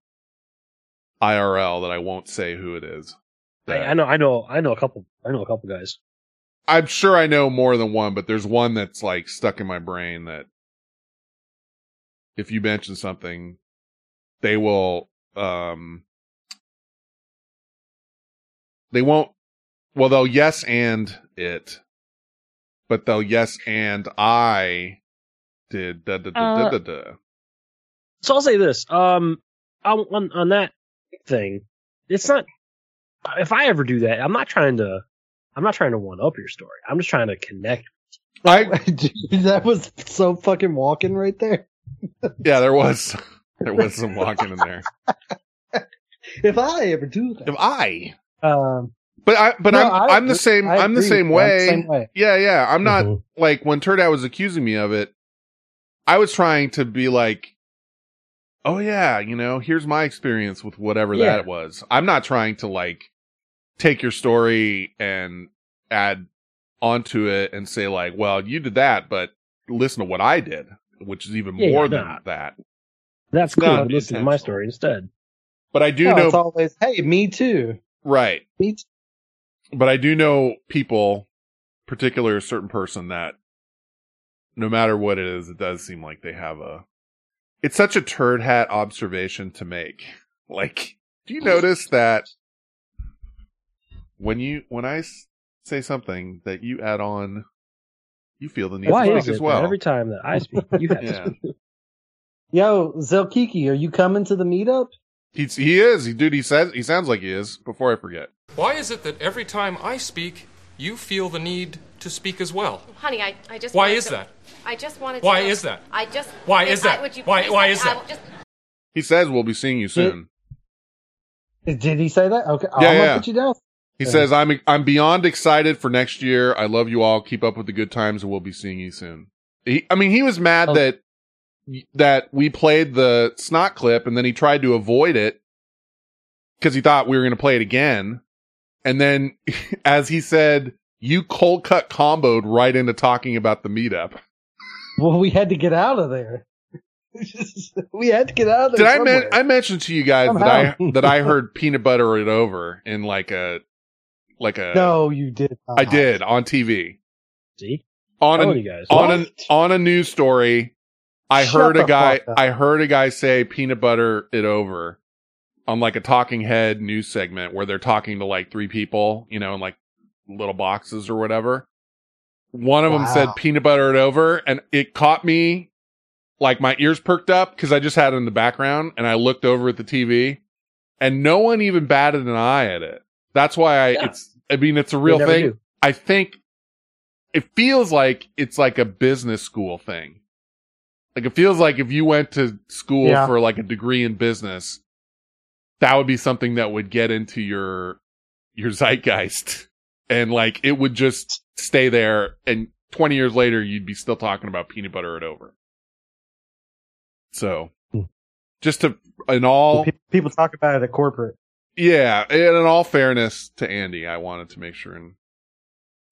IRL, that I won't say who it is. I, I know, I know, I know a couple. I know a couple guys. I'm sure I know more than one, but there's one that's like stuck in my brain that if you mention something, they will, um, they won't, well, they'll yes and it, but they'll yes and I did da da da da Uh, da da. So I'll say this. Um, on, on on that thing, it's not. If I ever do that, I'm not trying to. I'm not trying to one up your story. I'm just trying to connect. I, Dude, that was so fucking walking right there. yeah, there was, there was some walking in there. If I ever do that. If I, Um, But I, but No, I'm, I I'm the same. I I'm the same with the way. same way. Yeah, yeah. I'm not Mhm. like when Turd Hat was accusing me of it. I was trying to be like, oh yeah, you know, here's my experience with whatever Yeah. that was. I'm not trying to like take your story and add onto it and say like, well, you did that, but listen to what I did, which is even Yeah, more yeah, than nah. that. That's It's cool. Listen to my story instead. But I do no, know it's always, hey, me too. Right. Me too. But I do know people, particular a certain person that no matter what it is, it does seem like they have a it's such a turd hat observation to make. Like, do you notice that when you when I say something that you add on, you feel the need Why to is speak it as well. that every time that I speak, you have Yeah. to speak? Yo, Zelkikki, are you coming to the meetup? He's he is. He dude. He says he sounds like he is. Before I forget. Why is it that every time I speak, you feel the need to speak as well? Honey, I, I just Why is to- that? I just wanted Why to is that? I just Why if is I- that? would you Why- why is that? just He says we'll be seeing you soon. Did he say that? Okay, Yeah, I'm yeah. gonna put you down. He Yeah. says I'm I'm beyond excited for next year. I love you all. Keep up with the good times, and we'll be seeing you soon. He, I mean, he was mad oh. that that we played the snot clip, and then he tried to avoid it because he thought we were going to play it again. And then, as he said, you cold cut comboed right into talking about the meetup. Well, we had to get out of there. we had to get out of there. Did there. I men- I mentioned to you guys Somehow. that I that I heard peanut butter it over in like a like a No, you did. Not. I did on TV. See? On Telling a, you guys. on What? an on a news story, I Shut heard a guy. I heard a guy say peanut butter it over on like a talking head news segment where they're talking to like three people, you know, in like little boxes or whatever. One of them said peanut butter it over and it caught me like my ears perked up because I just had it in the background and I looked over at the TV and no one even batted an eye at it. That's why I it's I mean it's a real thing. do. I think it feels like it's like a business school thing. Like it feels like if you went to school Yeah. for like a degree in business, that would be something that would get into your your zeitgeist and like it would just stay there and 20 years later you'd be still talking about peanut butter it over. So hmm. just to in all People talk about it at corporate. yeah, and in all fairness to Andy, I wanted to make sure and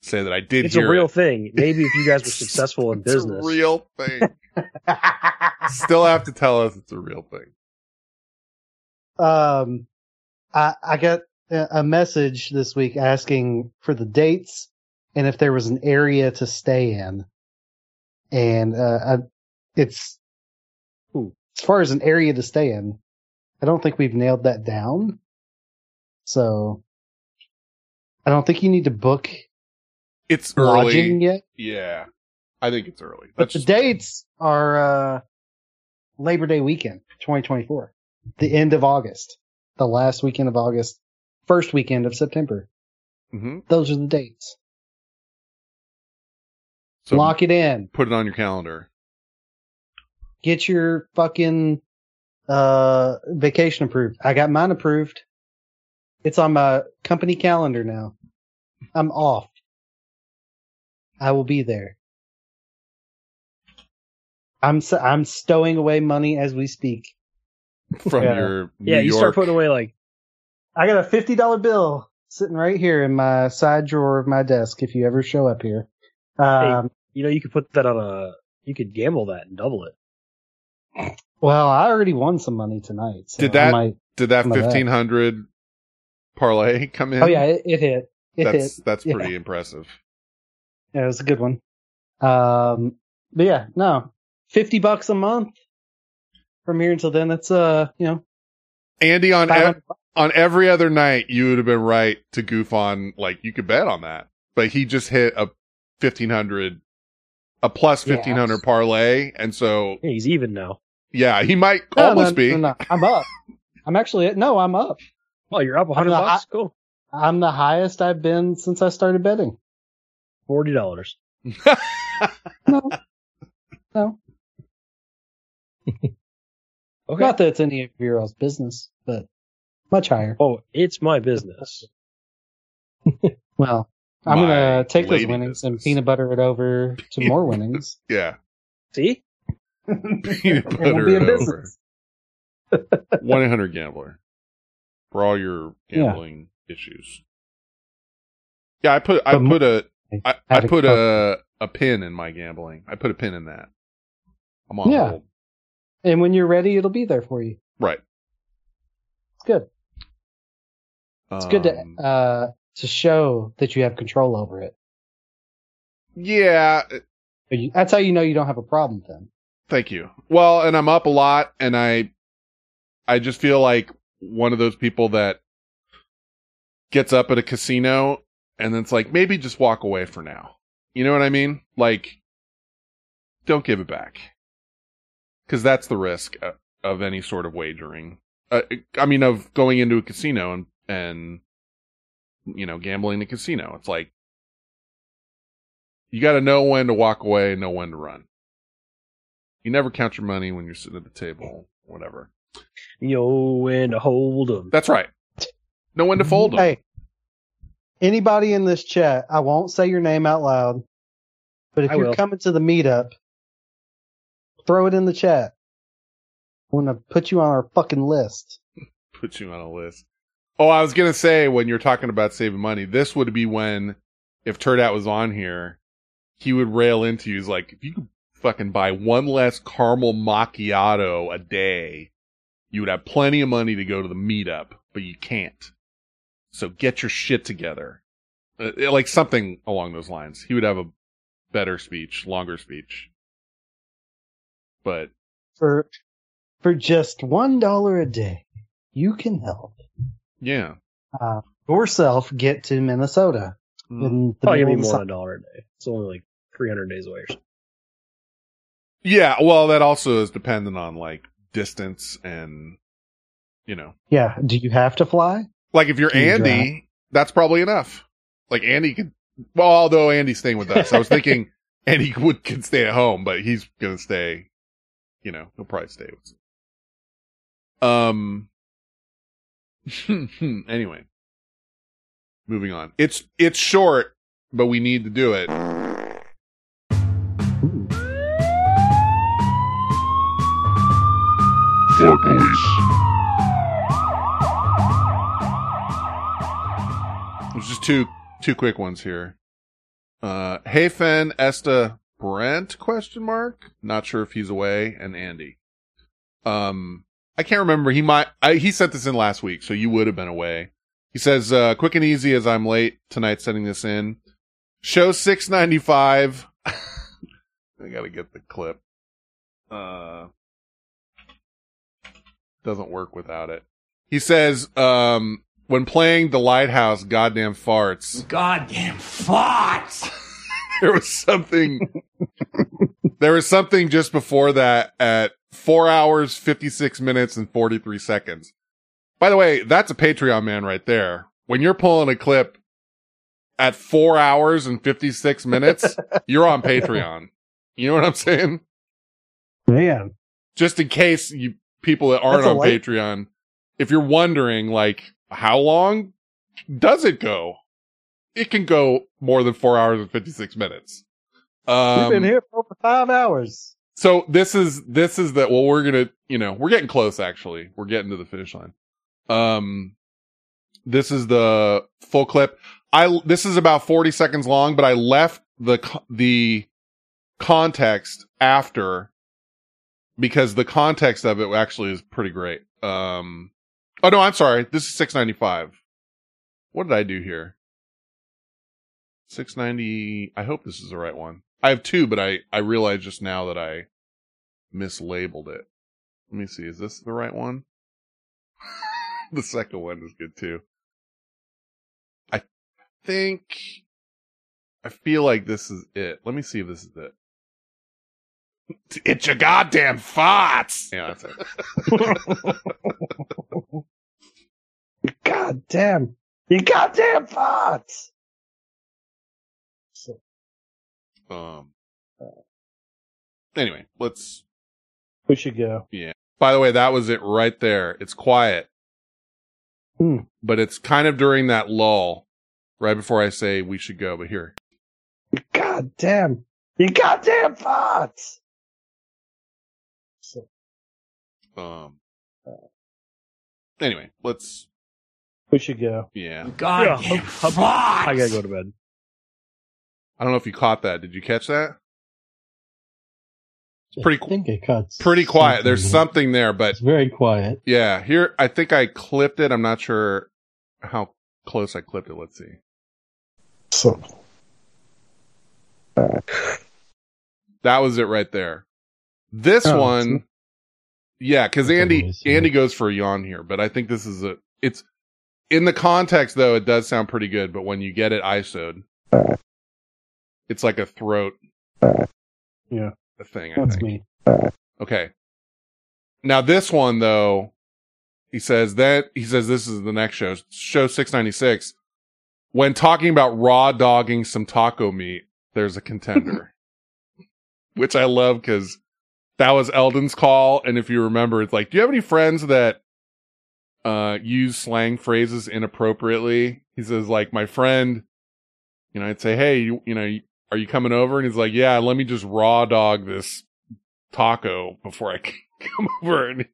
say that I did It's a real it. thing. Maybe if you guys were successful in It's a business. real thing. Still have to tell us it's a real thing. Um, I I got a a message this week asking for the dates and if there was an area to stay in, and uh, I, it's as far as an area to stay in, I don't think we've nailed that down. So I don't think you need to book It's early. yet. Yeah. I think it's early. But the dates are uh, Labor Day weekend, 2024, the end of August, the last weekend of August, first weekend of September. Mhm. Those are the dates. So Lock it in. Put it on your calendar. Get your fucking uh, vacation approved. I got mine approved. It's on my company calendar now. I'm off. I will be there. I'm s- I'm stowing away money as we speak. From Yeah. your New Yeah, you start putting away like I got a fifty dollar bill sitting right here in my side drawer of my desk. If you ever show up here, um, you know, you could put that on a you could gamble that and double it. well, I already won some money tonight. So Did that might- did that some of fifteen hundred parlay come in? Oh yeah, it, it hit. It that's hit. that's Yeah. pretty impressive. Yeah, it was a good one. Um, but yeah, no, fifty bucks a month from here until then. That's uh, you know, Andy on ev- on every other night you would have been right to goof on like you could bet on that. But he just hit a fifteen hundred a plus Yeah. fifteen hundred parlay and so Yeah, he's even now. yeah, he might No, almost no, be. no, no, I'm up. I'm actually no, I'm up. Oh, you're up I'm hundred bucks. hi- Cool. I'm the highest I've been since I started betting. Forty dollars. No, no. Okay. Not that it's any of your all's business, but much higher. Oh, it's my business. Well, I'm My gonna take those lady winnings and peanut butter it over to more winnings. Yeah. See? Peanut It butter be a it over. business. One eight hundred gambler. For all your Yeah. gambling issues. Yeah, I put I put a I, I put a a pin in my gambling. I put a pin in that. I'm on Yeah. hold. And when you're ready, it'll be there for you. Right. It's good. It's good to Um, uh to show that you have control over it. Yeah, But you- That's how you know you don't have a problem then. Thank you. Well, and I'm up a lot and I I just feel like one of those people that gets up at a casino and then it's like maybe just walk away for now. You know what I mean? Like don't give it back. Cuz that's the risk of, of any sort of wagering. Uh, I mean of going into a casino and and you know, gambling in a casino. It's like you got to know when to walk away, know when to run. You never count your money when you're sitting at the table, whatever. You know when to hold them. That's right. Know when to fold them. Hey, anybody in this chat, I won't say your name out loud, but if I you're will. coming to the meetup, throw it in the chat. I'm gonna put you on our fucking list. Put you on a list. Oh, I was gonna say when you're talking about saving money, this would be when if Turd Hat was on here, he would rail into you. He's like, if you could fucking buy one less caramel macchiato a day, you would have plenty of money to go to the meetup, but you can't. So get your shit together. Uh, like something along those lines. He would have a better speech, longer speech. But For for just one dollar a day, you can help yeah. uh, yourself get to Minnesota. Mm. In the Probably middle gonna be of more than a dollar a day. It's only like 300 days away or something. Yeah, well, that also is dependent on like distance and, you know, Yeah. Do you have to fly? Like if you're Can you Andy, that's probably enough. Like Andy could, well, although Andy's staying with us, I was thinking Andy would could stay at home, but he's gonna stay. You know, he'll probably stay with. Um. anyway, moving on. It's it's short, but we need to do it. For police. There's just two two quick ones here. Uh, hey Fen, Esta, Brent? Question mark. Not sure if he's away, and Andy. Um, I can't remember. He might. I, he sent this in last week, so you would have been away. He says, uh, "Quick and easy as I'm late tonight, sending this in. Show six ninety five. I gotta get the clip. Uh, doesn't work without it. He says, um, when playing the lighthouse, goddamn farts. Goddamn farts! there was something there was something just before that at four hours, 56 minutes and 43 seconds. By the way, that's a Patreon man right there. When you're pulling a clip at four hours and 56 minutes, you're on Patreon. You know what I'm saying? Man. Just in case you people that aren't on light- Patreon, if you're wondering, like, how long does it go? It can go more than four hours and 56 minutes. Um, We've been here for over five hours. so this is this is that well we're gonna you know we're getting close actually we're getting to the finish line um this is the full clip i this is about 40 seconds long but i left the the context after because the context of it actually is pretty great um oh no i'm sorry. This is 695 what did i do here? 690 i hope this is the right one. I have two but i i realized just now that i mislabeled it. Let me see is this the right one? The second one is good too. I think i feel like this is it. Let me see if this is it it's your goddamn farts yeah that's it God damn. You goddamn farts. um anyway let's We should go. Yeah. By the way, that was it right there. It's quiet. Hmm. But it's kind of during that lull, right before I say we should go. But here. God damn. You goddamn farts. Um. Anyway, let's. We should go. Yeah. God, yeah, I gotta go to bed. I don't know if you caught that. Did you catch that? It's pretty. I think I caught Pretty quiet. There's something. something there, but It's very quiet. yeah. Here, I think I clipped it. I'm not sure how close I clipped it. Let's see. So. That was it right there. This Oh, one, yeah, because Andy. Andy goes for a yawn here, but I think this is a it's in the context though, it does sound pretty good, but when you get it ISO'd, it's like a throat Yeah, a thing. I that's think. me. Okay. Now this one though, he says that he says this is the next show, show 696. When talking about raw dogging some taco meat, there's a contender. Which I love because that was Eldon's call. And if you remember, it's like, do you have any friends that uh use slang phrases inappropriately? He says, like, my friend, you know, I'd say, Hey, you, you know, are you coming over? And he's like, Yeah, let me just raw dog this taco before I come over and,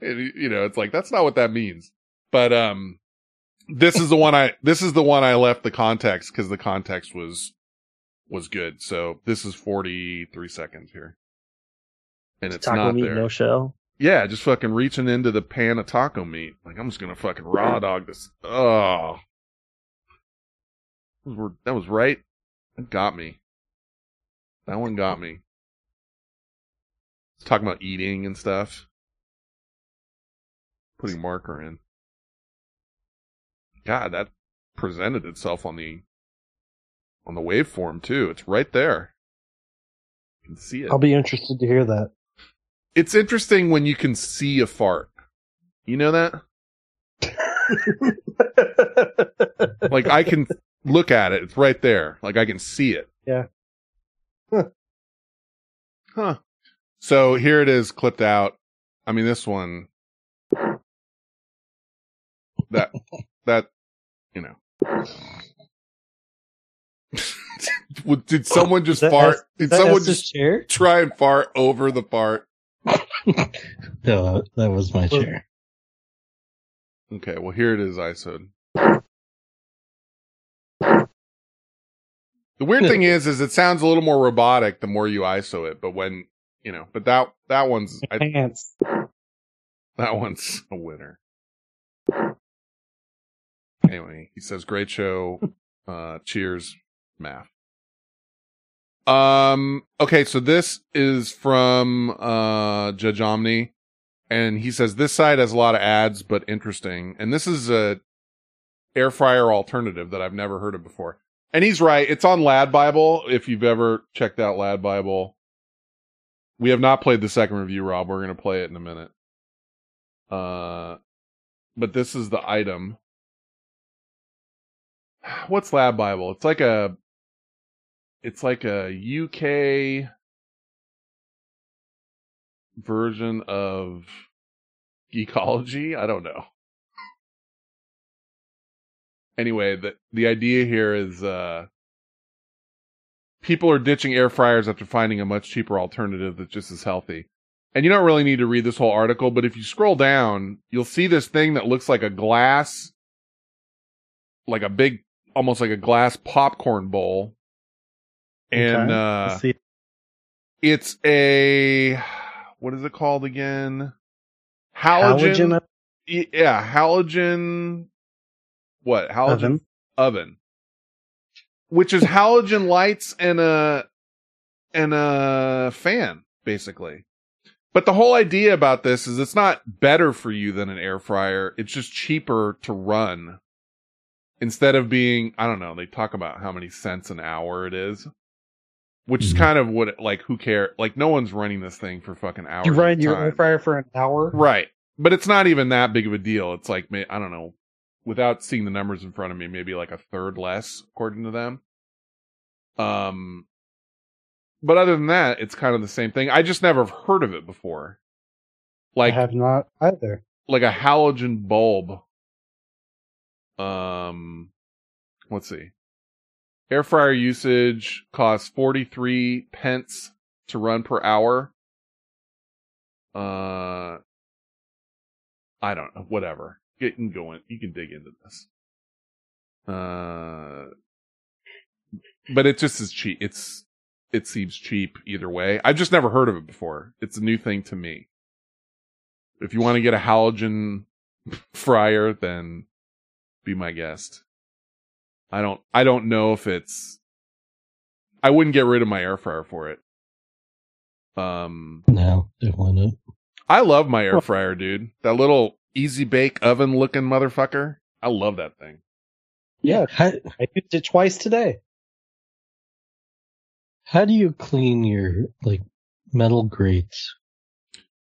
and you know it's like that's not what that means but um this is the one i this is the one i left the context because the context was was good so this is 43 seconds here and it's Taco not meat, there no shell. yeah just fucking reaching into the pan of taco meat like i'm just gonna fucking raw dog this oh that was, that was right that got me that one got me It's talking about eating and stuff. Putting marker in. God, that presented itself on the on the waveform too. It's right there. You can see it. I'll be interested to hear that. It's interesting when you can see a fart. You know that? like I can look at it. It's right there. Like I can see it. Yeah. Huh. So here it is clipped out. I mean, this one, that, that, you know. Did someone just that fart? S- Did someone just chair? try and fart over the fart? No, that was my chair. Okay, well here it is, ISO'd. The weird thing is, is it sounds a little more robotic the more you ISO it, but when you know, but that that one's I, that one's a winner. Anyway, he says, "Great show, uh, cheers, math." Um. Okay, so this is from uh Judge Omni, and he says this side has a lot of ads, but interesting. And this is a air fryer alternative that I've never heard of before. And he's right. It's on Lad Bible. If you've ever checked out Lad Bible, we have not played the second review, Rob. We're to play it in a minute. Uh, but this is the item. What's Lad Bible? It's like a, it's like a UK version of Geekologie. I don't know. Anyway, the the idea here is uh people are ditching air fryers after finding a much cheaper alternative that's just as healthy. And you don't really need to read this whole article, but if you scroll down, you'll see this thing that looks like a glass, like a big, almost like a glass popcorn bowl. And, Okay, uh, see. it's a, what is it called again? Halogen. Halogen Y- Yeah, halogen. What? Halogen Oven. oven. Which is halogen lights and a, and a fan, basically. But the whole idea about this is it's not better for you than an air fryer. It's just cheaper to run. Instead of being, I don't know, they talk about how many cents an hour it is. Which is kind of what, it, like, who care? Like, no one's running this thing for fucking hours. You run your air fryer for an hour. Right. But it's not even that big of a deal. It's like, I don't know, without seeing the numbers in front of me, maybe like a third less according to them. Um, but other than that, it's kind of the same thing. I just never heard of it before. Like, I have not either. like a halogen bulb. Um, let's see. Air fryer usage costs 43 pence to run per hour. Uh, I don't know, whatever. You can go in, you can dig into this. Uh, but it just is cheap. It's, it seems cheap either way. I've just never heard of it before. It's a new thing to me. If you want to get a halogen fryer, then be my guest. I don't, I don't know if it's, I wouldn't get rid of my air fryer for it. Um, No, definitely not. I love my air fryer, dude. That little easy bake oven looking motherfucker. I love that thing. Yeah, How, I used it twice today. how do you clean your like metal grates?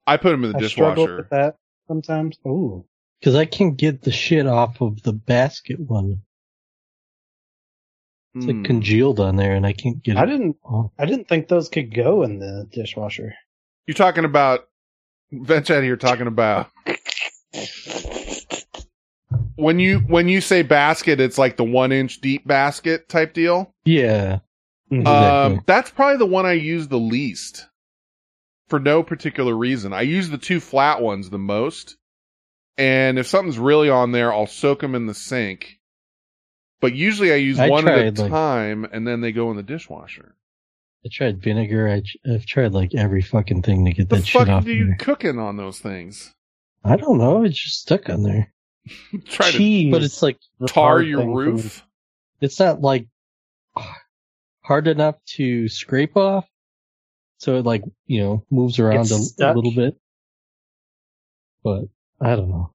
I put them in the I struggle dishwasher. with that sometimes. Ooh, Because I can't get the shit off of the basket one. It's Hmm. like congealed on there, and I can't get it. I didn't. I didn't think those could go in the dishwasher. You're talking about vent chat here talking about when you when you say basket, it's like the one inch deep basket type deal. Yeah. Mm-hmm. Exactly. Um, that's probably the one I use the least for no particular reason. I use the two flat ones the most. And if something's really on there, I'll soak them in the sink. But usually I use I one at a like- time and then they go in the dishwasher. I tried vinegar. I, I've tried like every fucking thing to get The that shit fuck off. do of you there. cooking on those things? I don't know. It's just stuck on there. Try Cheese, But it's like tar your thing for roof. it's not like hard enough to scrape off. So it like, you know, moves around a, a little bit. But I don't know.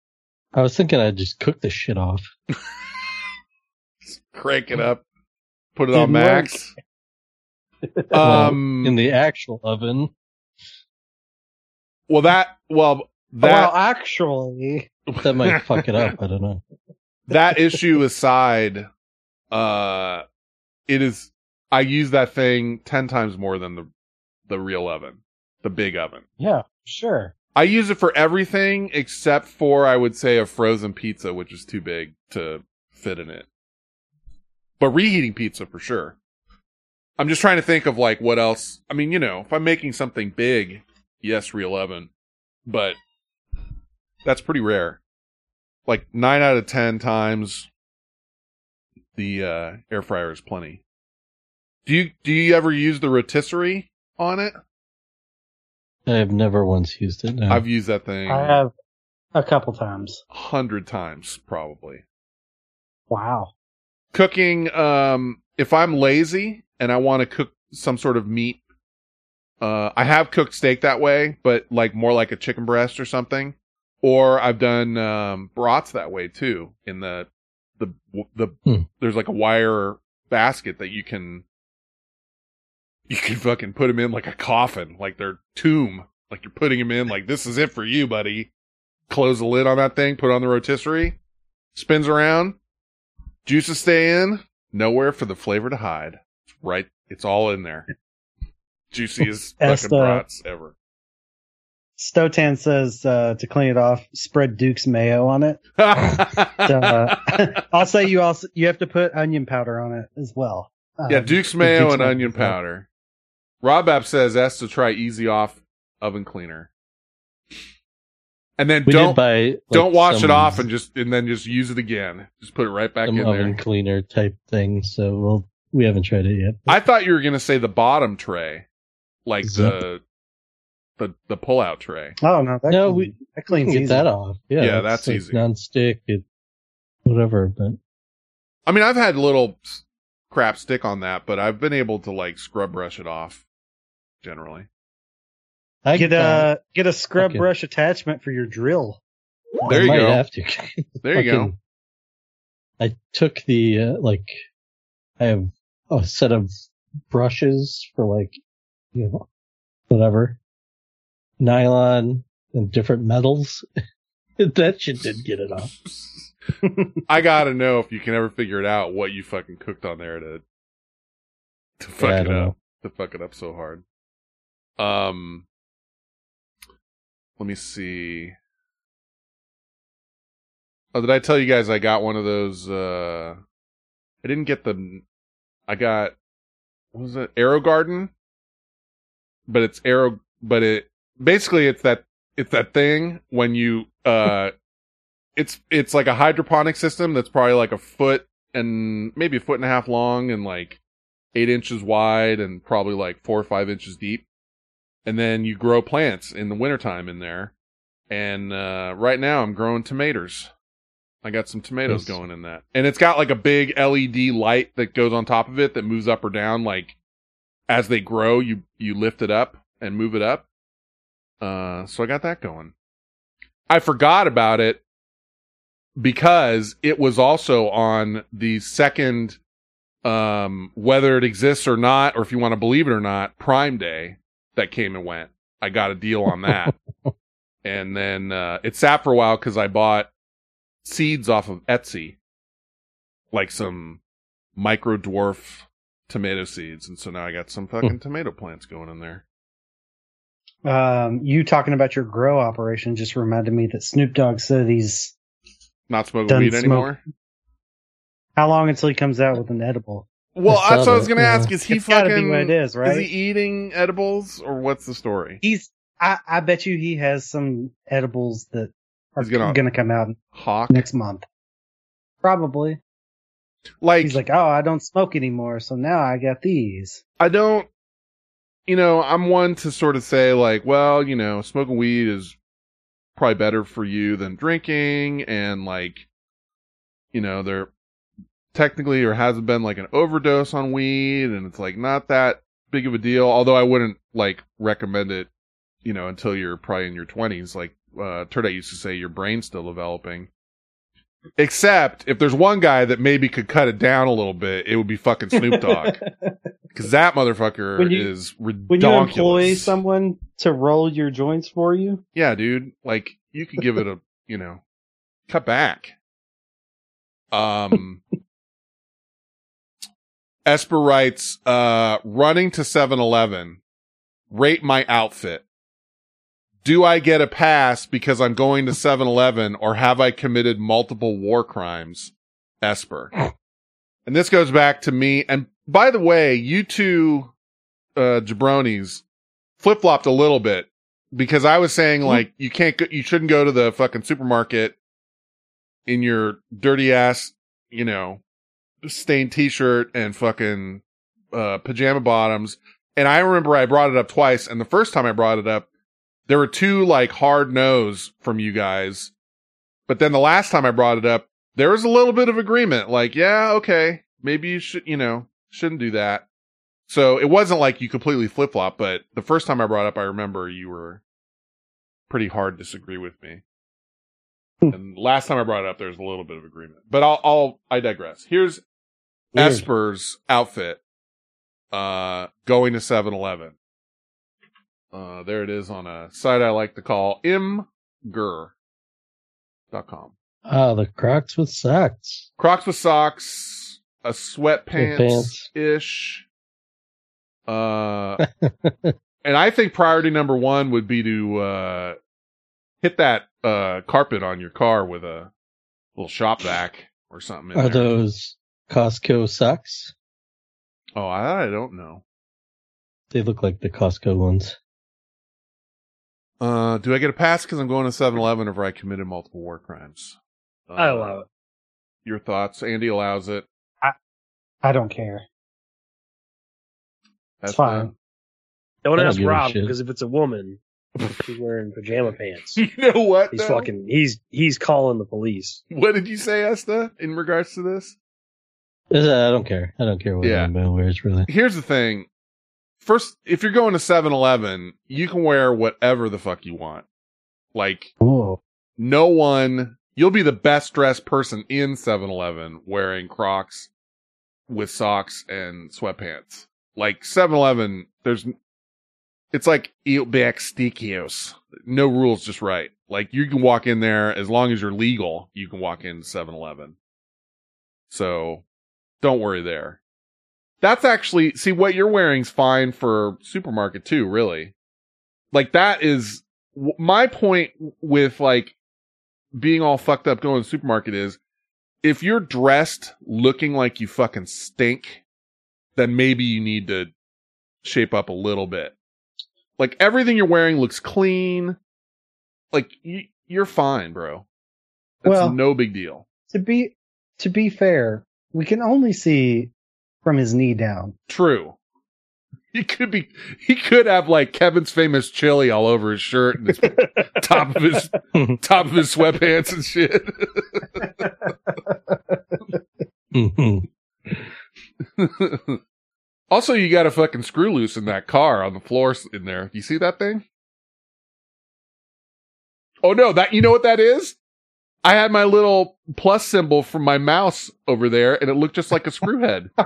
I was thinking I'd just cook the shit off. Crank it up. Put it on Didn't work. max. Um, in the actual oven. well, that, well, that, well, actually, That might fuck it up. I don't know. that issue aside, uh, it is, I use that thing 10 times more than the, the real oven, the big oven. yeah, sure. I use it for everything except for, I would say, a frozen pizza, which is too big to fit in it. But reheating pizza for sure. I'm just trying to think of like what else. I mean, you know, if I'm making something big, yes, real oven, but that's pretty rare. Like nine out of ten times, the uh, air fryer is plenty. Do you do you ever use the rotisserie on it? I've never once used it. No. I've used that thing I have a couple times. hundred times probably. Wow. Cooking, um, if I'm lazy and I want to cook some sort of meat, uh, I have cooked steak that way, but like more like a chicken breast or something. Or I've done, um, brats that way too in the, the, the, Hmm. there's like a wire basket that you can, you can fucking put them in like a coffin, like their tomb, like you're putting them in, like this is it for you, buddy. Close the lid on that thing, put on the rotisserie, spins around, juices stay in, nowhere for the flavor to hide. Right, it's all in there. Juiciest fucking brats ever. Stotan says uh, to clean it off, spread Duke's mayo on it. Uh, I'll say you also you have to put onion powder on it as well. Um, yeah, Duke's mayo Duke's and onion well. powder. Rob App says ask to try easy off oven cleaner. And then We don't buy, like, don't wash it off and just and then just use it again. Just put it right back Some in oven there. cleaner type thing. So we'll, we haven't tried it yet. I thought you were gonna say the bottom tray, like Zip. the the the pull out tray. Oh no, that No, clean- we- that cleans get easy. that off. Yeah, Yeah, that's like easy. Non-stick, it, whatever. But I mean, I've had little crap stick on that, but I've been able to like scrub brush it off generally. I Get a get a scrub Okay. brush attachment for your drill. There I you might go. Have to. There you go. I took the uh, like, I have a set of brushes for like, you know, whatever, nylon and different metals. that shit did get it off. I gotta know if you can ever figure it out what you fucking cooked on there to to fuck Yeah, it up. know. To fuck it up so hard. Um let me see. Oh, did I tell you guys I got one of those uh I didn't get the I got what was it? AeroGarden? But it's arrow but it basically it's that it's that thing when you uh it's it's like a hydroponic system that's probably like a foot and maybe a foot and a half long and like eight inches wide and probably like four or five inches deep. And then you grow plants in the wintertime in there. And uh right now I'm growing tomatoes. I got some tomatoes Yes. going in that. And it's got like a big LED light that goes on top of it that moves up or down like as they grow you you lift it up and move it up. Uh so I got that going. I forgot about it because it was also on the second, um, whether it exists or not, or if you want to believe it or not, Prime Day that came and went. I got a deal on that. and then, uh, it sat for a while because I bought seeds off of Etsy, like some micro dwarf tomato seeds. And so now I got some fucking tomato plants going in there. Um, you talking about your grow operation just reminded me that Snoop Dogg said he's Not smoking Done weed smoke- anymore. how long until he comes out with an edible? Well, I that's what I was going to yeah. ask. Is he It's fucking, be what it is, right? Is he eating edibles or what's the story? He's. I, I bet you he has some edibles that are gonna- going to come out Hawk? next month. Probably. Like he's like, oh, I don't smoke anymore, so now I got these. I don't, you know, I'm one to sort of say like, well, you know, smoking weed is probably better for you than drinking and like, you know, there technically or hasn't been like an overdose on weed and it's like not that big of a deal. Although I wouldn't like recommend it, you know, until you're probably in your twenties. Like, uh, Turd Hat used to say your brain's still developing. Except if there's one guy that maybe could cut it down a little bit, it would be fucking Snoop Dogg. Cause that motherfucker When you- is When ridiculous. you employ someone to roll your joints for you, Yeah, dude. Like you could give it a, you know, cut back. Um Esper writes, uh running to 7-Eleven. Rate my outfit. Do I get a pass because I'm going to 7-Eleven or have I committed multiple war crimes? Esper. And this goes back to me. And by the way, you two, uh, jabronis flip flopped a little bit because I was saying like you can't go, you shouldn't go to the fucking supermarket in your dirty ass, you know, stained t-shirt and fucking uh pajama bottoms. And I remember I brought it up twice and the first time I brought it up there were two like hard no's from you guys. But then the last time I brought it up there was a little bit of agreement like yeah, okay, maybe you should, you know, shouldn't do that. So it wasn't like you completely flip flop, but the first time I brought it up, I remember you were pretty hard to disagree with me. and last time I brought it up, there was a little bit of agreement, but I'll, I'll, I digress. Here's. Esper's outfit, uh, going to 7-Eleven. Uh, there it is on a site I like to call imgur.com. Ah, the Crocs with socks. Crocs with socks, a sweatpants Sweatpants. ish. Uh, and I think priority number one would be to uh hit that uh carpet on your car with a little shop vac or something. In Are there. those Costco socks? Oh, I, I don't know. They look like the Costco ones. Uh, do I get a pass because I'm going to 7-Eleven if I committed multiple war crimes? Uh, I allow it. Your thoughts? Andy allows it. I don't care. That's It's fine. Don't I don't ask Rob because if it's a woman, she's wearing pajama pants. You know what? He's though? fucking. He's he's calling the police. What did you say, Esther, in regards to this? I don't care. I don't care what Yeah. anybody wears, really. Here's the thing. First, if you're going to 7-Eleven, you can wear whatever the fuck you want. Like, no one, you'll be the best dressed person in 7-Eleven wearing Crocs with socks and sweatpants. Like 7-Eleven, there's, it's like Outback Steakhouse. No rules, just right. Like you can walk in there as long as you're legal, you can walk in 7-Eleven. So don't worry there. That's actually, see what you're wearing's fine for supermarket too, really. Like that is my point with like being all fucked up going to the supermarket is if you're dressed looking like you fucking stink, then maybe you need to shape up a little bit. Like everything you're wearing looks clean. Like you, you're fine, bro. That's Well- no big deal. To be to be fair, we can only see from his knee down. True. He could be, he could have like Kevin's famous chili all over his shirt and his top of his, top of his sweatpants and shit. mm-hmm. also, you got a fucking screw loose in that car on the floor in there. You see that thing? Oh no, that, you know what that is? I had my little plus symbol from my mouse over there and it looked just like a screw head.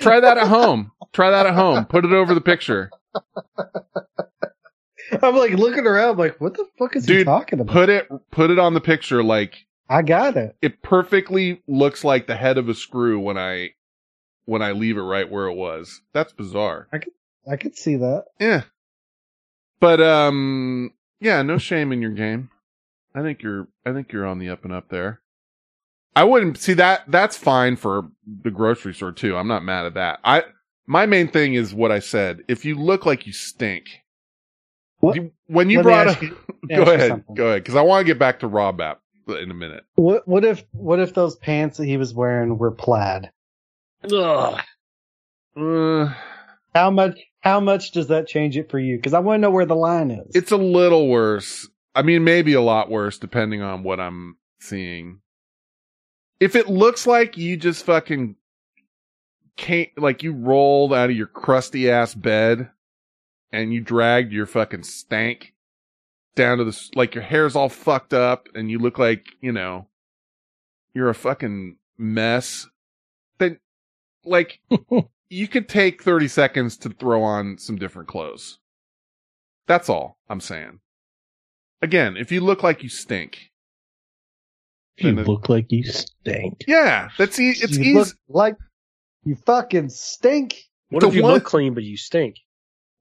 Try that at home. Try that at home. Put it over the picture. I'm like looking around, like, what the fuck is he Dude, talking about? put it put it on the picture like I got it. it perfectly looks like the head of a screw when I when I leave it right where it was. That's bizarre. I could, I could see that. Yeah. But um yeah, no shame in your game. I think you're I think you're on the up and up there. I wouldn't see that that's fine for the grocery store too. I'm not mad at that. I my main thing is what I said. If you look like you stink. You- when you Let brought ask up, you- go ask you ahead, go ahead, because I want to get back to Rob app in a minute. What what if what if those pants that he was wearing were plaid? Ugh. Uh, How much how much does that change it for you? Because I want to know where the line is. It's a little worse. I mean, maybe a lot worse depending on what I'm seeing. If it looks like you just fucking can't, like you rolled out of your crusty ass bed and you dragged your fucking stank down to the, like your hair's all fucked up and you look like, you know, you're a fucking mess, then like you could take 30 seconds to throw on some different clothes. That's all I'm saying. Again, if you look like you stink. You then it- look like you stink. yeah, that's e- it's you easy. look like you fucking stink. What The if you one- look clean but you stink?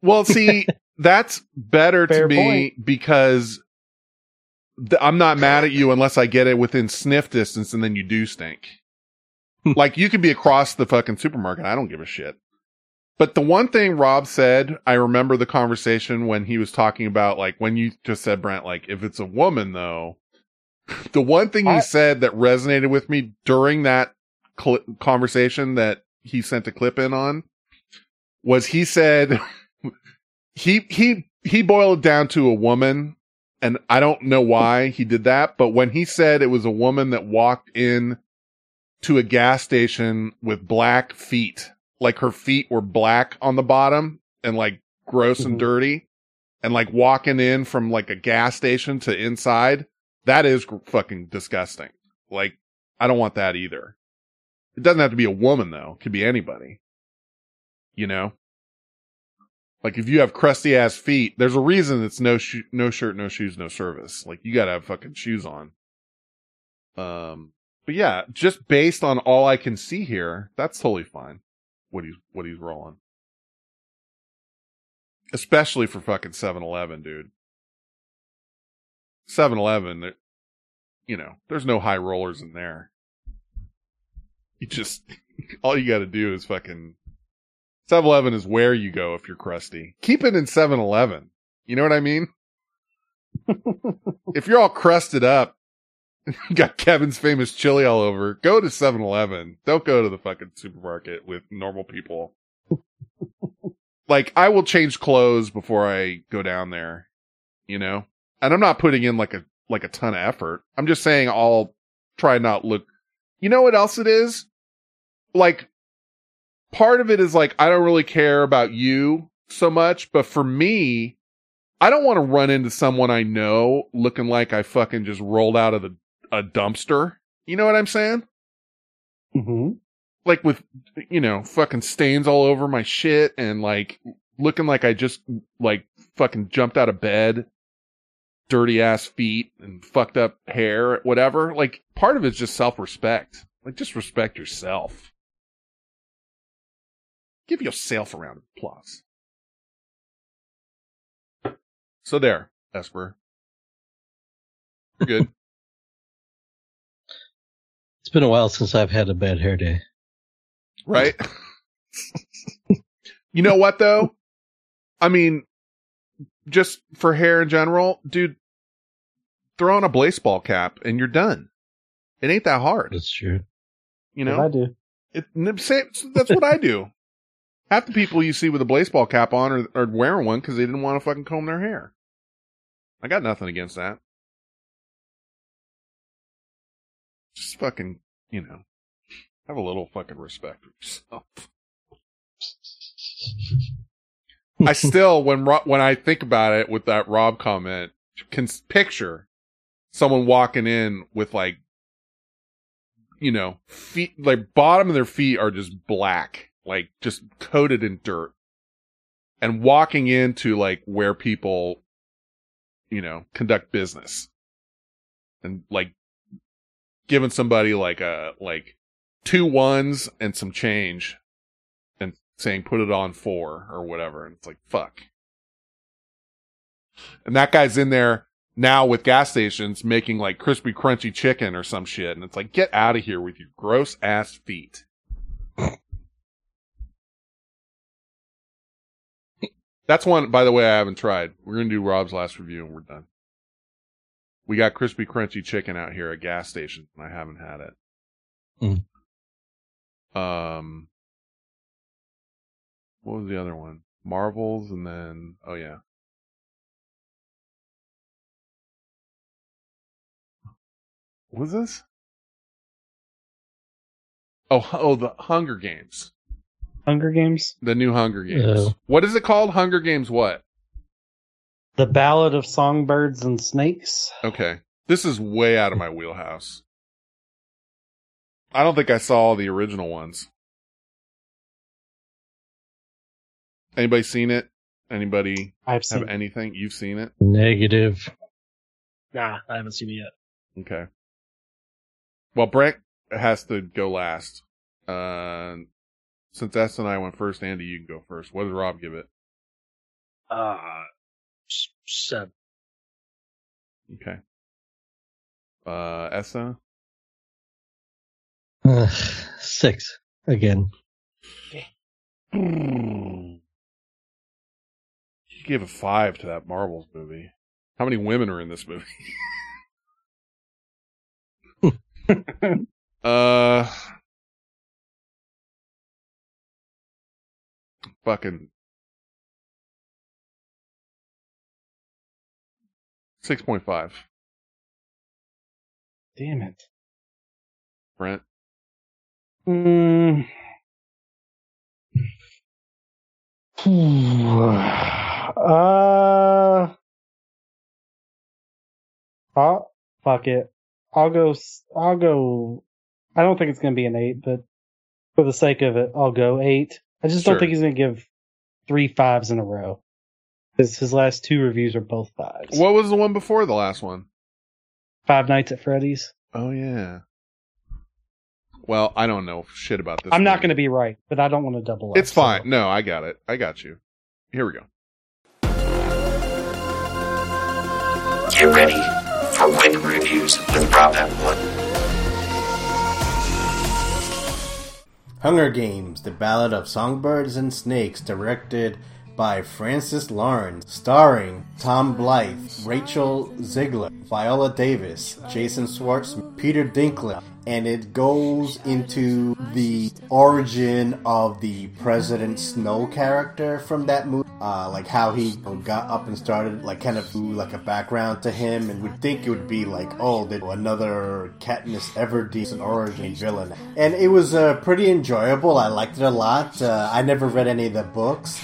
Well, see, that's better to Fair me because th- I'm not mad at you unless I get it within sniff distance and then you do stink. like you could be across the fucking supermarket. I don't give a shit. But the one thing Rob said, I remember the conversation when he was talking about like when you just said Brent, like if it's a woman though, the one thing he said that resonated with me during that cl- conversation that he sent a clip in on was he said he he he boiled it down to a woman and I don't know why he did that, but when he said it was a woman that walked in to a gas station with black feet, like her feet were black on the bottom and like gross and Mhm. dirty and like walking in from like a gas station to inside, that is gr- fucking disgusting. Like I don't want that either. It doesn't have to be a woman though. It could be anybody. You know? Like if you have crusty ass feet, there's a reason it's no sho- no shirt, no shoes, no service. Like you gotta have fucking shoes on. Um, but yeah, just based on all I can see here, that's totally fine. What he's what he's rolling, especially for fucking 7-Eleven, dude. 7-Eleven, you know, there's no high rollers in there. You just all you got to do is fucking 7-Eleven is where you go if you're crusty. Keep it in 7-Eleven. You know what I mean? if you're all crusted up, got Kevin's famous chili all over, go to 7-Eleven. Don't go to the fucking supermarket with normal people. like, I will change clothes before I go down there, you know? And I'm not putting in like a, like a ton of effort. I'm just saying I'll try not look, you know what else it is? Like, part of it is like, I don't really care about you so much, but for me, I don't want to run into someone I know looking like I fucking just rolled out of the, a dumpster. You know what I'm saying? Mm-hmm. Like with, you know, fucking stains all over my shit and like looking like I just like fucking jumped out of bed, dirty ass feet and fucked up hair, whatever. Like part of it's just self respect. Like just respect yourself. Give yourself a round of applause. So there, Esper. You're good. It's been a while since I've had a bad hair day. right? you know what though? I mean, just for hair in general, dude, throw on a baseball cap and you're done. It ain't that hard. That's true. You What know, I do. it, same, that's what I do. Half the people you see with a baseball cap on are, are wearing one because they didn't want to fucking comb their hair. I got nothing against that. Just fucking, you know, have a little fucking respect for yourself. I still, when when I think about it with that Rob comment, can picture someone walking in with like, you know, feet, like bottom of their feet are just black, like just coated in dirt and walking into like where people, you know, conduct business and like giving somebody like a, like two ones and some change and saying put it on four or whatever. And it's like, fuck. And that guy's in there now with gas stations making like crispy crunchy chicken or some shit. And it's like, get out of here with your gross ass feet. That's one, by the way, I haven't tried. We're to do Rob's last review and we're done. We got crispy crunchy chicken out here at gas stations and I haven't had it. Um, what was the other one? Marvels and then, oh yeah. What was this? Oh, oh, the Hunger Games. Hunger Games? The new Hunger Games. Oh. What is it called? Hunger Games what? The Ballad of Songbirds and Snakes. Okay. This is way out of my wheelhouse. I don't think I saw the original ones. Anybody seen it? Anybody I've have seen it. anything? You've seen it? Negative. Nah, I haven't seen it yet. Okay. Well, Brett has to go last. Uh, since S and I went first, Andy, you can go first. What did Rob give it? Uh, s- seven. Okay. Uh, Essa? Uh, six again. You gave a five to that Marvels movie. How many women are in this movie? uh, fucking six point five. Damn it. Brent, Mm. uh, oh, fuck it. I'll go, I'll go, I don't think it's going to be an eight, but for the sake of it, I'll go eight. I just Sure. don't think he's going to give three fives in a row. Because his last two reviews are both fives. what was the one before the last one? Five Nights at Freddy's. Oh yeah. Well, I don't know shit about this. I'm not going to be right, but I don't want to double up. It's fine. No, I got it. I got you. Here we go. Get ready for Win Reviews with Rob M1. Hunger Games: The Ballad of Songbirds and Snakes, directed by Francis Lawrence, starring Tom Blythe, Rachel Zegler, Viola Davis, Jason Schwartz, Peter Dinklage, and it goes into the origin of the President Snow character from that movie, uh, like how he got up and started, like kind of like a background to him, and would think it would be like, oh, another Katniss Everdeen an origin villain, and it was uh, pretty enjoyable. I liked it a lot. Uh, I never read any of the books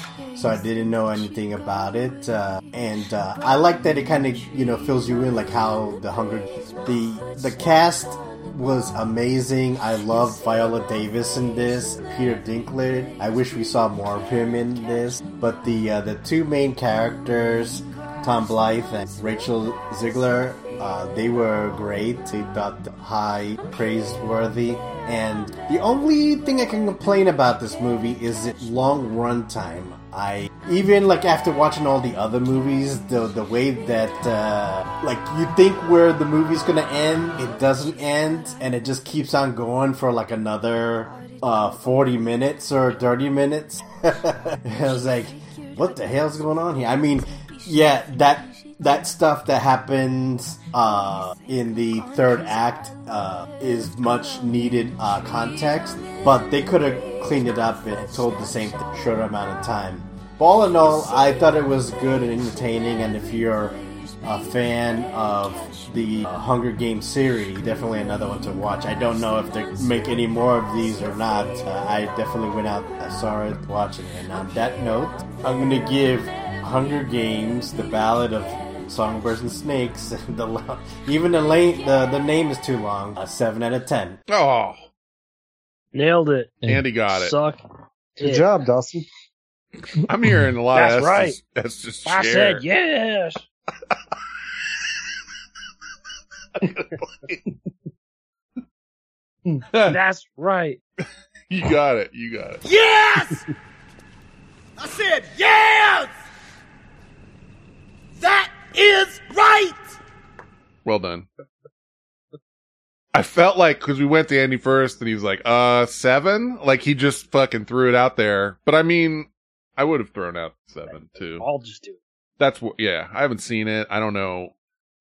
so I didn't know anything about it. Uh, and uh, I like that it kind of you know fills you in like how the Hunger the the cast was amazing. I loved Viola Davis in this, Peter Dinklage. I wish we saw more of him in this. But the uh, the two main characters, Tom Blythe and Rachel Zegler, uh, they were great. They got high praiseworthy. And the only thing I can complain about this movie is its long runtime. I even like after watching all the other movies, the the way that uh, like you think where the movie's gonna end, it doesn't end, and it just keeps on going for like another uh, forty minutes or thirty minutes. I was like, what the hell's going on here? I mean, yeah, that that stuff that happens uh, in the third act uh, is much needed uh, context, but they could have cleaned it up and told the same short amount of time. But all in all, I thought it was good and entertaining, and if you're a fan of the uh, Hunger Games series, definitely another one to watch. I don't know if they make any more of these or not. Uh, I definitely went out, I saw it, watching it. And on that note, I'm going to give Hunger Games, The Ballad of Songbirds and Snakes. the lo- even the lane the the name is too long. A seven out of ten. Oh, Nailed it. Andy got it. Suck. Good it. job, Dawson. I'm hearing a lot That's of Estes- right. Estes I share. said yes. That's right. You got it. You got it. Yes! I said yes! That is right! Well done. I felt like because we went to Andy first, and he was like, "Uh, seven? Like he just fucking threw it out there. But I mean, I would have thrown out seven too. I'll just do it. That's what. Yeah, I haven't seen it. I don't know.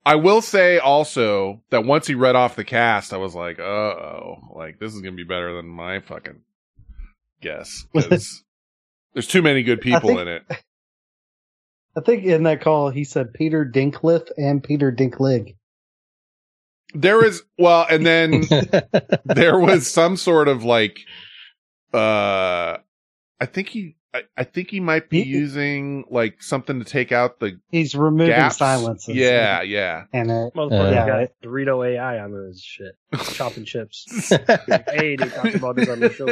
I will say also that once he read off the cast, I was like, "Uh oh, like this is gonna be better than my fucking guess." there's too many good people think- in it. I think in that call he said Peter Dinkleth and Peter Dinklig. There is well, and then there was some sort of like, uh, I think he, I, I think he might be using like something to take out the He's removing gaps. silences. Yeah, yeah. And it, Motherfucker yeah, got it- Dorito AI on his shit. Chopping chips. hey, they talked about this on the show.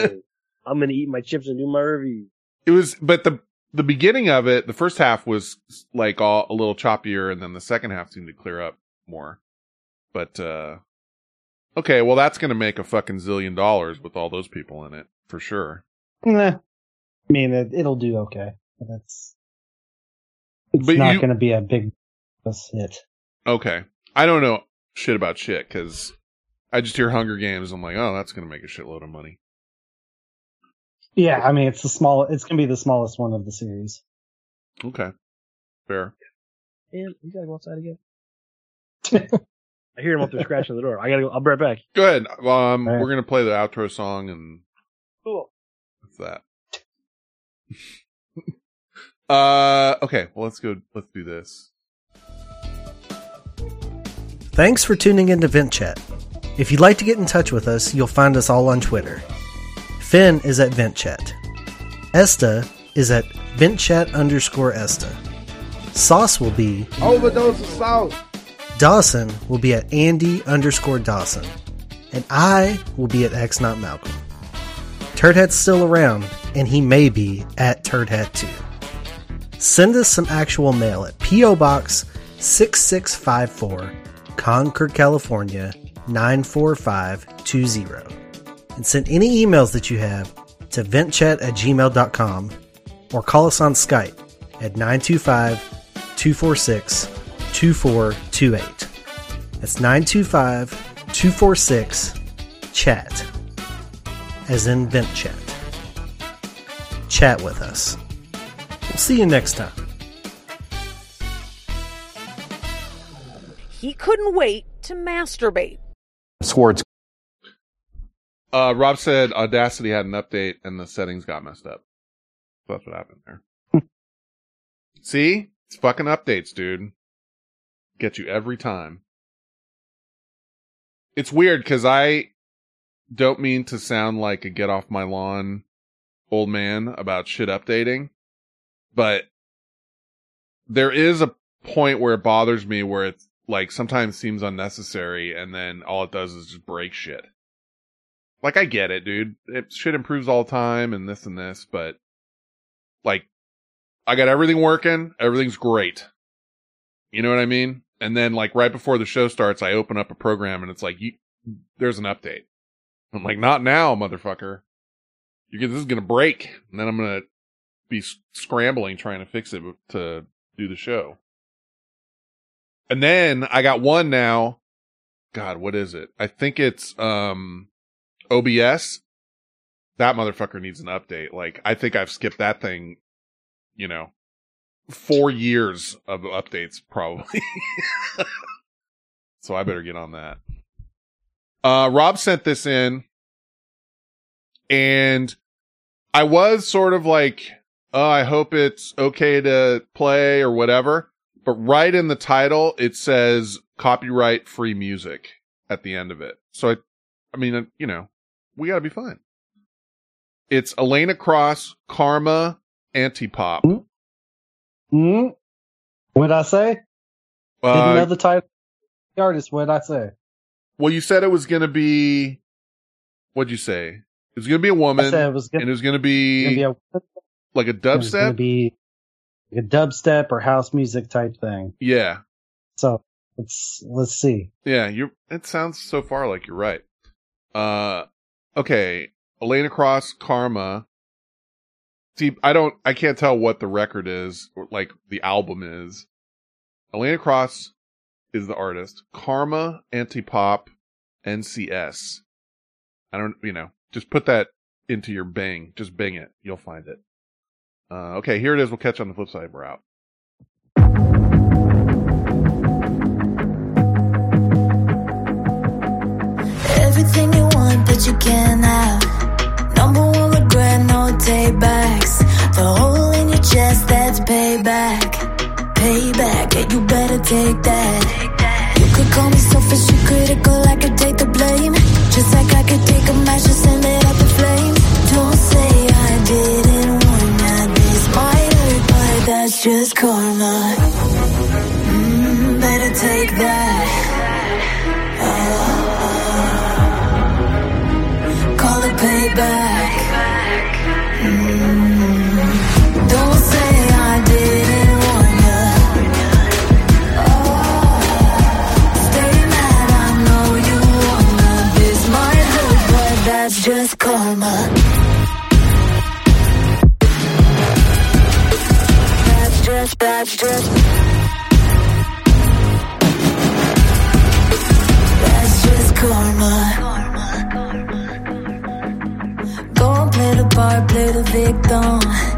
I'm gonna eat my chips and do my review. It was, but the the beginning of it, the first half was like all a little choppier, and then the second half seemed to clear up more. But uh okay, well that's gonna make a fucking zillion dollars with all those people in it for sure. Nah. I mean, it, it'll do okay. But it's it's But not you- going to be a big hit. Okay, I don't know shit about shit because I just hear Hunger Games. I'm like, oh, that's gonna make a shitload of money. Yeah, I mean, it's the small. It's going to be the smallest one of the series. Okay, fair. And you gotta go outside again. I hear him up there scratching the door. I gotta go. I'll be right back. Go ahead. Um, we're gonna play the outro song, and Cool. that's that. Uh, okay. Well, let's go. Let's do this. Thanks for tuning in to Vent Chat. If you'd like to get in touch with us, you'll find us all on Twitter. Finn is at Vent Chat. Esta is at Vent Chat underscore Esta. Sauce will be Overdose of sauce. Dawson will be at Andy underscore Dawson. And I will be at X Not Malcolm. Turdhat's still around, and he may be at Turdhat too. Send us some actual mail at P.O. Box 6654, Concord, California 94520. And send any emails that you have to ventchat at gmail.com or call us on Skype at 925 246 2428. That's 925 246 chat, as in vent chat. Chat with us. We'll see you next time. He couldn't wait to masturbate. Swords. Uh, Rob said Audacity had an update and the settings got messed up. That's what happened there. See? It's fucking updates, dude. Get you every time. It's weird because I don't mean to sound like a get off my lawn old man about shit updating, but there is a point where it bothers me where it like sometimes seems unnecessary and then all it does is just break shit. Like I get it, dude. It shit improves all the time and this and this, but like I got everything working, everything's great. You know what I mean? And then like right before the show starts, I open up a program and it's like, you, there's an update. I'm like, not now, motherfucker. You get, this is gonna break. And then I'm gonna be scrambling trying to fix it to do the show. And then I got one now. God, what is it? I think it's, um, OBS. That motherfucker needs an update. Like, I think I've skipped that thing, you know, four years of updates probably. so I better get on that. Uh, Rob sent this in and I was sort of like, oh, I hope it's okay to play or whatever. But right in the title, it says copyright free music at the end of it. So I, I mean, uh, you know, we gotta be fine. It's Elena Cross, Karma, Antipop. Hmm? What'd I say? Didn't Uh, know the title. The artist. What did I say? well, you said it was going to be. What'd you say? It was going to be a woman, it was gonna, and it was going to gonna be, be a like a it was gonna dubstep. be like a dubstep or house music type thing. yeah, So let's let's see. yeah. You. It sounds so far like you're right. Uh, okay. Elena Cross, Karma. See, I don't. I can't tell what the record is, or like the album is. Elena Cross is the artist. Karma, Antipop, NCS. I don't, you know, just put that into your Bing. Just Bing it. You'll find it. Uh, okay, here it is. We'll catch you on the flip side. We're out. Everything you want, but you can't have. Number one regret, no takebacks. The hole in your chest, that's payback. Payback, yeah, you better take that. You could call me selfish and critical, I could take the blame. Just like I could take a match and send it up in flames. Don't say I didn't warn ya. This might hurt, but that's just karma. Mm, better take that. call it payback. Just karma. That's just, that's just. That's just karma. And play the part, play the victim.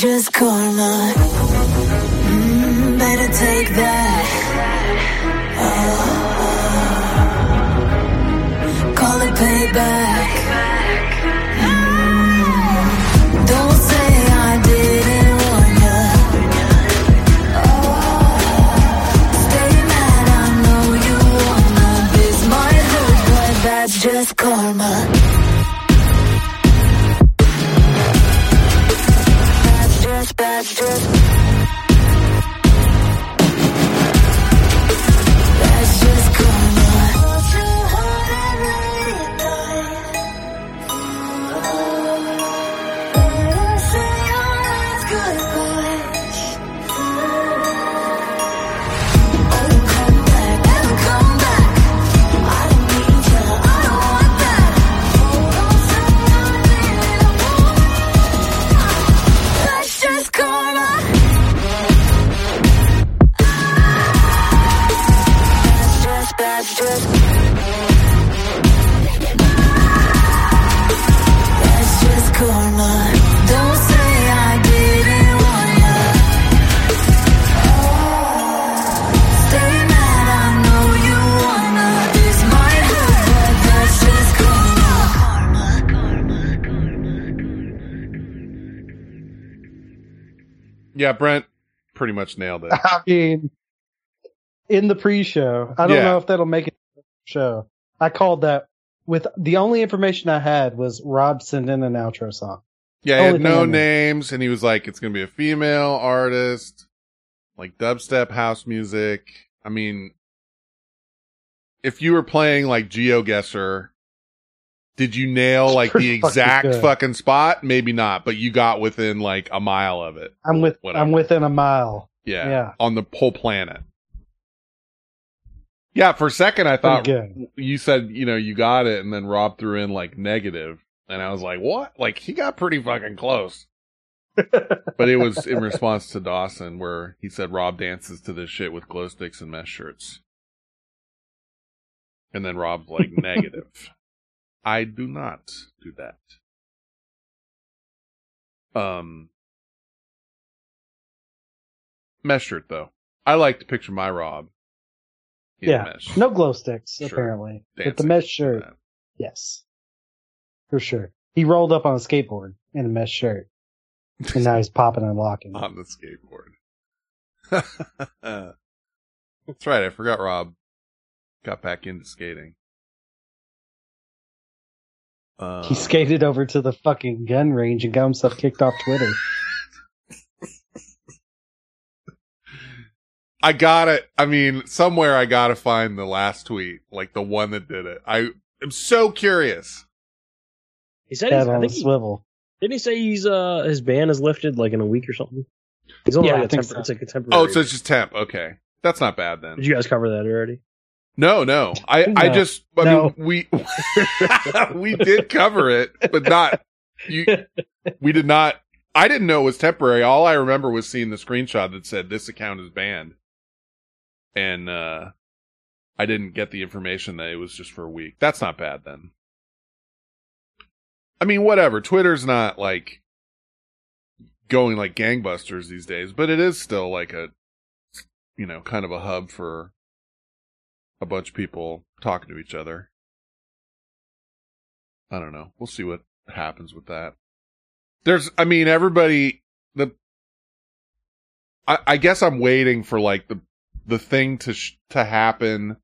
Just karma. Mm, better take that. Yeah, Brent pretty much nailed it. I mean, in the pre-show, I don't Yeah. know if that'll make it to the show. I called that with the only information I had was Rob sent in an outro song. Yeah, he had no names, and he was like, "It's gonna be a female artist, like dubstep house music." I mean, if you were playing like GeoGuessr, did you nail like the pretty fucking exact fucking spot? Maybe not, but you got within like a mile of it. I'm with Whatever. I'm within a mile. Yeah, Yeah. on the whole planet. Yeah, for a second I thought you said you know you got it, and then Rob threw in like negative, and I was like, what? Like he got pretty fucking close. but it was in response to Dawson, where he said Rob dances to this shit with glow sticks and mesh shirts, and then Rob's like negative. I do not do that. Um, mesh shirt though. I like to picture my Rob. in yeah, mesh. no glow sticks Sure. apparently, but the mesh shirt, that. yes, for sure. He rolled up on a skateboard in a mesh shirt. and now he's popping and locking. on the skateboard. That's right. I forgot Rob got back into skating. Uh, He skated over to the fucking gun range and got himself kicked off Twitter. I got it. I mean, somewhere I gotta find the last tweet, like the one that did it. I am so curious. He said Head he's, I on a think he, swivel. didn't he say he's uh his ban is lifted like in a week or something? He's only Yeah, like I a think so. it's like a temporary. Oh, so it's just temp. Okay, that's not bad then. Did you guys cover that already? No, no. I, I just, I No. mean, we, we did cover it, but not, you, we did not, I didn't know it was temporary. All I remember was seeing the screenshot that said this account is banned. And, uh, I didn't get the information that it was just for a week. That's not bad then. I mean, whatever. Twitter's not like going like gangbusters these days, but it is still like a, you know, kind of a hub for a bunch of people talking to each other. I don't know. We'll see what happens with that. There's, I mean, everybody, the, I, I guess I'm waiting for like the, the thing to, sh- to happen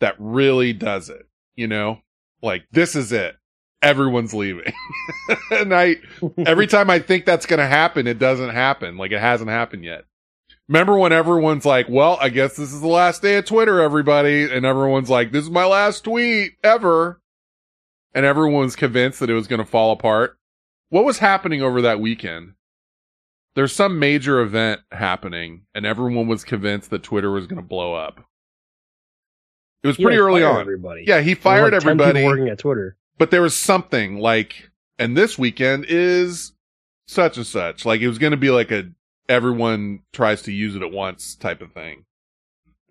that really does it, you know? Like, this is it. Everyone's leaving. and I, every time I think that's gonna happen, it doesn't happen. Like, it hasn't happened yet. Remember when everyone's like, well, I guess this is the last day of Twitter, everybody. And everyone's like, this is my last tweet ever. And everyone's convinced that it was going to fall apart. What was happening over that weekend? There's some major event happening and everyone was convinced that Twitter was going to blow up. It was He, pretty like, early on. everybody. Yeah, he fired like, everybody. working at Twitter. But there was something like, and this weekend is such and such. Like it was going to be like a everyone tries to use it at once type of thing.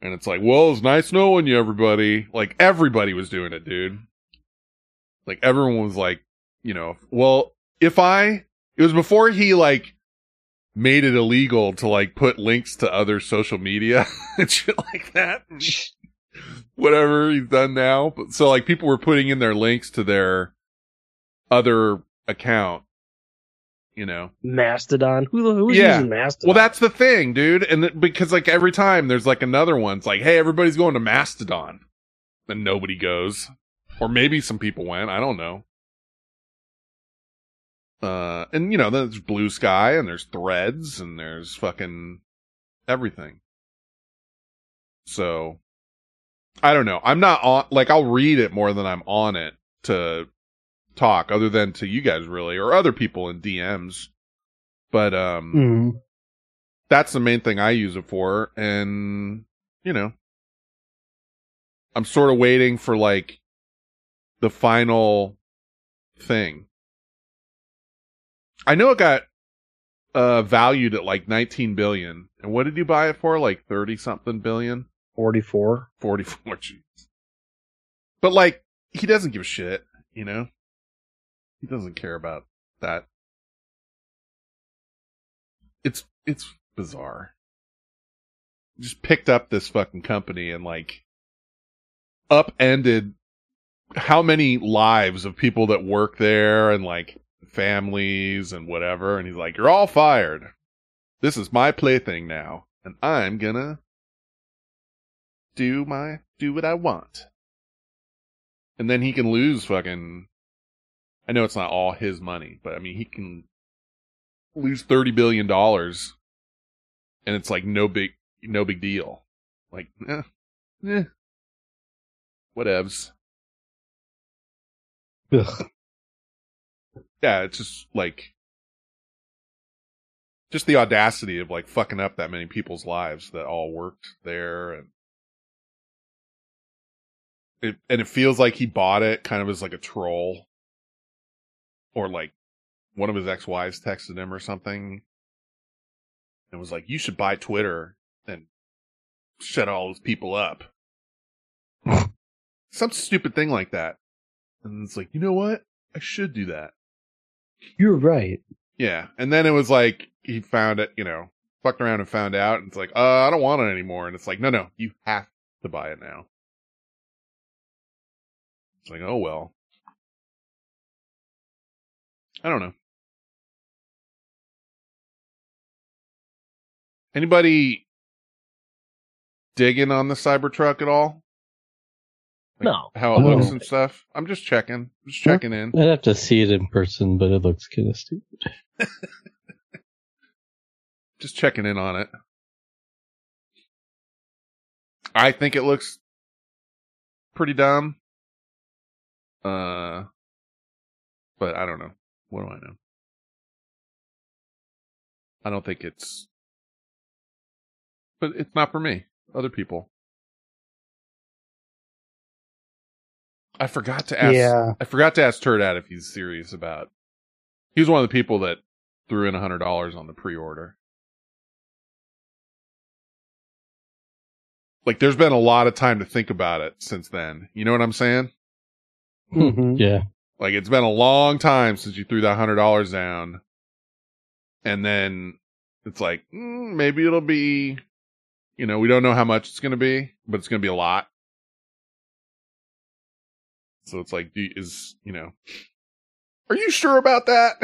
And it's like, well, it's nice knowing you, everybody. Like everybody was doing it, dude. Like everyone was like, you know, well, if I, it was before he like made it illegal to like put links to other social media and shit like that. Whatever he's done now. But so like people were putting in their links to their other account, you know. Mastodon. Who who's yeah. using Mastodon? Well, that's the thing, dude. And th- because like every time there's like another one, it's like, hey, everybody's going to Mastodon, and nobody goes, or maybe some people went. I don't know. Uh, and you know, there's Blue Sky, and there's Threads, and there's fucking everything. So, I don't know. I'm not on. Like, I'll read it more than I'm on it to talk, other than to you guys, really, or other people in DMs. But um, Mhm. that's the main thing I use it for. And, you know, I'm sort of waiting for like the final thing. I know it got uh valued at like 19 billion. And what did you buy it for? Like 30 something billion? 44. 44, jeez. But like, he doesn't give a shit, you know? He doesn't care about that. It's, it's bizarre. Just picked up this fucking company and like, upended how many lives of people that work there and like families and whatever. And he's like, you're all fired. This is my plaything now. And I'm gonna do my, do what I want. And then he can lose fucking, I know it's not all his money, but I mean, he can lose $30 billion and it's like no big, no big deal. Like, eh, eh, whatevs. Ugh. Yeah, it's just like, just the audacity of like fucking up that many people's lives that all worked there and it, and it feels like he bought it kind of as like a troll or like one of his ex-wives texted him or something and was like, you should buy Twitter and shut all those people up. Some stupid thing like that. And it's like, you know what? I should do that. You're right. Yeah. And then it was like, he found it, you know, fucked around and found out. And it's like, uh, I don't want it anymore. And it's like, no, no, you have to buy it now. It's like, oh well. I don't know. Anybody digging on the Cybertruck at all? No. How it No. looks and stuff? I'm just checking. Just checking in. I'd have to see it in person, but it looks kind of stupid. Just checking in on it. I think it looks pretty dumb. Uh, but I don't know. What do I know? I don't think it's, but it's not for me. Other people. I forgot to ask. Yeah. I forgot to ask Turd Hat if he's serious about. He was one of the people that threw in a hundred dollars on the pre-order. Like, there's been a lot of time to think about it since then. You know what I'm saying? Mhm. Yeah. Like, it's been a long time since you threw that hundred dollars down, and then it's like mm, maybe it'll be, you know, we don't know how much it's going to be, but it's going to be a lot. So it's like, is you know, are you sure about that?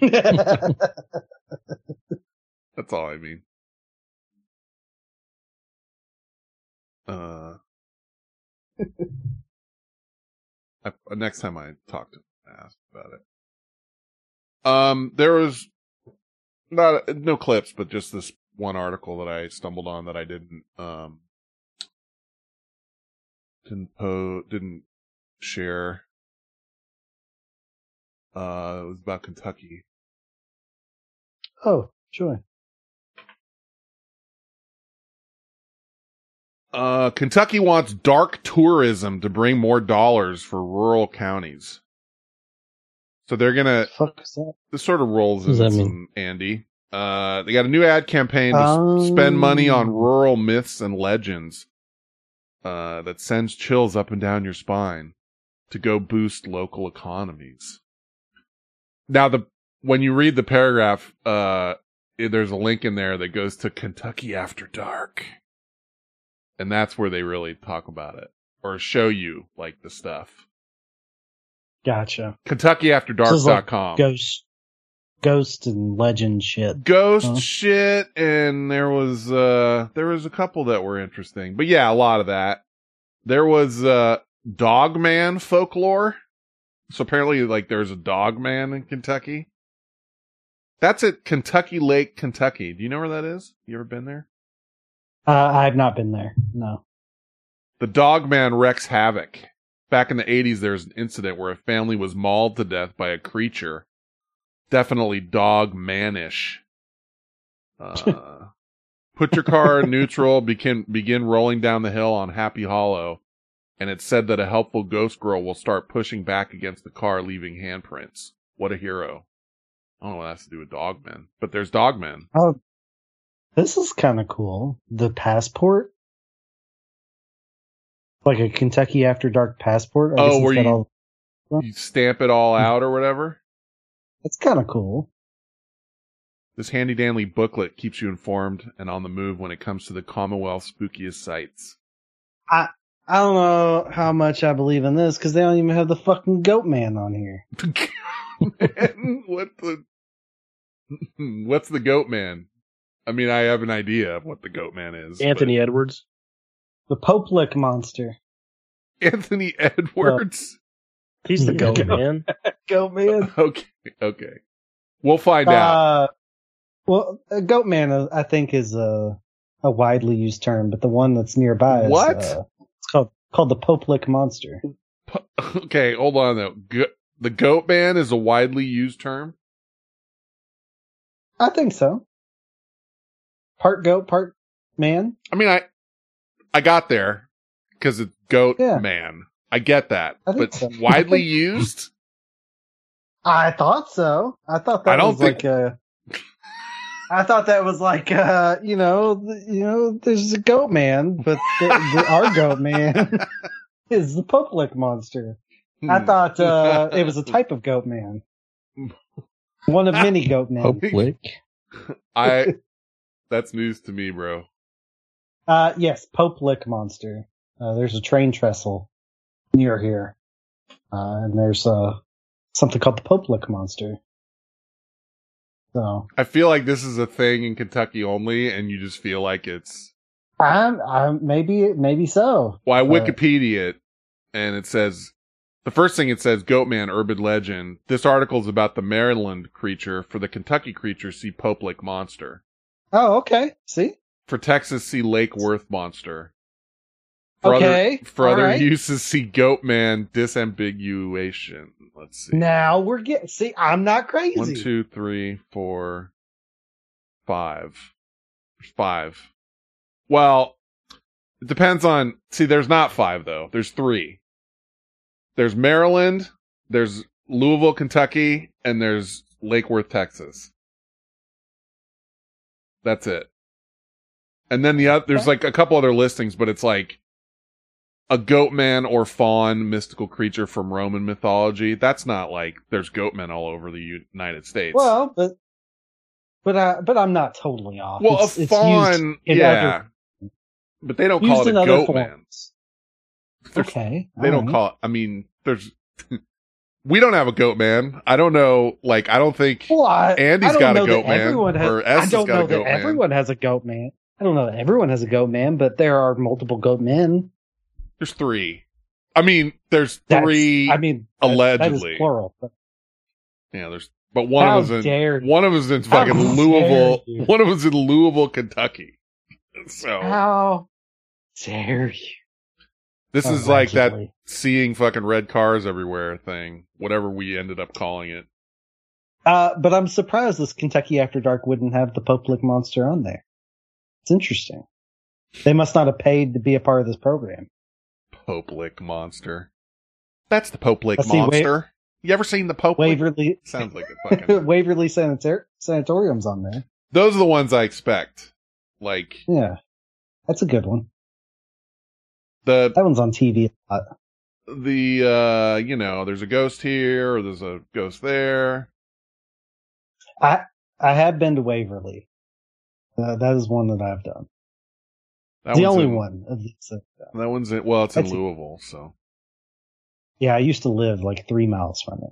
That's all I mean. Uh, I, next time I talk to ask about it. Um, there was not no clips, but just this one article that I stumbled on that I didn't um didn't po didn't share. Uh, it was about Kentucky. Oh, sure. Uh, Kentucky wants dark tourism to bring more dollars for rural counties. So they're gonna. Fuck is that? This sort of rolls What does into that mean? some Andy. Uh, they got a new ad campaign to Oh. spend money on rural myths and legends. Uh, that sends chills up and down your spine to go boost local economies. Now the when you read the paragraph, uh, there's a link in there that goes to Kentucky After Dark, and that's where they really talk about it or show you like the stuff. Gotcha. KentuckyAfterDark.com. Ghost, ghost and legend shit. Ghost Huh? shit, and there was uh there was a couple that were interesting, but yeah, a lot of that. There was uh Dogman folklore. So apparently, like, there's a Dogman in Kentucky. That's at Kentucky Lake, Kentucky. Do you know where that is? You ever been there? Uh, I have not been there. No. The Dogman wreaks havoc. Back in the 80s, there was an incident where a family was mauled to death by a creature. Definitely dog manish. Uh, put your car in neutral, begin, begin rolling down the hill on Happy Hollow, and it's said that a helpful ghost girl will start pushing back against the car, leaving handprints. What a hero. I don't know what that has to do with Dog dogmen, but there's dogmen. Oh, this is kind of cool. The passport, like a Kentucky After Dark passport. I Oh, where you- all- You stamp it all mm-hmm. out or whatever. That's kind of cool. This handy dandy booklet keeps you informed and on the move when it comes to the Commonwealth's spookiest sites. I I don't know how much I believe in this because they don't even have the fucking goat man on here. man, what the? What's the Goat Man? I mean, I have an idea of what the Goat Man is. but- Anthony Edwards. The Pope Lick monster. Anthony Edwards. He's the goat Goat- man. goat man. Okay, okay. We'll find out. Uh, well, a goat man, uh, I think, is a a widely used term, but the one that's nearby is What? uh, it's called called the Pope Lick monster. Okay, hold on though. Go- the Goat Man is a widely used term. I think so. Part goat, part man. I mean, I I got there because it's Goat Yeah. Man. I get that, I but so. widely used. I thought so. I thought that I don't was think- like a. I thought that was like uh, you know, you know, there's a goat man, but the, the, our goat man is the Pope Lick monster. I Hmm. thought uh, it was a type of goat man. One of many goat men. Pope Lick. I. That's news to me, bro. Uh, yes, Pope Lick monster. Uh, there's a train trestle near here, uh, and there's uh something called the Pope Lick monster. So I feel like this is a thing in Kentucky only, and you just feel like it's. I'm, I'm maybe maybe so. Well, I Wikipedia it, and it says the first thing it says: Goatman urban legend. This article is about the Maryland creature. For the Kentucky creature, see Pope Lick monster. Oh, okay. See, For Texas, see Lake Worth monster. For Okay, Other, for all other right. uses, see Goatman disambiguation. Let's see. now we're getting. See, I'm not crazy. One, two, three, four, five. Five. Well, it depends on. See, there's not five though. There's three. There's Maryland, there's Louisville, Kentucky, and there's Lake Worth, Texas. That's it. And then the other, there's like a couple other listings, but it's like a goat man or fawn mystical creature from Roman mythology. That's not like there's goatmen all over the United States. Well, but but I but I'm not totally off. Well, It's- a fawn, yeah, other- but they don't call it a goatman. Okay, They don't call it. I mean, there's. We don't have a goat man. I don't know. Like, I don't think Well, I, Andy's I don't got a know goat that man everyone has, or S I don't know that man. everyone has a goat man. I don't know that everyone has a goat man, but there are multiple goat men. There's three. I mean, there's That's- three. I mean, allegedly. that plural. But Yeah, there's. But one How of them's in. One of them's in fucking Louisville. One of them's in Louisville, Kentucky. So how dare you? This is like that seeing fucking red cars everywhere thing. Whatever we ended up calling it. Uh, but I'm surprised this Kentucky After Dark wouldn't have the Pope Lick monster on there. It's interesting. They must not have paid to be a part of this program. Pope Lick monster. That's the Pope Lick Let's see, Wa- monster. you ever seen the Popelick? Waverly Sounds like a fucking. Waverly Sanator- Sanatorium's on there. Those are the ones I expect. Like Yeah, that's a good one. The That one's on TV a lot. the uh you know there's a ghost here or there's a ghost there. I I have been to Waverly. Uh, that is one that I've done. That the only in- one. of these that That one's in. Well, it's in Louisville, so Yeah, I used to live like three miles from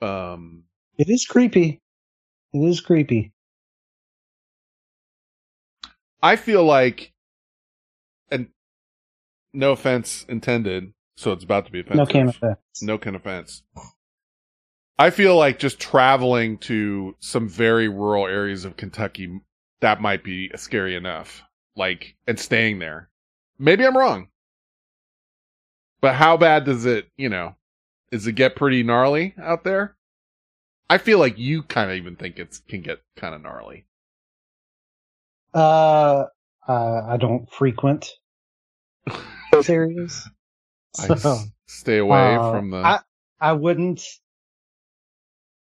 it. um It is creepy. It is creepy. I feel like, no offense intended, so it's about to be offensive. No can offense. No can offense. I feel like just traveling to some very rural areas of Kentucky, that might be scary enough. Like, and staying there. Maybe I'm wrong. But how bad does it, you know, does it get pretty gnarly out there? I feel like you kind of even think it can get kind of gnarly. Uh, uh, I don't frequent those areas. I So, s- stay away uh, from the. I, I wouldn't.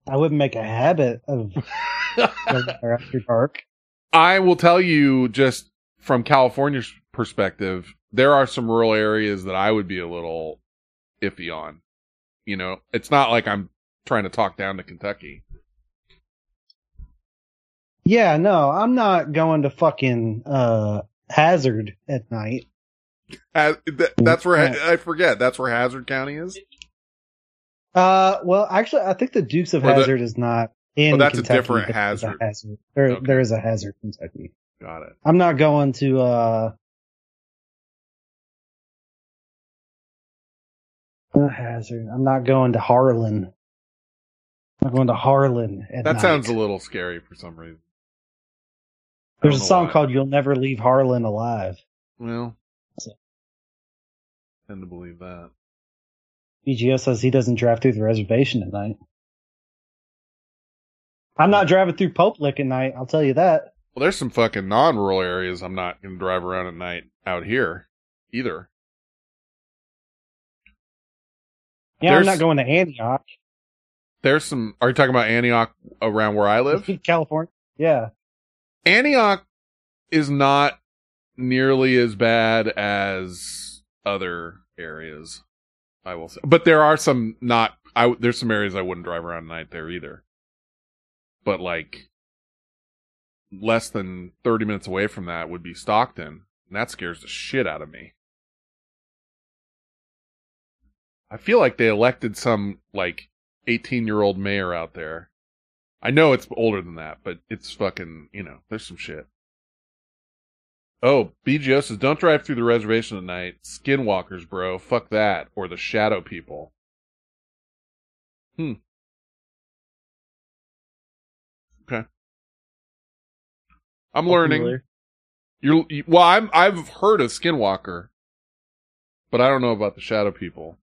I wouldn't make a habit of going there after dark. I will tell you just from California's perspective, there are some rural areas that I would be a little iffy on. You know, it's not like I'm trying to talk down to Kentucky. Yeah, no, I'm not going to fucking uh Hazard at night. Uh, th- that's where I forget. That's where Hazzard County is. Uh, well, actually, I think the Dukes of Hazzard is not in. Oh, that's a Kentucky, different but there's a Hazard. hazard. There, there is a Hazard, Kentucky. Got it. I'm not going to. uh Hazard. I'm not going to Harlan. I'm not going to Harlan. At That night. sounds a little scary for some reason. There's a song why. called "You'll Never Leave Harlan Alive." Well, tend to believe that. BGO says he doesn't drive through the reservation at night. I'm not driving through Pope Lick at night. I'll tell you that. Well, there's some fucking non-rural areas I'm not going to drive around at night out here either. Yeah, There's- I'm not going to Antioch, There's some. Are you talking about Antioch around where I live? California. Yeah. Antioch is not nearly as bad as other areas. I will say, but there are some not. I there's some areas I wouldn't drive around at night there either. But like less than thirty minutes away from that would be Stockton, and that scares the shit out of me. I feel like they elected some like 18 year old mayor out there. I know it's older than that, but it's fucking, you know, there's some shit. Oh, BGO says, don't drive through the reservation tonight. Skinwalkers, bro. Fuck that. Or the shadow people. Hmm. Okay. I'm Not learning. familiar. You're well. I'm I've heard of Skinwalker, but I don't know about the Shadow People.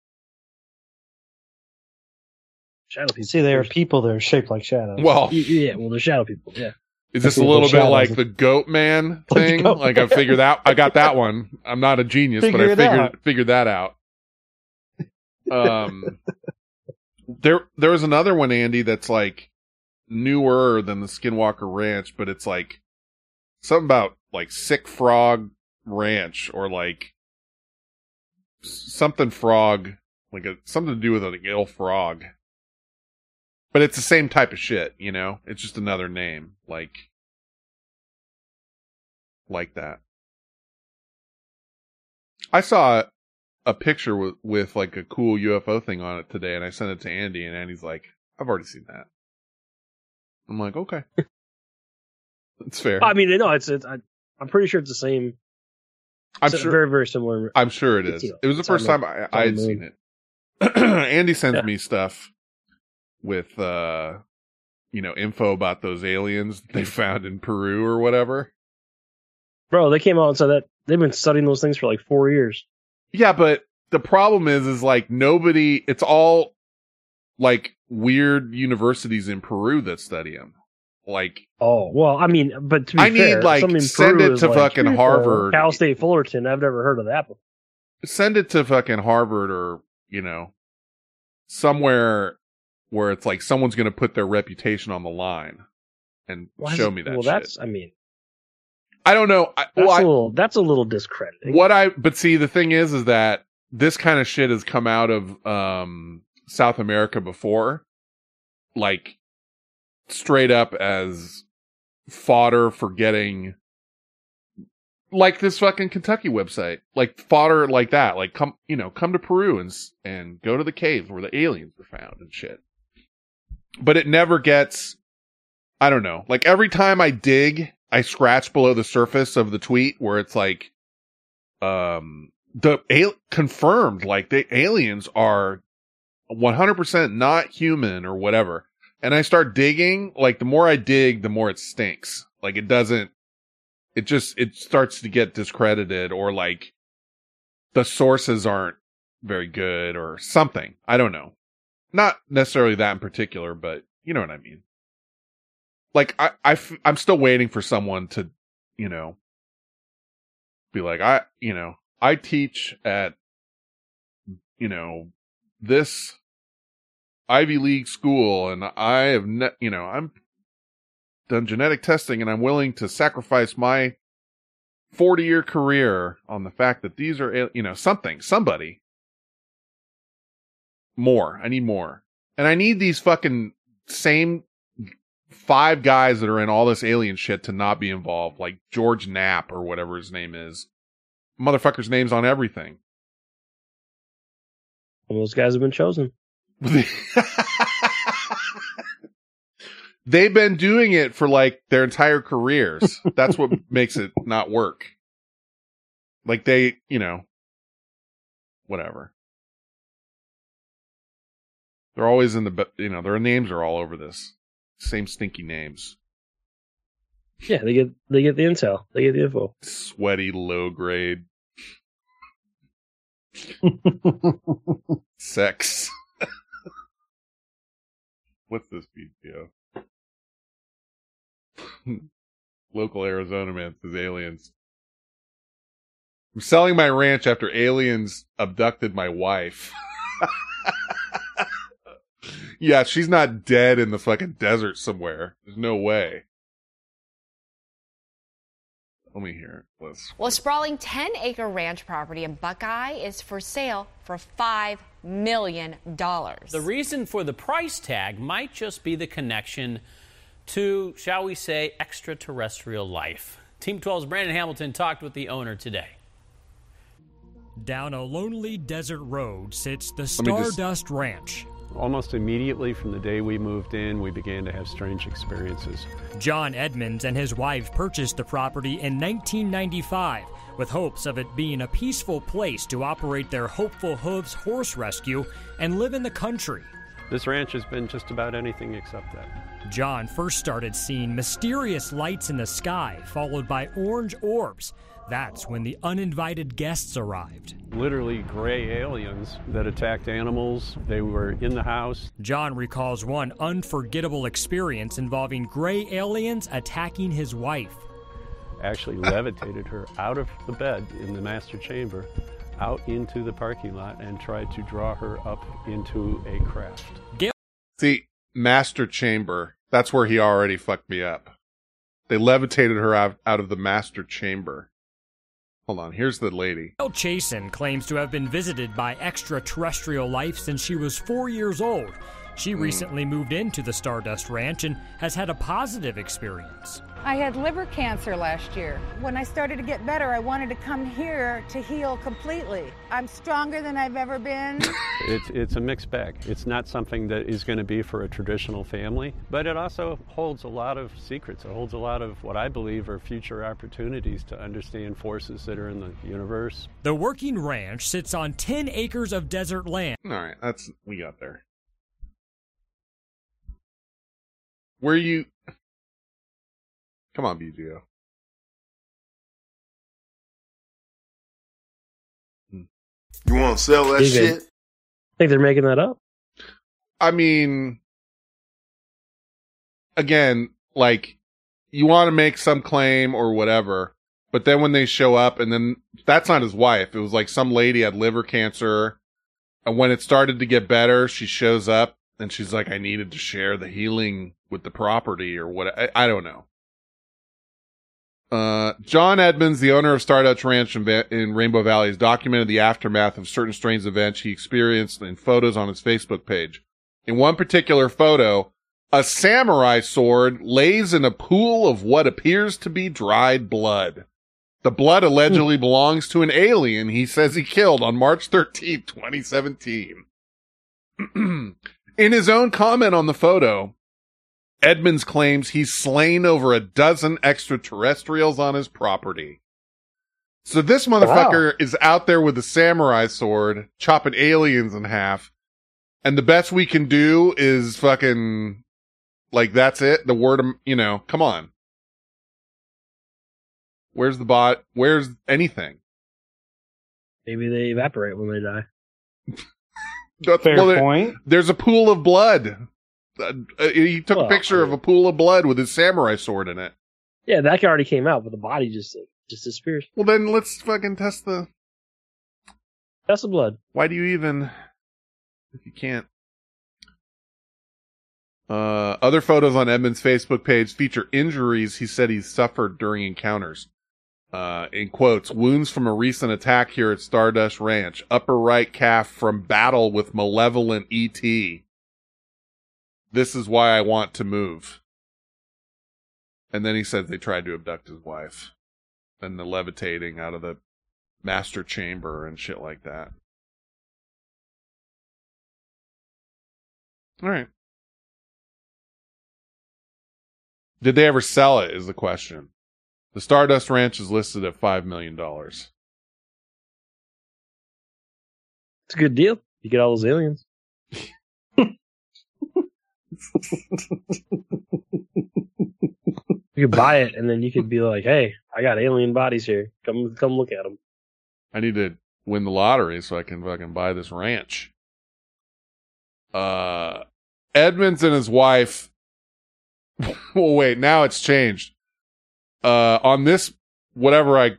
Shadow people. See, there are people that are shaped like shadows. Well, yeah, well, they're shadow people. Yeah. Is this a little bit like the Goat Man thing? Goat Like I Man. figured out. I got that one. I'm not a genius, but I figured out. figured that out. Um, there there was another one, Andy, that's like newer than the Skinwalker Ranch, but it's like something about like Sick Frog Ranch or like something frog, like a, something to do with an ill frog. But it's the same type of shit, you know? It's just another name, like, like that. I saw a picture with, with like a cool UFO thing on it today and I sent it to Andy and Andy's like, I've already seen that. I'm like, okay. It's fair. I mean, no, it's, it's I, I'm pretty sure it's the same. I'm it's sure- very very similar. I'm sure It's, is. It was the it's first time I, I had seen it. Andy sends Yeah. me stuff with, uh, you know, info about those aliens they found in Peru or whatever. Bro, they came out and said that they've been studying those things for like four years. Yeah, but the problem is, is like nobody, it's all like weird universities in Peru that study them. Like, Oh well, I mean, but to be I need, like, send Peru it to like, fucking Harvard. Cal State Fullerton. I've never heard of that. Before. send it to fucking Harvard or, you know, somewhere where it's like someone's going to put their reputation on the line and Why show it- me that shit. Well, shit. that's. I mean, I don't know. I, that's well, I, a little. That's a little discrediting. what I but see the thing is is that this kind of shit has come out of um South America before like straight up as fodder for getting like this fucking Kentucky website like fodder like that like come you know come to Peru and and go to the caves where the aliens were found and shit but it never gets I don't know. Like every time I dig I scratch below the surface of the tweet where it's like um the al- confirmed like the aliens are 100% not human or whatever. And i start digging like the more i dig the more it stinks. Like it doesn't it just it starts to get discredited or like the sources aren't very good or something. I don't know not necessarily that in particular but you know what i mean. Like i, I f- i'm still waiting for someone to you know be like i you know i teach at you know this ivy league school and i have ne- you know i'm done genetic testing and i'm willing to sacrifice my 40 year career on the fact that these are you know something somebody more i need more and i need these fucking same five guys that are in all this alien shit to not be involved like george knapp or whatever his name is motherfucker's name's on everything. Of those guys have been chosen. They've been doing it for like their entire careers. That's what makes it not work. Like they, you know, whatever. They're always in the, you know, their names are all over this. Same stinky names. Yeah, they get they get the intel. They get the info. Sweaty, low grade. Sex. What's this video? Local Arizona man says aliens. I'm selling my ranch after aliens abducted my wife. Yeah, she's not dead in the fucking desert somewhere. There's no way. Let me hear it. Let's Well, a sprawling 10 acre ranch property in Buckeye is for sale for $5 million. The reason for the price tag might just be the connection to, shall we say, extraterrestrial life. Team 12's Brandon Hamilton talked with the owner today. Down a lonely desert road sits the Let me just- Stardust Ranch, Almost immediately from the day we moved in, we began to have strange experiences. John Edmonds and his wife purchased the property in 1995 with hopes of it being a peaceful place to operate their Hopeful Hooves horse rescue and live in the country. This ranch has been just about anything except that. John first started seeing mysterious lights in the sky, followed by orange orbs. That's when the uninvited guests arrived. Literally gray aliens that attacked animals. They were in the house. John recalls one unforgettable experience involving gray aliens attacking his wife. Actually levitated her out of the bed in the master chamber, out into the parking lot, and tried to draw her up into a craft. See, master chamber. That's where he already fucked me up. They levitated her out, out of the master chamber. Hold on, here's the lady. Gail Chasen claims to have been visited by extraterrestrial life since she was four years old. She hmm. recently moved into the Stardust Ranch and has had a positive experience. I had liver cancer last year. When I started to get better, I wanted to come here to heal completely. I'm stronger than I've ever been. It's, it's a mixed bag. It's not something that is going to be for a traditional family, but it also holds a lot of secrets. It holds a lot of what I believe are future opportunities to understand forces that are in the universe. The working ranch sits on 10 acres of desert land. All right, that's we got there. Where you? Come on, BGO. Hmm. You want to sell that You shit? I think they're making that up. I mean, again, like you want to make some claim or whatever, but then when they show up, and then that's not his wife. It was like some lady had liver cancer, and when it started to get better, she shows up and she's like, "I needed to share the healing with the property or what." I, I don't know. Uh, John Edmonds, the owner of Stardust Ranch in, Va- in Rainbow Valley, has documented the aftermath of certain strange events he experienced in photos on his Facebook page. In one particular photo, a samurai sword lays in a pool of what appears to be dried blood. The blood allegedly belongs to an alien he says he killed on March 13th, 2017. in his own comment on the photo, Edmonds claims he's slain over a dozen extraterrestrials on his property. So this motherfucker is out there with a samurai sword, chopping aliens in half. And the best we can do is fucking, like, that's it. The word, you know, come on. Where's the bot? Where's anything? Maybe they evaporate when they die. That's- Fair there- point. There's a pool of blood. Uh, uh, he took a Well, picture of a pool of blood with his samurai sword in it. Yeah, that guy already came out, but the body just just disappears. Well, then let's fucking test the. Test the blood. Why do you even? If you can't. Uh, other photos on Edmonds' Facebook page feature injuries he said he suffered during encounters. Uh, in quotes, wounds from a recent attack here at Stardust Ranch, upper right calf from battle with malevolent ET. This is why I want to move. And then he says they tried to abduct his wife. And the levitating out of the master chamber and shit like that. All right. Did they ever sell it? Is the question. The Stardust Ranch is listed at $5 million. It's a good deal. You get all those aliens. you could buy it, and then you could be like, "Hey, I got alien bodies here. Come, come look at them." I need to win the lottery so I can fucking buy this ranch. Uh, Edmonds and his wife. well, wait, now it's changed. Uh, on this, whatever I,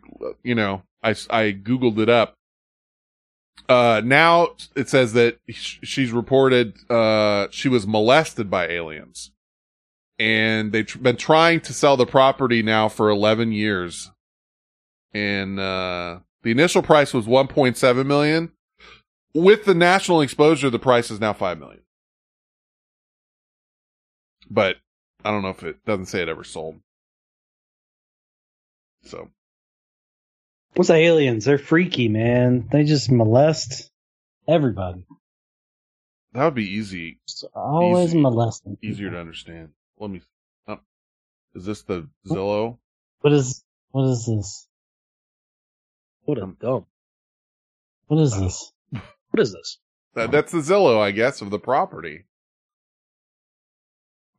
you know, I, I Googled it up. Uh, now it says that sh- she's reported, uh, she was molested by aliens. And they've tr- been trying to sell the property now for 11 years. And, uh, the initial price was 1.7 million. With the national exposure, the price is now 5 million. But I don't know if it doesn't say it ever sold. So What's the aliens? They're freaky, man. They just molest everybody. that would be easy. Always Easy. molesting. Easier to understand. Let me. Oh, is this the Zillow? What is what is this? What a dumb. What is this? What is this? That, that's the Zillow, I guess, of the property.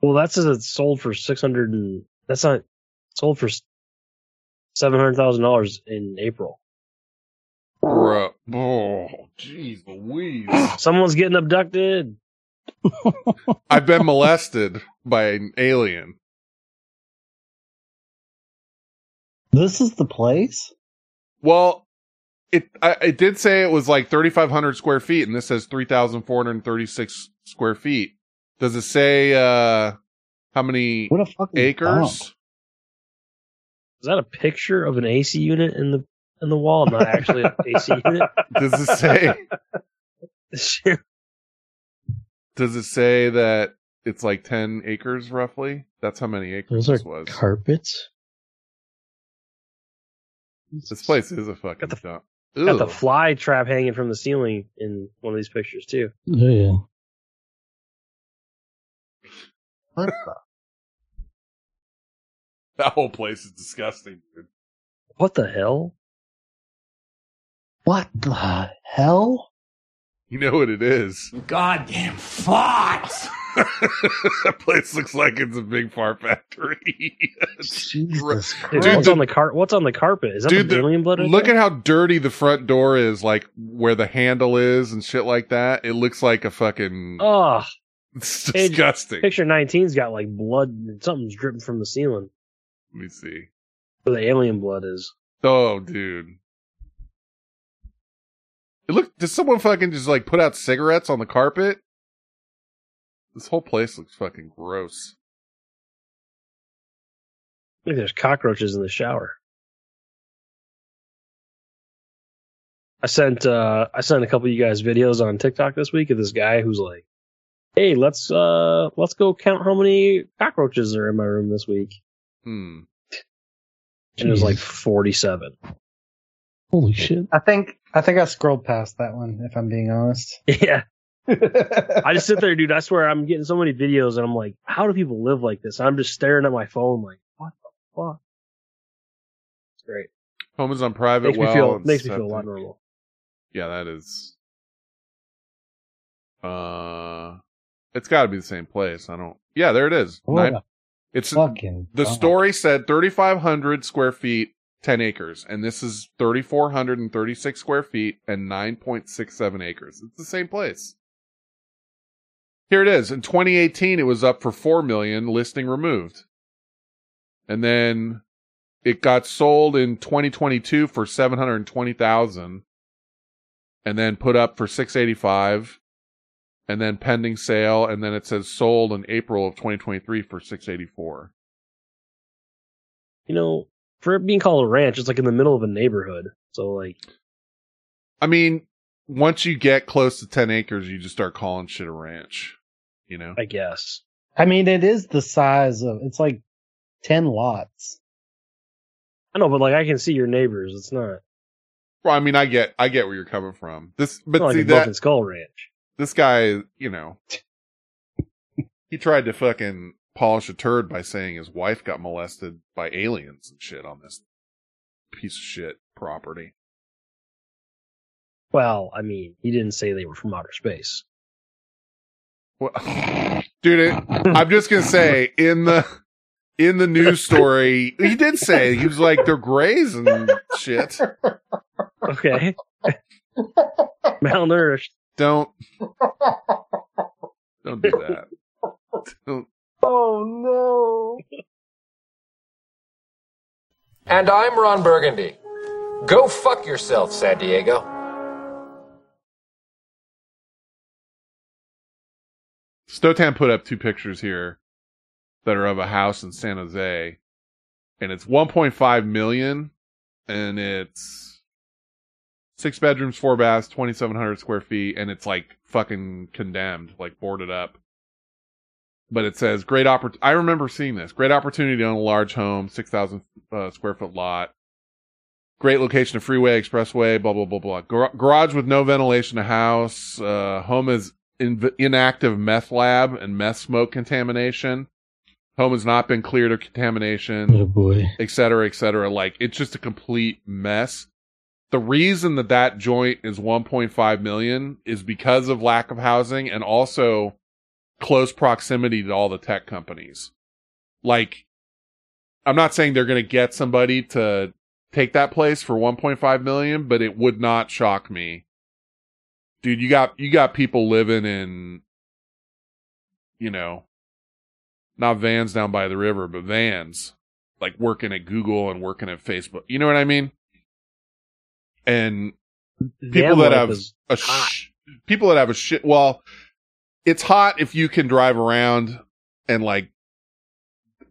Well, that says it's sold for six hundred and that's not sold for seven hundred thousand dollars in April. Bruh. Oh, jeez Louise. Someone's getting abducted. I've been molested by an alien. This is the place? Well, it I, it did say it was like 3,500 square feet, and this says 3,436 square feet. Does it say uh how many What a fucking acres? dump. Is that a picture of an AC unit in the in the wall, not actually an AC unit? Does it say? Does it say that it's like 10 acres roughly? That's how many acres Those are this was. carpets? This place is a fucking dump. Got the fly trap hanging from the ceiling in one of these pictures too. Oh, yeah. What That whole place is disgusting, dude. What the hell? What the hell? You know what it is. Goddamn farts! that place looks like it's a big fart factory. Jesus Dude, Dude, what's the- on the car? What's on the carpet? Is that Dude, the the- alien blood? look there? at how dirty the front door is, like where the handle is and shit like that. It looks like a fucking. Oh, it's disgusting. Picture 19's got like blood. Something's dripping from the ceiling. Let me see. Where the alien blood is. Oh, dude. It look. Does someone fucking just like put out cigarettes on the carpet? This whole place looks fucking gross. Look, there's cockroaches in the shower. I sent uh I sent a couple of you guys videos on TikTok this week of this guy who's like, "Hey, let's uh let's go count how many cockroaches are in my room this week." Hmm. And it was like 47. Holy shit. I think I think I scrolled past that one. If I'm being honest. Yeah. I just sit there, dude. I swear I'm getting so many videos and I'm like, how do people live like this? I'm just staring at my phone like, what the fuck? It's great. Home is on private Makes well. me feel makes me feel a lot normal. Yeah, that is. Uh, it's got to be the same place. I don't. Yeah, there it is. What Nine- a it's fucking the story said 3,500 square feet, 10 acres, and this is 3,436 square feet and 9.67 acres. It's the same place. Here it is. In 2018, it was up for 4 million, listing removed. And then it got sold in 2022 for 720,000 and then put up for 685 and then pending sale and then it says sold in April of 2023 for 684. You know, for it being called a ranch, it's like in the middle of a neighborhood. So like, I mean, once you get close to 10 acres, you just start calling shit a ranch, you know? I guess. I mean, it is the size of. It's like ten lots. I know, but like I can see your neighbors. It's not, Well, I mean, I get, I get where you're coming from. This, but like see Broken that, Skull Ranch. This guy, you know, he tried to fucking polish a turd by saying his wife got molested by aliens and shit on this piece of shit property. Well, I mean, he didn't say they were from outer space. Well, dude, it, I'm just gonna say in the in the news story, he did say he was like they're grays and shit. Okay. Malnourished. Don't don't do that. Don't. Oh no! And I'm Ron Burgundy. Go fuck yourself, San Diego. Stotan put up two pictures here that are of a house in San Jose, and it's 1.5 million, and it's six bedrooms, four baths, 2,700 square feet, and it's like fucking condemned, like boarded up. But it says great oppor- I remember seeing this. Great opportunity to own a large home, 6,000 uh, square foot lot. Great location of freeway, expressway, blah, blah, blah, blah. Gar- garage with no ventilation to house. Uh, home is in, inactive meth lab and meth smoke contamination. Home has not been cleared of contamination. Oh boy. et cetera, et cetera. Like it's just a complete mess. The reason that that joint is 1.5 million is because of lack of housing and also close proximity to all the tech companies. Like, I'm not saying they're going to get somebody to take that place for 1.5 million, but it would not shock me. Dude, you got, you got people living in, you know, not vans down by the river, but vans, like working at Google and working at Facebook. You know what I mean? And people that have a sh- people that have a shit. Well, it's hot if you can drive around and like.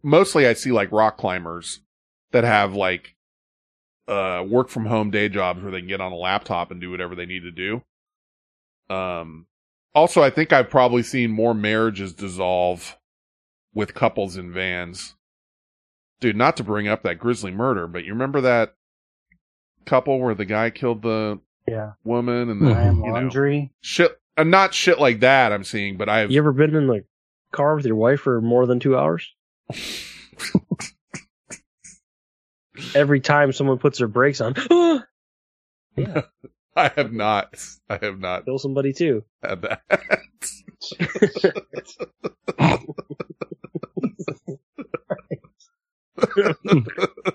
Mostly, I see like rock climbers that have like uh work from home day jobs where they can get on a laptop and do whatever they need to do. Um. Also, I think I've probably seen more marriages dissolve with couples in vans. Dude, not to bring up that grisly murder, but you remember that couple where the guy killed the Yeah. woman and the Ryan you know, Laundrie. shit uh, not shit like that I'm seeing, but I've You ever been in the car with your wife for more than two hours? Every time someone puts their brakes on, yeah, I have not I have not kill somebody too. had that.